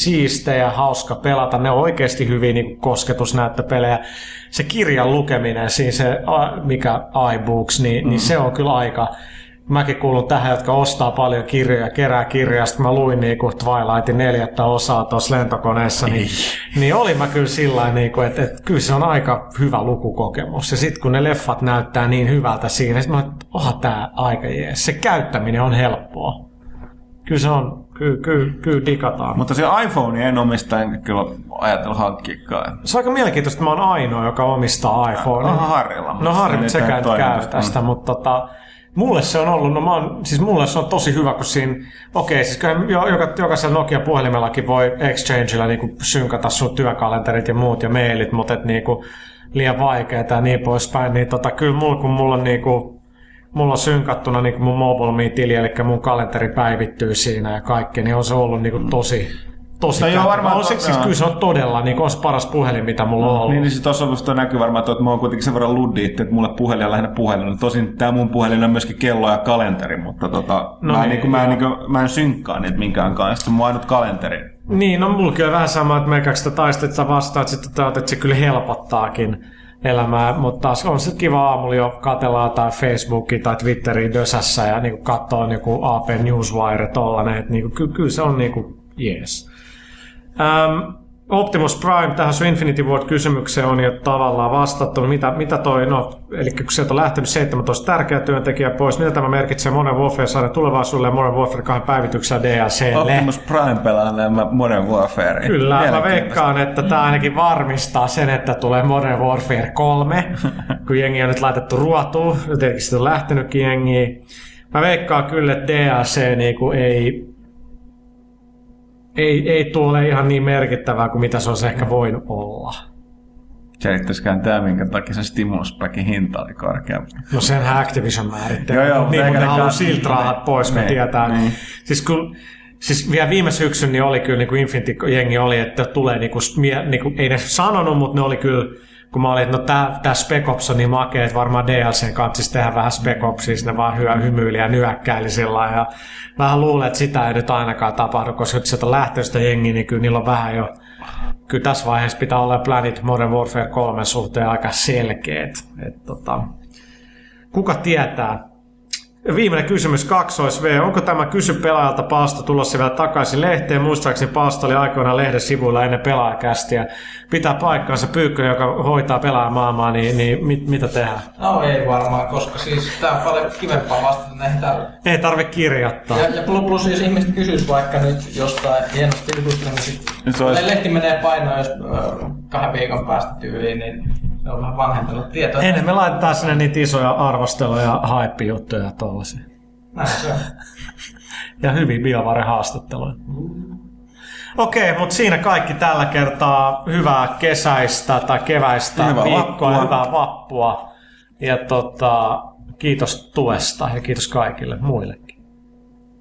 siistejä, hauska pelata, ne on oikeasti hyviä niin kosketusnäyttöpelejä. Se kirjan lukeminen, siinä se, mikä iBooks, niin, mm. niin se on kyllä aika Mäkin kuulun tähän, jotka ostaa paljon kirjoja, kerää kirjoja. Sitten mä luin niinku Twilightin neljättä osaa tuossa lentokoneessa, niin, niin oli mä kyllä sillä niinku, että, että kyllä se on aika hyvä lukukokemus. Ja sitten kun ne leffat näyttää niin hyvältä siinä, sitten mä että oha tää aika jees. Se käyttäminen on helppoa. Kyllä se on, kyllä, kyllä, kyllä digataan. Mutta se iPhone en omista, enkä kyllä ajatella hankkiikaan. Se on aika mielenkiintoista, että mä oon ainoa, joka omistaa iPhone. Onhan Harrilla. No Harri, se sekään nyt nyt käy tästä, mutta tota, mulle se on ollut, no mä oon, siis mulle se on tosi hyvä, kun siinä, okei, siis kyllä jo- joka, jokaisella Nokia-puhelimellakin voi Exchangeilla niinku synkata sun työkalenterit ja muut ja mailit, mutta et niinku liian vaikeaa ja niin poispäin, niin tota, kyllä mulla, kun mulla on niinku, mulla on synkattuna niin mun MobileMe-tili, eli mun kalenteri päivittyy siinä ja kaikki, niin on se ollut niin tosi, tosi No joo, varmaan on se, to- siis kyllä se on todella niin on se paras puhelin, mitä mulla on ollut. Niin, niin siis tuossa on näkyy varmaan, että mä oon kuitenkin sen verran luddi, että mulle puhelin on lähinnä puhelin. Tosin tämä mun puhelin on myöskin kello ja kalenteri, mutta tota, No mä, niin, niin, kuin, mä, niin kuin, mä en synkkaa niitä minkään kanssa. Se on mun ainut kalenteri. Niin, no mulla kyllä vähän sama, että melkein sitä taistelet sitä vastaan, että sitten että se kyllä helpottaakin elämää, mutta taas on se kiva aamulla jo katella tai Facebookia tai Twitteriä dösässä ja niin katsoa niin AP Newswire tollanen, että niin ky- kyllä se on niin jees. Ähm, Optimus Prime tähän sun Infinity Ward-kysymykseen on jo tavallaan vastattu. Mitä, mitä toi, no, eli kun sieltä on lähtenyt 17 tärkeää työntekijää pois, mitä tämä merkitsee Modern Warfare-sarjan tulevaisuudelle ja Modern Warfare 2 päivityksellä DLClle? Optimus Prime pelaa nämä Modern Warfare. Kyllä, mä veikkaan, että tämä ainakin varmistaa sen, että tulee Modern Warfare 3, kun jengi on nyt laitettu ruotuun, jotenkin sitten on lähtenytkin jengiä. Mä veikkaan kyllä, että DLC niinku ei, ei, ei tule ihan niin merkittävää kuin mitä se olisi ehkä voinut olla. Selittäisikään tämä, minkä takia se Stimulus Packin hinta oli korkea. No senhän Activision määrittelee. Joo, joo, niin, mutta ne haluaa siltä ka- rahat pois, kun niin, tietää. niin. Siis kun Siis vielä viime syksyn niin oli kyllä niin kuin Infinity-jengi oli, että tulee niin kuin, niin kuin, ei ne sanonut, mutta ne oli kyllä, kun mä olin, että no tää, tää Spec Ops on niin makea, että varmaan DLCn kanssa tehdään vähän Spec Opsia, siis ne vaan hyö, hymyili ja nyökkäili sillä ja vähän luulen, että sitä ei nyt ainakaan tapahdu, koska nyt sieltä lähtee sitä jengiä, niin kyllä niillä on vähän jo kyllä tässä vaiheessa pitää olla Planet Modern Warfare 3 suhteen aika selkeät. Et, tota, kuka tietää? Viimeinen kysymys, kaksois V. Onko tämä kysy pelaajalta Paasto tulossa vielä takaisin lehteen? Muistaakseni Paasto oli aikoinaan lehden sivuilla ennen pelaajakästiä. Pitää paikkaansa Pyykkönen, joka hoitaa pelaajamaailmaa, niin, niin mit, mitä tehdään? No ei varmaan, koska siis tää on paljon kivempaa vastata näihin täällä. Ei tarvi kirjoittaa. Ja, ja plus, plus jos ihmiset kysyis vaikka nyt jostain hienosta jutusta, niin sit Se olisi- lehti menee painoon, jos kahden viikon päästä tyyliin, niin se on vähän vanhentunut tieto. Ennen me laitetaan sinne niitä isoja arvosteluja ja hype-juttuja ja. Näin se on. ja hyvin BioVare-haastatteluja. Okei, mutta siinä kaikki tällä kertaa. Hyvää kesäistä tai keväistä Hyvää viikkoa, vappua. hyvää vappua. Ja tota, kiitos tuesta ja kiitos kaikille muillekin.